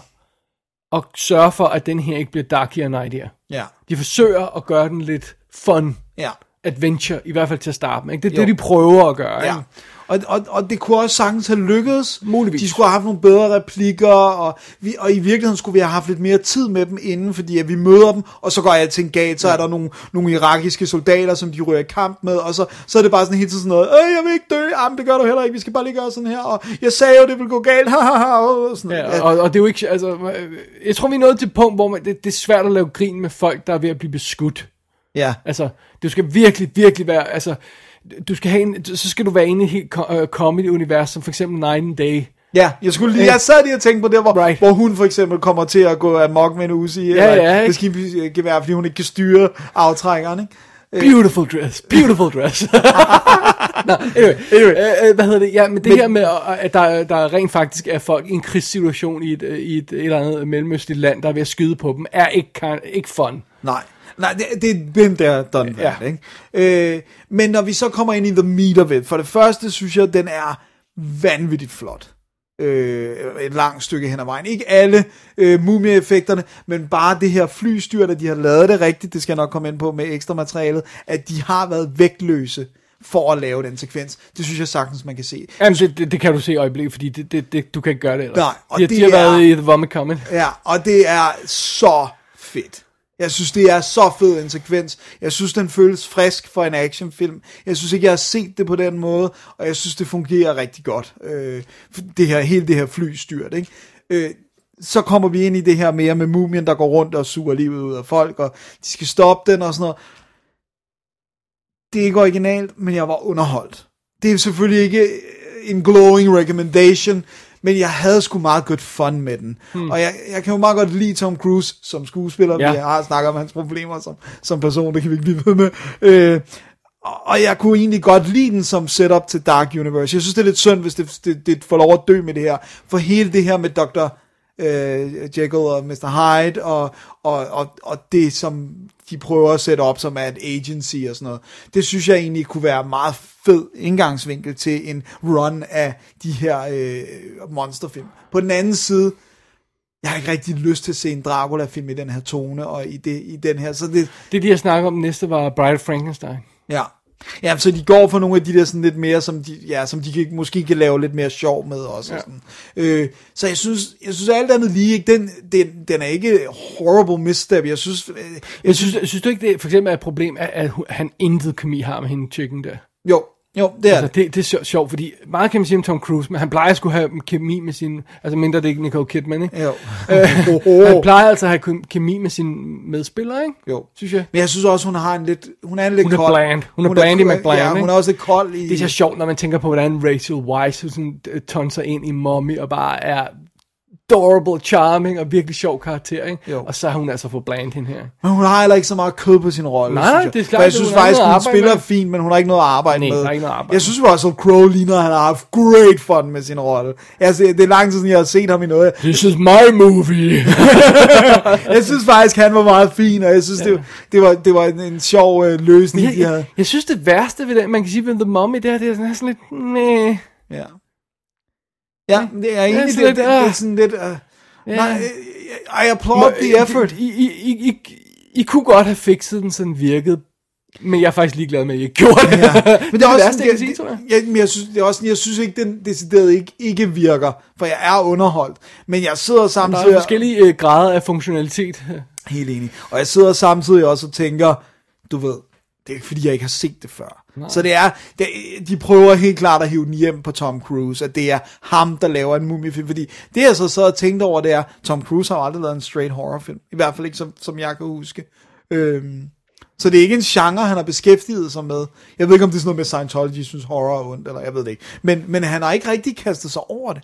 at sørge for, at den her ikke bliver darkier end idea. ja, De forsøger at gøre den lidt fun. ja. Adventure, i hvert fald til at starte med. Ikke? Det er Jo. det, de prøver at gøre. Ja. Ikke? Og, og, og det kunne også sagtens have lykkedes. Muligvis. De skulle have haft nogle bedre replikker, og, vi, og i virkeligheden skulle vi have haft lidt mere tid med dem inden, fordi at vi møder dem, og så går alting galt, så er der nogle, nogle irakiske soldater, som de rører i kamp med, og så, så er det bare sådan helt sådan noget, øh, jeg vil ikke dø, jamen det gør du heller ikke, vi skal bare lige gøre sådan her, og jeg sagde jo, det ville gå galt, og sådan noget. Ja, og, og det er jo ikke, altså, jeg tror vi er nået til et punkt, hvor man, det, det er svært at lave grin med folk, der er ved at blive beskudt. Ja. Altså, du skal virkelig, virkelig være, altså, du skal have en, så skal du være inde i et helt øh, comedy-univers, som for eksempel and Day. Ja, jeg, skulle lige, jeg sad lige og tænkte på det, hvor, Right. hvor hun for eksempel kommer til at gå amok med en Uzi, Ja, eller ja, det skal være, fordi hun ikke kan styre aftrækkeren, ikke? Beautiful dress, beautiful dress. Nå, anyway, anyway. Øh, øh, hvad hedder det? Ja, men det men, her med, øh, at der, der rent faktisk er folk i en krigssituation i et, øh, i et, et eller andet mellemøstligt land, der er ved at skyde på dem, er ikke, ikke fun. Nej, nej, det, det er there, done that, Ja. ikke? Øh, men når vi så kommer ind i the meat of it, for det første synes jeg, den er vanvittigt flot. Øh, et langt stykke hen ad vejen. Ikke alle øh, mumie-effekterne, men bare det her flystyr, at de har lavet det rigtigt, det skal jeg nok komme ind på med ekstra materialet, at de har været vægtløse for at lave den sekvens. Det synes jeg sagtens, man kan se. Jamen, det, det, det kan du se i øjeblikket, fordi det, det, det, du kan ikke gøre det ellers. Nej, og de, det de har været er- i The Vomit Comment. Ja, og det er så fedt. Jeg synes, det er så fed en sekvens. Jeg synes, den føles frisk for en actionfilm. Jeg synes ikke, jeg har set det på den måde, og jeg synes, det fungerer rigtig godt. Øh, det her, hele det her flystyrt, ikke? Øh, så kommer vi ind i det her mere med mumien, der går rundt og suger livet ud af folk, og de skal stoppe den og sådan noget. Det er ikke originalt, men jeg var underholdt. Det er selvfølgelig ikke en glowing recommendation, men jeg havde sgu meget godt fun med den. Hmm. Og jeg, jeg kan jo meget godt lide Tom Cruise som skuespiller. Ja. Vi har snakket om hans problemer som, som person, det kan vi ikke blive ved med. Øh, og- og jeg kunne egentlig godt lide den som setup til Dark Universe. Jeg synes, det er lidt synd, hvis det, det, det får lov at dø med det her. For hele det her med Dr. Øh, Jekyll og Mr. Hyde, og, og, og, og det, som de prøver at sætte op som er et agency og sådan noget, det synes jeg egentlig kunne være meget fed indgangsvinkel til en run af de her øh, monsterfilm. På den anden side, jeg har ikke rigtig lyst til at se en Dracula-film i den her tone, og i, det, i den her, så det, Det, de har snakket om næste, var Bride Frankenstein. Ja. Ja, så de går for nogle af de der sådan lidt mere, som de, ja, som de kan, måske kan lave lidt mere sjov med også. Ja. Og sådan. Øh, så jeg synes, jeg synes alt andet lige, ikke, den, den, den er ikke horrible misstep. Jeg synes, øh, jeg Jeg synes, synes du ikke, det for eksempel er et problem, at, at han intet kemi har med hende chicken der? jo, jo, det er Altså, det. det, det er sjovt, fordi meget kan man sige om Tom Cruise, men han plejer at skulle have kemi med sin, altså mindre det ikke Nicole Kidman, ikke? Jo. Øh, han plejer altså at have kemi med sine medspillere, ikke? jo. Synes jeg. Men jeg synes også, hun har en lidt, hun er en lidt Hun er kold. bland. Hun er Blandy McBland, Ja, ikke? hun er også lidt kold i... Det er så sjovt, når man tænker på, hvordan Rachel Weisz hun sådan, øh, tonser ind i Mommy og bare er adorable, charming og virkelig sjov karakter, ikke? Jo. Og så har hun altså fået bland hende her. Men hun har heller ikke så meget kød på sin rolle, Nej, synes jeg. det er klart, For jeg synes hun har faktisk, hun spiller med. fint, men hun har ikke noget at arbejde Nej, med. er ikke noget arbejde jeg synes, Russell Crowe ligner, han har haft great fun med sin rolle. Altså, det er lang tid siden, jeg har set ham i noget. This is my movie. Jeg synes faktisk, han var meget fin, og jeg synes, det, det, var, det var en, en sjov øh, løsning, jeg, de havde. jeg, jeg, synes, det værste ved det, man kan sige ved The Mummy, det er, det er sådan, sådan lidt, meh. Ja. Ja, det er egentlig det, lidt, det, det, er ah. sådan lidt... Uh, Ja. Nej, I applaud the effort. I, I, I, I, I kunne godt have fikset den, så den virkede, men jeg er faktisk ligeglad med, at I ikke gjorde det. Ja. Men det er også værste, jeg det, sige, tror jeg. ja, men jeg synes, det er også, jeg synes ikke, den decideret ikke, ikke virker, for jeg er underholdt. Men jeg sidder Der samtidig... er forskellige øh, grader af funktionalitet. Helt enig. Og jeg sidder samtidig også og tænker, du ved, det er ikke fordi, jeg ikke har set det før. Nej. Så det er, det, de prøver helt klart at hive den hjem på Tom Cruise, at det er ham, der laver en mumiefilm. Fordi det jeg så sad og tænkte over, det er, Tom Cruise har aldrig lavet en straight horrorfilm. I hvert fald ikke, som, som jeg kan huske. Øhm, så det er ikke en genre, han har beskæftiget sig med. Jeg ved ikke, om det er sådan noget med Scientology, synes horror er ondt, eller jeg ved det ikke. Men, men han har ikke rigtig kastet sig over det.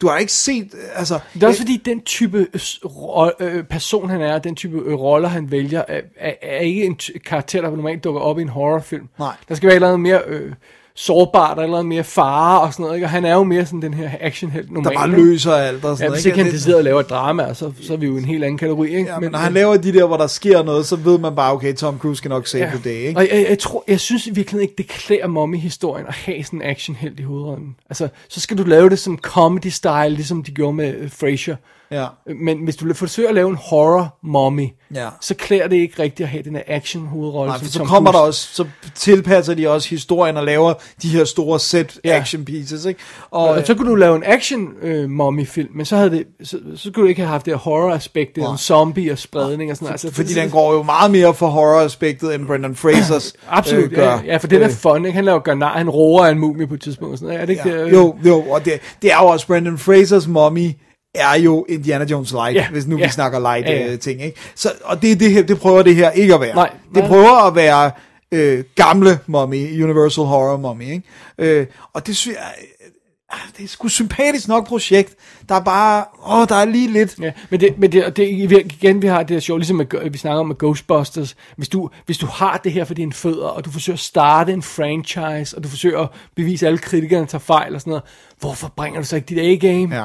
Du har ikke set, altså... Det er også fordi, den type øh, øh, person, han er, den type øh, roller, han vælger, er, er, er ikke en karakter, der normalt dukker op i en horrorfilm. Nej. Der skal være et eller andet mere øh, sårbart, eller noget mere fare og sådan noget. Ikke? Og han er jo mere sådan den her actionhelt der normalt. bare ikke? løser alt og Ja, sådan hvis noget. ikke han Det- decideret laver et drama, så, så er vi jo en helt anden kategori. Ikke? Ja, men når han laver de der, hvor der sker noget, så ved man bare, okay, Tom Cruise skal nok save Ja. the day, ikke? Og jeg, jeg, tror, jeg synes i virkeligheden ikke, det klæder mommy-historien at have sådan en actionhelt i hovedrollen. Altså, så skal du lave det som comedy-style, ligesom de gjorde med uh, Frasier. Ja. Men hvis du forsøger at lave en horror mommy, Ja. så klæder det ikke rigtigt at have den her action hovedrolle. Nej, for så kommer der Cruise. også, så tilpasser de også historien og laver de her store set Ja. action pieces, ikke? Og, Og så kunne du lave en action øh, mommy film, men så havde det så, så kunne du ikke have haft det her horror aspekt, en zombie og spredning og sådan noget. Altså, fordi det, den går jo meget mere for horror-aspektet, end Brendan Frasers Absolut, øh, gør. ja, ja, for det er Øh, fun, ikke? Han laver gør nar, han roer en mumie på et tidspunkt og sådan noget. Er det ikke Ja. det? øh? Jo, jo, og det, det er jo også Brendan Frasers mommy er jo Indiana Jones light, Ja, hvis nu ja. vi snakker light Ja, ja, ja. ting, ikke? Så, og det, det, her, det prøver det her ikke at være. Nej, det nej. prøver at være øh, gamle mommy, Universal Horror mommy, ikke? Øh, og det synes jeg, øh, det er sgu sympatisk nok projekt. Der er bare, åh, der er lige lidt. Ja, men det, men det, og det igen, vi har det her sjovt, ligesom med, vi snakker om med Ghostbusters. Hvis du, hvis du har det her for dine fødder, og du forsøger at starte en franchise, og du forsøger at bevise, at alle kritikerne tager fejl og sådan noget, hvorfor bringer du så ikke dit A-game? Ja.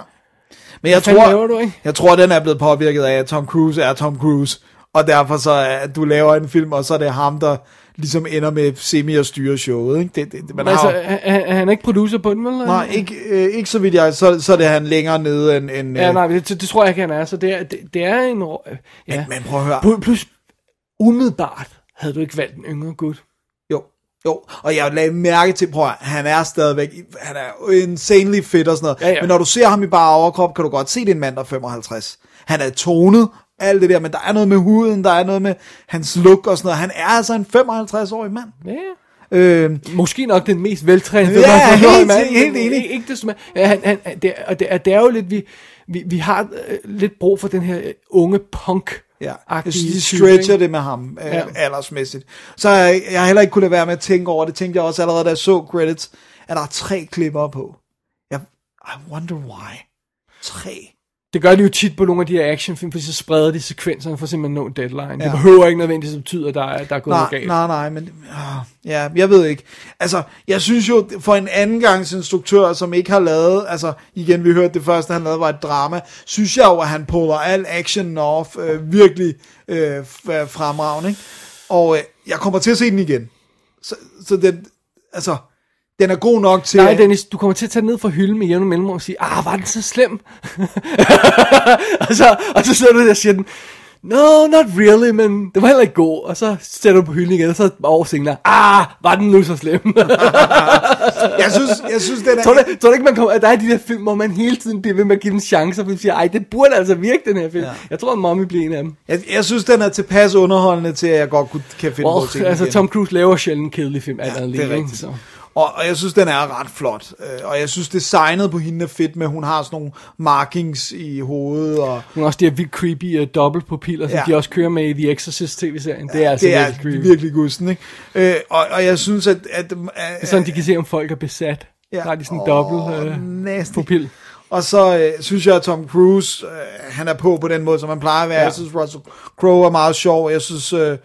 Men jeg tror, laver du, ikke? jeg tror, den er blevet påvirket af, at Tom Cruise er Tom Cruise. Og derfor så at du laver en film, og så er det ham, der ligesom ender med semi at styre showet. Ikke? Det, det, man Men har, altså, er, er, han ikke producer på den, vel? nej, ikke, øh, ikke så vidt jeg, så, så er det han længere nede end... end Ja, øh, nej, det, det tror jeg ikke, han er. Så det er, det, det er en... Ja. Men, men prøv at høre. Plus, umiddelbart havde du ikke valgt en yngre gut. Jo. Og jeg lagde mærke til, prøv at, han er stadigvæk, han er insanely fit og sådan noget. Ja, ja. Men når du ser ham i bare overkrop, kan du godt se, det er en mand, der er 55. Han er tonet, alt det der, men der er noget med huden, der er noget med hans look og sådan noget. Han er altså en 55-årig mand. Ja, Øh, Måske nok den mest veltrænede Ja, helt- verden, helt enig. Ikke, desto. Ja, han, han, det, er- og det, er, det er jo lidt, vi, vi, vi har øh, lidt brug for den her øh, unge punk ja, de stretcher det med ham øh, Ja. ja. aldersmæssigt. Så jeg, jeg har heller ikke kunne lade være med at tænke over det. tænkte jeg også allerede, da jeg så credits, at der er tre klipper på. Jeg, I wonder why. Tre. Det gør de jo tit på nogle af de her actionfilm, fordi så spreder de sekvenserne for simpelthen at nå en deadline. Ja. Det behøver ikke nødvendigvis at betyde, at der er, der er gået Nej, noget galt. nej, nej, men ah, ja, jeg ved ikke. Altså, jeg synes jo, for en anden gangs instruktør, som ikke har lavet, altså igen, vi hørte det første, han lavede, var et drama, synes jeg jo, at han puller al action off øh, virkelig øh, fremragende? Og øh, jeg kommer til at se den igen. Så, så den, altså, den er god nok til... Nej, Dennis, du kommer til at tage den ned fra hylden med jævne mellemrum og sige, ah, var den så slem? og, så, og så sidder du der og siger den, no, not really, men det var heller ikke god. Og så sætter du på hylden igen, og så over senere, ah, var den nu så slem? jeg, synes, jeg synes, den er... tror, du, tror du ikke, man kommer, at der er de der film, hvor man hele tiden bliver ved med at give den chancer, fordi man siger, ej, det burde altså virke, den her film. Ja. Jeg tror, at Mommy bliver en af dem. Jeg, jeg synes, den er tilpas underholdende til, at jeg godt kunne, kan finde på Oh, den altså, igen. Tom Cruise laver sjældent en kedelig film, alt Ja, andet det er lige. Så. Og, og jeg synes, den er ret flot. Øh, Og jeg synes, designet på hende er fedt med, at hun har sådan nogle markings i hovedet. Og Hun har også de her vildt creepy uh, dobbeltpupiller, som Ja. de også kører med i The Exorcist tv-serien. Det er altså det er virkelig creepy. virkelig gusten, ikke? Øh, og, og jeg synes, at... at, at Det er sådan, de kan se, om folk er besat. Ja. Der har de sådan en Åh, dobbelt nasty. pupil. Og så øh, synes jeg, at Tom Cruise, øh, han er på på den måde, som han plejer at være. Ja. Jeg synes, Russell Crowe er meget sjov. Jeg synes, øh,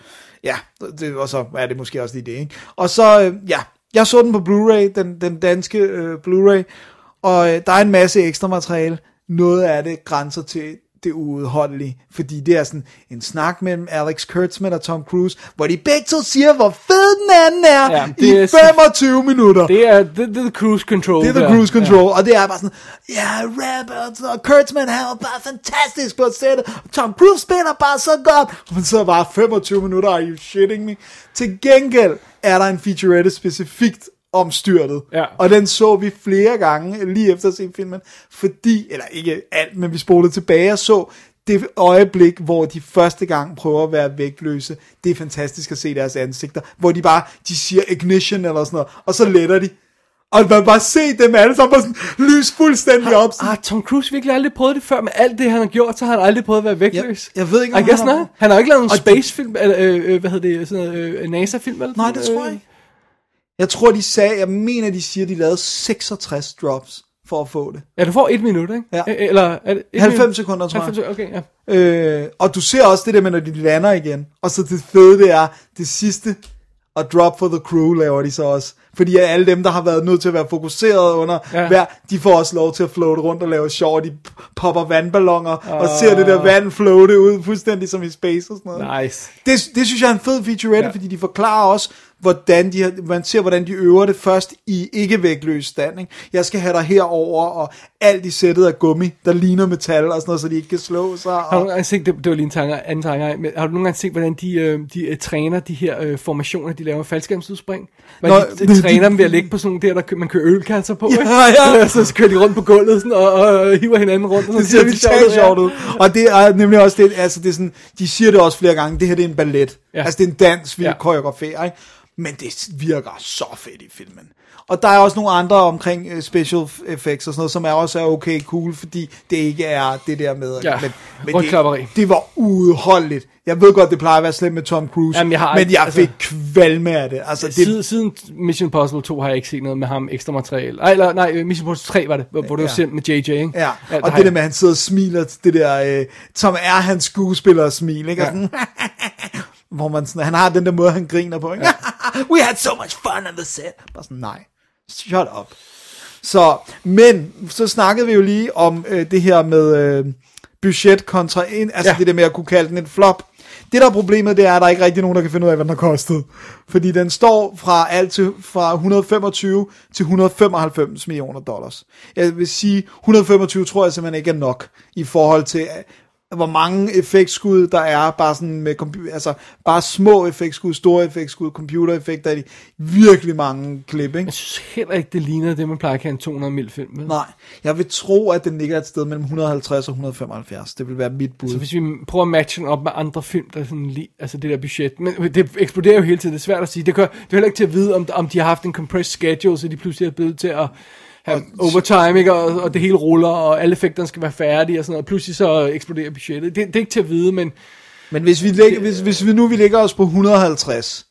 ja, det, og så er det måske også lige det, ikke? Og så, øh, ja, jeg så den på Blu-ray, den, den danske øh, Blu-ray, og øh, der er en masse ekstra materiale. Noget af det grænser til det uudholdelige, fordi det er sådan en snak mellem Alex Kurtzman og Tom Cruise, hvor de begge to siger, hvor fed den anden er, Ja, det i er så- 25 minutter. Det er, det, det er the cruise control. Det er the cruise control, ja. og det er bare sådan, ja, yeah, Robert og Kurtzman han var bare fantastisk på sættet, Tom Cruise spiller bare så godt, men så bare 25 minutter, are you shitting me? Til gengæld er der en featurette specifikt om styrtet, Ja. og den så vi flere gange lige efter at se filmen, fordi, eller ikke alt, men vi spolede tilbage og så det øjeblik, hvor de første gang prøver at være vægtløse, det er fantastisk at se deres ansigter, hvor de bare, de siger ignition eller sådan noget, og så letter de, og man bare se dem alle sammen sådan lys fuldstændig op. Sådan. Har Tom Cruise virkelig aldrig prøvet det før? Med alt det, han har gjort, så har han aldrig prøvet at være vægtløs. Jeg- jeg ved ikke, I om guess han har- not. Han har ikke lavet en spacefilm, eller øh, øh, hvad hedder det, sådan noget, øh, NASA-film? Eller Nej, det noget? tror jeg ikke. Jeg tror, de sagde, jeg mener, de siger, de lavede 66 drops for at få det. Ja, du får et minut, ikke? Ja. Øh, Eller er det et 90 minut? sekunder, tror jeg. 90 sekunder, okay, ja. Øh, og du ser også det der med, når de lander igen. Og så det fede, det er, det sidste, og drop for the crew laver de så også. Fordi alle dem, der har været nødt til at være fokuseret under Ja. hver, de får også lov til at floate rundt og lave sjov, og de popper vandballoner, og ser det der vand floate ud, fuldstændig som i space og sådan noget. Nice. Det, det synes jeg er en fed featurette, Ja. fordi de forklarer også, hvordan de, man ser, hvordan de øver det først i ikke vægtløs stand. Ikke? Jeg skal have dig herover og alt i sættet af gummi, der ligner metal og sådan noget, så de ikke kan slå sig. Har du Og, gange set, det, det var lige en tanke, anden tanke, men har du nogle gange set, hvordan de, øh, de øh, træner de her øh, formationer, de laver faldskærmsudspring? Nå, de, de, de- træner dem ved at ligge på sådan nogle der, der man kører ølkasser på, Ja, ikke? ja. så kører de rundt på gulvet sådan, og, og, hiver hinanden rundt. Og det sådan, ser totalt sjovt ud. Og det er nemlig også det, altså det er sådan, de siger det også flere gange, det her det er en ballet. Ja. Altså det er en dans, vi. Ja. koreograferer, ikke? Men det virker så fedt i filmen. Og der er også nogle andre omkring øh, special effects og sådan noget, som er også er okay cool, fordi det ikke er det der med... Ja, men, men det, det var udholdeligt. Jeg ved godt, det plejer at være slemt med Tom Cruise, Jamen, jeg har men jeg altså- fik kvalme af det. Altså, det, Siden, siden Mission Impossible 2 har jeg ikke set noget med ham ekstra materiale. Ej, eller, nej, øh, Mission Impossible 3 var det, hvor, hvor det var Ja. sendt med JJ, ikke? Ja, og har det jeg- der med, at han sidder og smiler til det der, øh, som er hans skuespillers smil, ikke? Ja. Og sådan, hvor man sådan, han har den der måde, han griner på, ikke? We had so much fun on the set. Bare sådan, nej, shut up. Så, men, så snakkede vi jo lige om øh, det her med øh, budget kontra ind, altså ja. Det der med at kunne kalde den et flop. Det der er problemet, det er, at der er ikke rigtig nogen, der kan finde ud af, hvad den har kostet. Fordi den står fra alt til, fra 125 til 195 millioner dollars. Jeg vil sige, 125 tror jeg simpelthen ikke er nok i forhold til, hvor mange effektskud der er, bare sådan med altså bare små effektskud, store effektskud, computereffekter, i virkelig mange klip, ikke? Jeg synes heller ikke, det ligner det, man plejer at kalde en 200 mil film. Vel? Nej, jeg vil tro, at den ligger et sted mellem 150 og 175. Det vil være mit bud. Så hvis vi prøver at matche den op med andre film, der er sådan lige, altså det der budget, men det eksploderer jo hele tiden, det er svært at sige. Det, gør, det er heller ikke til at vide, om, om de har haft en compressed schedule, så de pludselig er blevet til at have overtime, ikke? Og, og det hele ruller, og alle effekterne skal være færdige, og sådan noget. Pludselig så eksploderer budgettet. Det, det er ikke til at vide, men Men hvis vi, lægger, hvis, hvis vi nu vi lægger os på 150,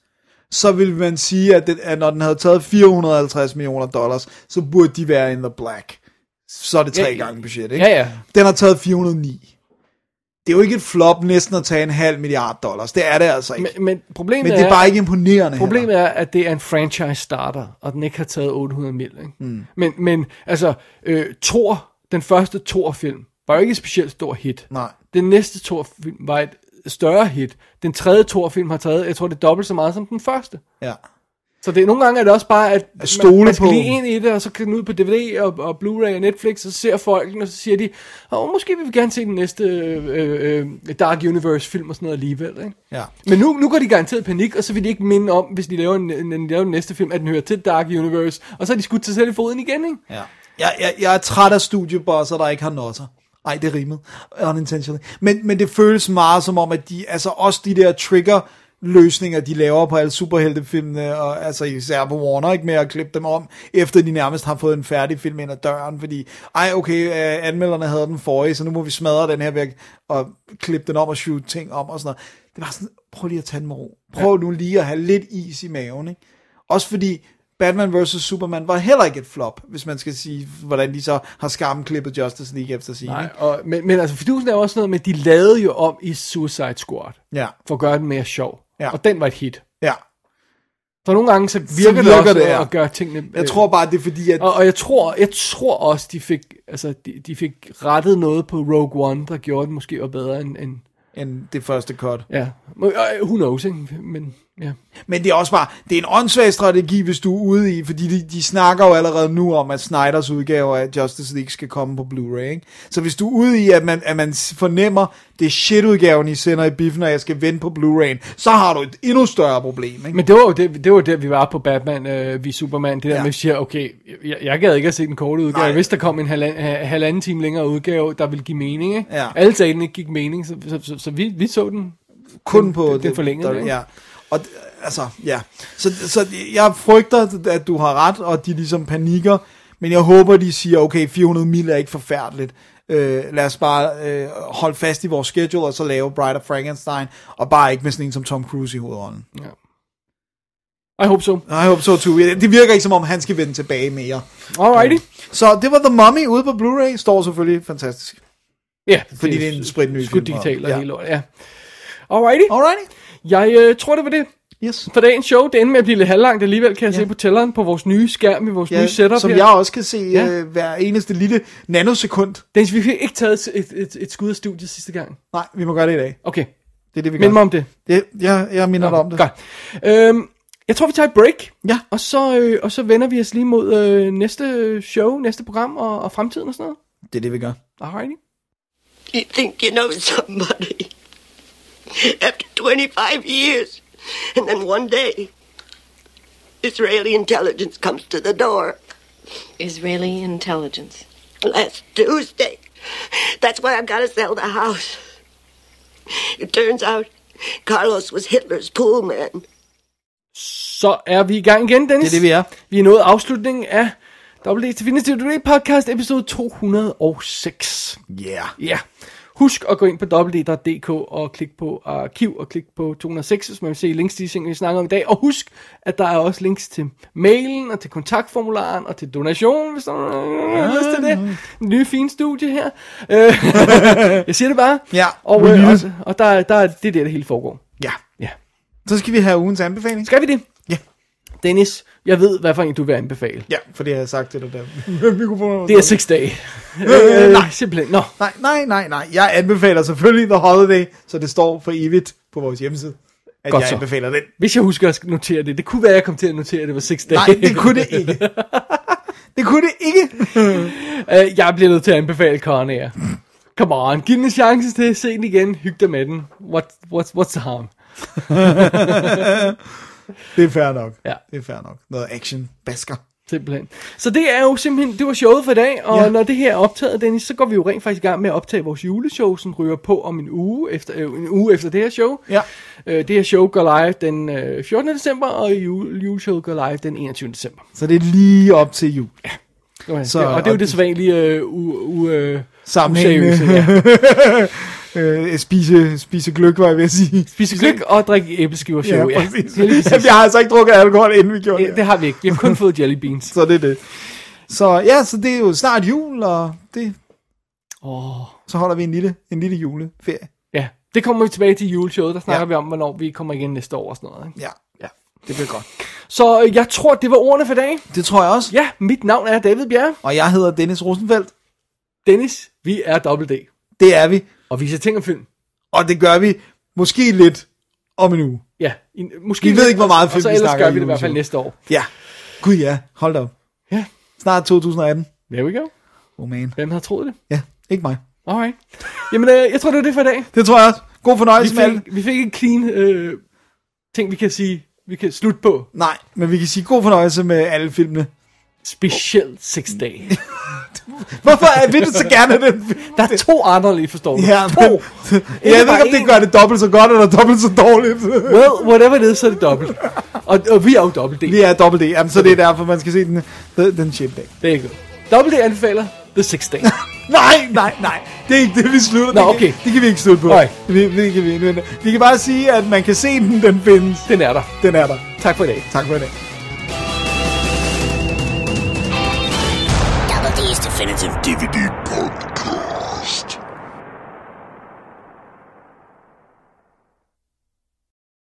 så vil man sige, at, det, at når den havde taget 450 millioner dollars, så burde de være in the black. Så er det tre Ja, gange budget, ikke? ja, ja. Den har taget 409. Det er jo ikke et flop næsten at tage en halv milliard dollars. Det er det altså ikke. Men, men problemet Men det er bare ikke imponerende Problemet heller. er, at det er en franchise starter, og den ikke har taget 800 mil. Ikke? Mm. Men, men altså, øh, Thor, den første Thor-film, var jo ikke et specielt stor hit. Nej. Den næste Thor-film var et større hit. Den tredje Thor-film har taget, jeg tror det er dobbelt så meget som den første. Ja. Så det, nogle gange er det også bare, at At stole man, man skal på- lige ind i det, og så kan den ud på DVD og, og Blu-ray og Netflix, og så ser folk den, og så siger de, åh, måske vil vi gerne se den næste øh, øh, Dark Universe film og sådan noget alligevel. Ikke? Ja. Men nu, nu går de garanteret i panik, og så vil de ikke minde om, hvis de laver, en, en, laver den næste film, at den hører til Dark Universe, og så har de skudt sig selv i foden igen, ikke? Ja. Jeg, jeg, jeg er træt af studiebosser, der ikke har notter. Ej, det rimede. Unintentionally. Men, men det føles meget som om, at de, altså også de der trigger løsninger, de laver på alle superheltefilmene, og altså især på Warner, ikke med at klippe dem om, efter de nærmest har fået en færdig film ind ad døren, fordi, ej okay, øh, anmelderne havde den forrige, så nu må vi smadre den her væk, og klippe den om og shoot ting om og sådan noget. Det var sådan, prøv lige at tage den med ro. Prøv nu lige at have lidt is i maven, ikke? Også fordi, Batman vs. Superman var heller ikke et flop, hvis man skal sige, hvordan de så har skamklippet Justice League efter sig. Nej, og, men, men altså, fidusen er også noget med, at de lavede jo om i Suicide Squad, Ja, for at gøre den mere sjov. Ja. Og den var et hit. ja. Så nogle gange så virker, virker det også det, ja. at gøre tingene... Jeg øh, tror bare, det er fordi, at... Og, og jeg tror, jeg tror også, de fik, altså, de, de fik rettet noget på Rogue One, der gjorde den måske var bedre end, end end det første cut. ja, øh, who knows, ikke? Men, ja. Men det er også bare, det er en åndssvag strategi, hvis du er ude i, fordi de, de snakker jo allerede nu om, at Snyders udgave af Justice League skal komme på Blu-ray, ikke? Så hvis du er ude i, at man, at man fornemmer, det er shit-udgaven, I sender i biffen, og jeg skal vente på Blu-ray, så har du et endnu større problem, ikke? Men det var jo det, det, var det vi var på Batman øh, vi Superman. Det der Ja. med, at vi siger, okay, jeg, jeg gad ikke at se den korte udgave. Nej. Vidste, der kom en halvanden, ha- halvanden time længere udgave, der ville give mening. Ikke? Ja. Alle sagde, den ikke gik mening, så, så, så, så vi, vi så den kun den- på den- den forlængede, der, ja. Og altså, ja. Så, så jeg frygter, at du har ret, og de ligesom panikker, men jeg håber, de siger, okay, 400 mil er ikke forfærdeligt. Øh, lad os bare øh, holde fast i vores schedule, og så lave Bride of Frankenstein, og bare ikke med sådan en som Tom Cruise i hovedrollen. I hope so. I hope so too. Det virker ikke som om, han skal vende tilbage mere. Alrighty. Så det var The Mummy ude på Blu-ray, står selvfølgelig fantastisk. Ja, Fordi det er en spritny Skud film, og- digital og ja. hele lortet, ja. Alrighty. Alrighty. Jeg øh, tror, det var det Yes. for dagens show. Det endte med at blive lidt halvlangt alligevel, kan jeg ja. se på tælleren på vores nye skærm i vores ja, nye setup som her. jeg også kan se Ja. øh, hver eneste lille nanosekund. Dennis, vi fik ikke taget et, et, et skud af studiet sidste gang. Nej, vi må gøre det i dag. Okay, Det er det, vi gør. mind mig om det. det jeg, jeg minder dig om det. Godt. Øhm, Jeg tror, vi tager et break. Ja. Og så, øh, og så vender vi os lige mod øh, næste show, næste program og, og fremtiden og sådan noget. Det er det, vi gør. Alrighty. You think you know somebody after 25 years, and then one day, Israeli intelligence comes to the door Israeli intelligence. last Tuesday. That's why I've got to sell the house. It turns out Carlos was Hitler's pool man. Så er vi i gang igen, Dennis. Det er det, vi er. Vi er nået afslutningen af WD's Definitive Today podcast, episode 206. Yeah. Ja. Husk at gå ind på www.dk og klik på arkiv og klik på 206, hvis man vil se links til de ting, vi snakker om i dag. Og husk, at der er også links til mailen og til kontaktformularen og til donation, hvis der er lyst til det. Nye fine studie her. Øh, jeg siger det bare. Ja, Og, øh, også, og der, der, er- det er der, det hele foregår. Ja. Ja. Så skal vi have ugens anbefaling. Skal vi det? Dennis, jeg ved, hvad for en du vil anbefale. Ja, for det har jeg sagt til dig der. Mikrofonen Det er Six Day. øh, nej, simpelthen. Nå, Nej, nej, nej, nej. Jeg anbefaler selvfølgelig The Holiday, så det står for evigt på vores hjemmeside, at Godt jeg så. anbefaler den. hvis jeg husker at notere det. Det kunne være, at jeg kom til at notere, at det var Six Day. Nej, det kunne det ikke. Det kunne det ikke. Øh, jeg bliver nødt til at anbefale Con Air. Come on, giv den en chance til at se den igen. Hyg dig med den. What, what's, what's the harm? Det er fair nok. Ja. Det er fair nok. Noget action. Basker. Simpelthen. Så det er jo simpelthen, det var showet for i dag, og Ja. ja. når det her er optaget, Dennis, så går vi jo rent faktisk i gang med at optage vores juleshow, som ryger på om en uge efter, øh, en uge efter det her show. Ja. Øh, det her show går live den øh, 14. december, og jule, juleshowet går live den 21. december. Så det er lige op til jul. Okay. Så- og det er jo det sædvanlige øh, u, u, øh, Sammenhængende. useriøse, ja. Øh, spise, spise gløk, var jeg ved at sige. Spise gløk og drikke æbleskiver show. Ja, Ja, præcis. Præcis. Jamen, jeg har altså ikke drukket alkohol, inden vi gjorde det, det. det har vi ikke. Vi har kun fået jelly beans. Så det er det. Så ja, så det er jo snart jul, og det, Oh. så holder vi en lille, en lille juleferie. Ja, det kommer vi tilbage til juleshowet. Der snakker Ja. ja. vi om, hvornår vi kommer igen næste år og sådan noget. Ikke? Ja, ja, det bliver godt. Så øh, jeg tror, det var ordene for i dag. Det tror jeg også. Ja, mit navn er David Bjerre. Og jeg hedder Dennis Rosenfeldt. Dennis, vi er Double D. Det er vi. Og vi ser ting om film. Og det gør vi måske lidt om en uge. Ja, i, måske Vi ved ikke, hvor meget og film så vi ellers snakker gør i vi det i hvert fald næste år. Ja. Gud ja, hold da op. Ja, Snart 2018. there we go. Oh man. Hvem havde troet det? Ja, ikke mig. Alright. Jamen, øh, jeg tror, det var det for i dag. Det tror jeg også. God Vi fornøjelse med alt. fik, vi fik en clean øh, ting, vi kan sige, vi kan slutte på. Nej, men vi kan sige god fornøjelse med alle filmene. Specielt Six Day. Hvorfor er, vil du så gerne den? Der er to andre lige, forstår du? Ja, to. men, jeg ved ikke, om det gør det dobbelt så godt, eller dobbelt så dårligt. Well, whatever it is, så er det dobbelt. Og, og vi er jo dobbelt D. Vi er dobbelt D, Jamen, så det er derfor, man skal se den, den, shit dag. Det er godt. Dobbelt D anbefaler The Six Day. Nej, nej, nej. Det er ikke det, vi slutter. Nå, det, okay. kan, det kan vi ikke slutte på. Nej. Vi, vi, kan, vi, vi, vi kan bare sige, at man kan se den, den findes. Den er der. Den er der. Tak for i dag. Tak for det. Double Definitive DVD Podcast.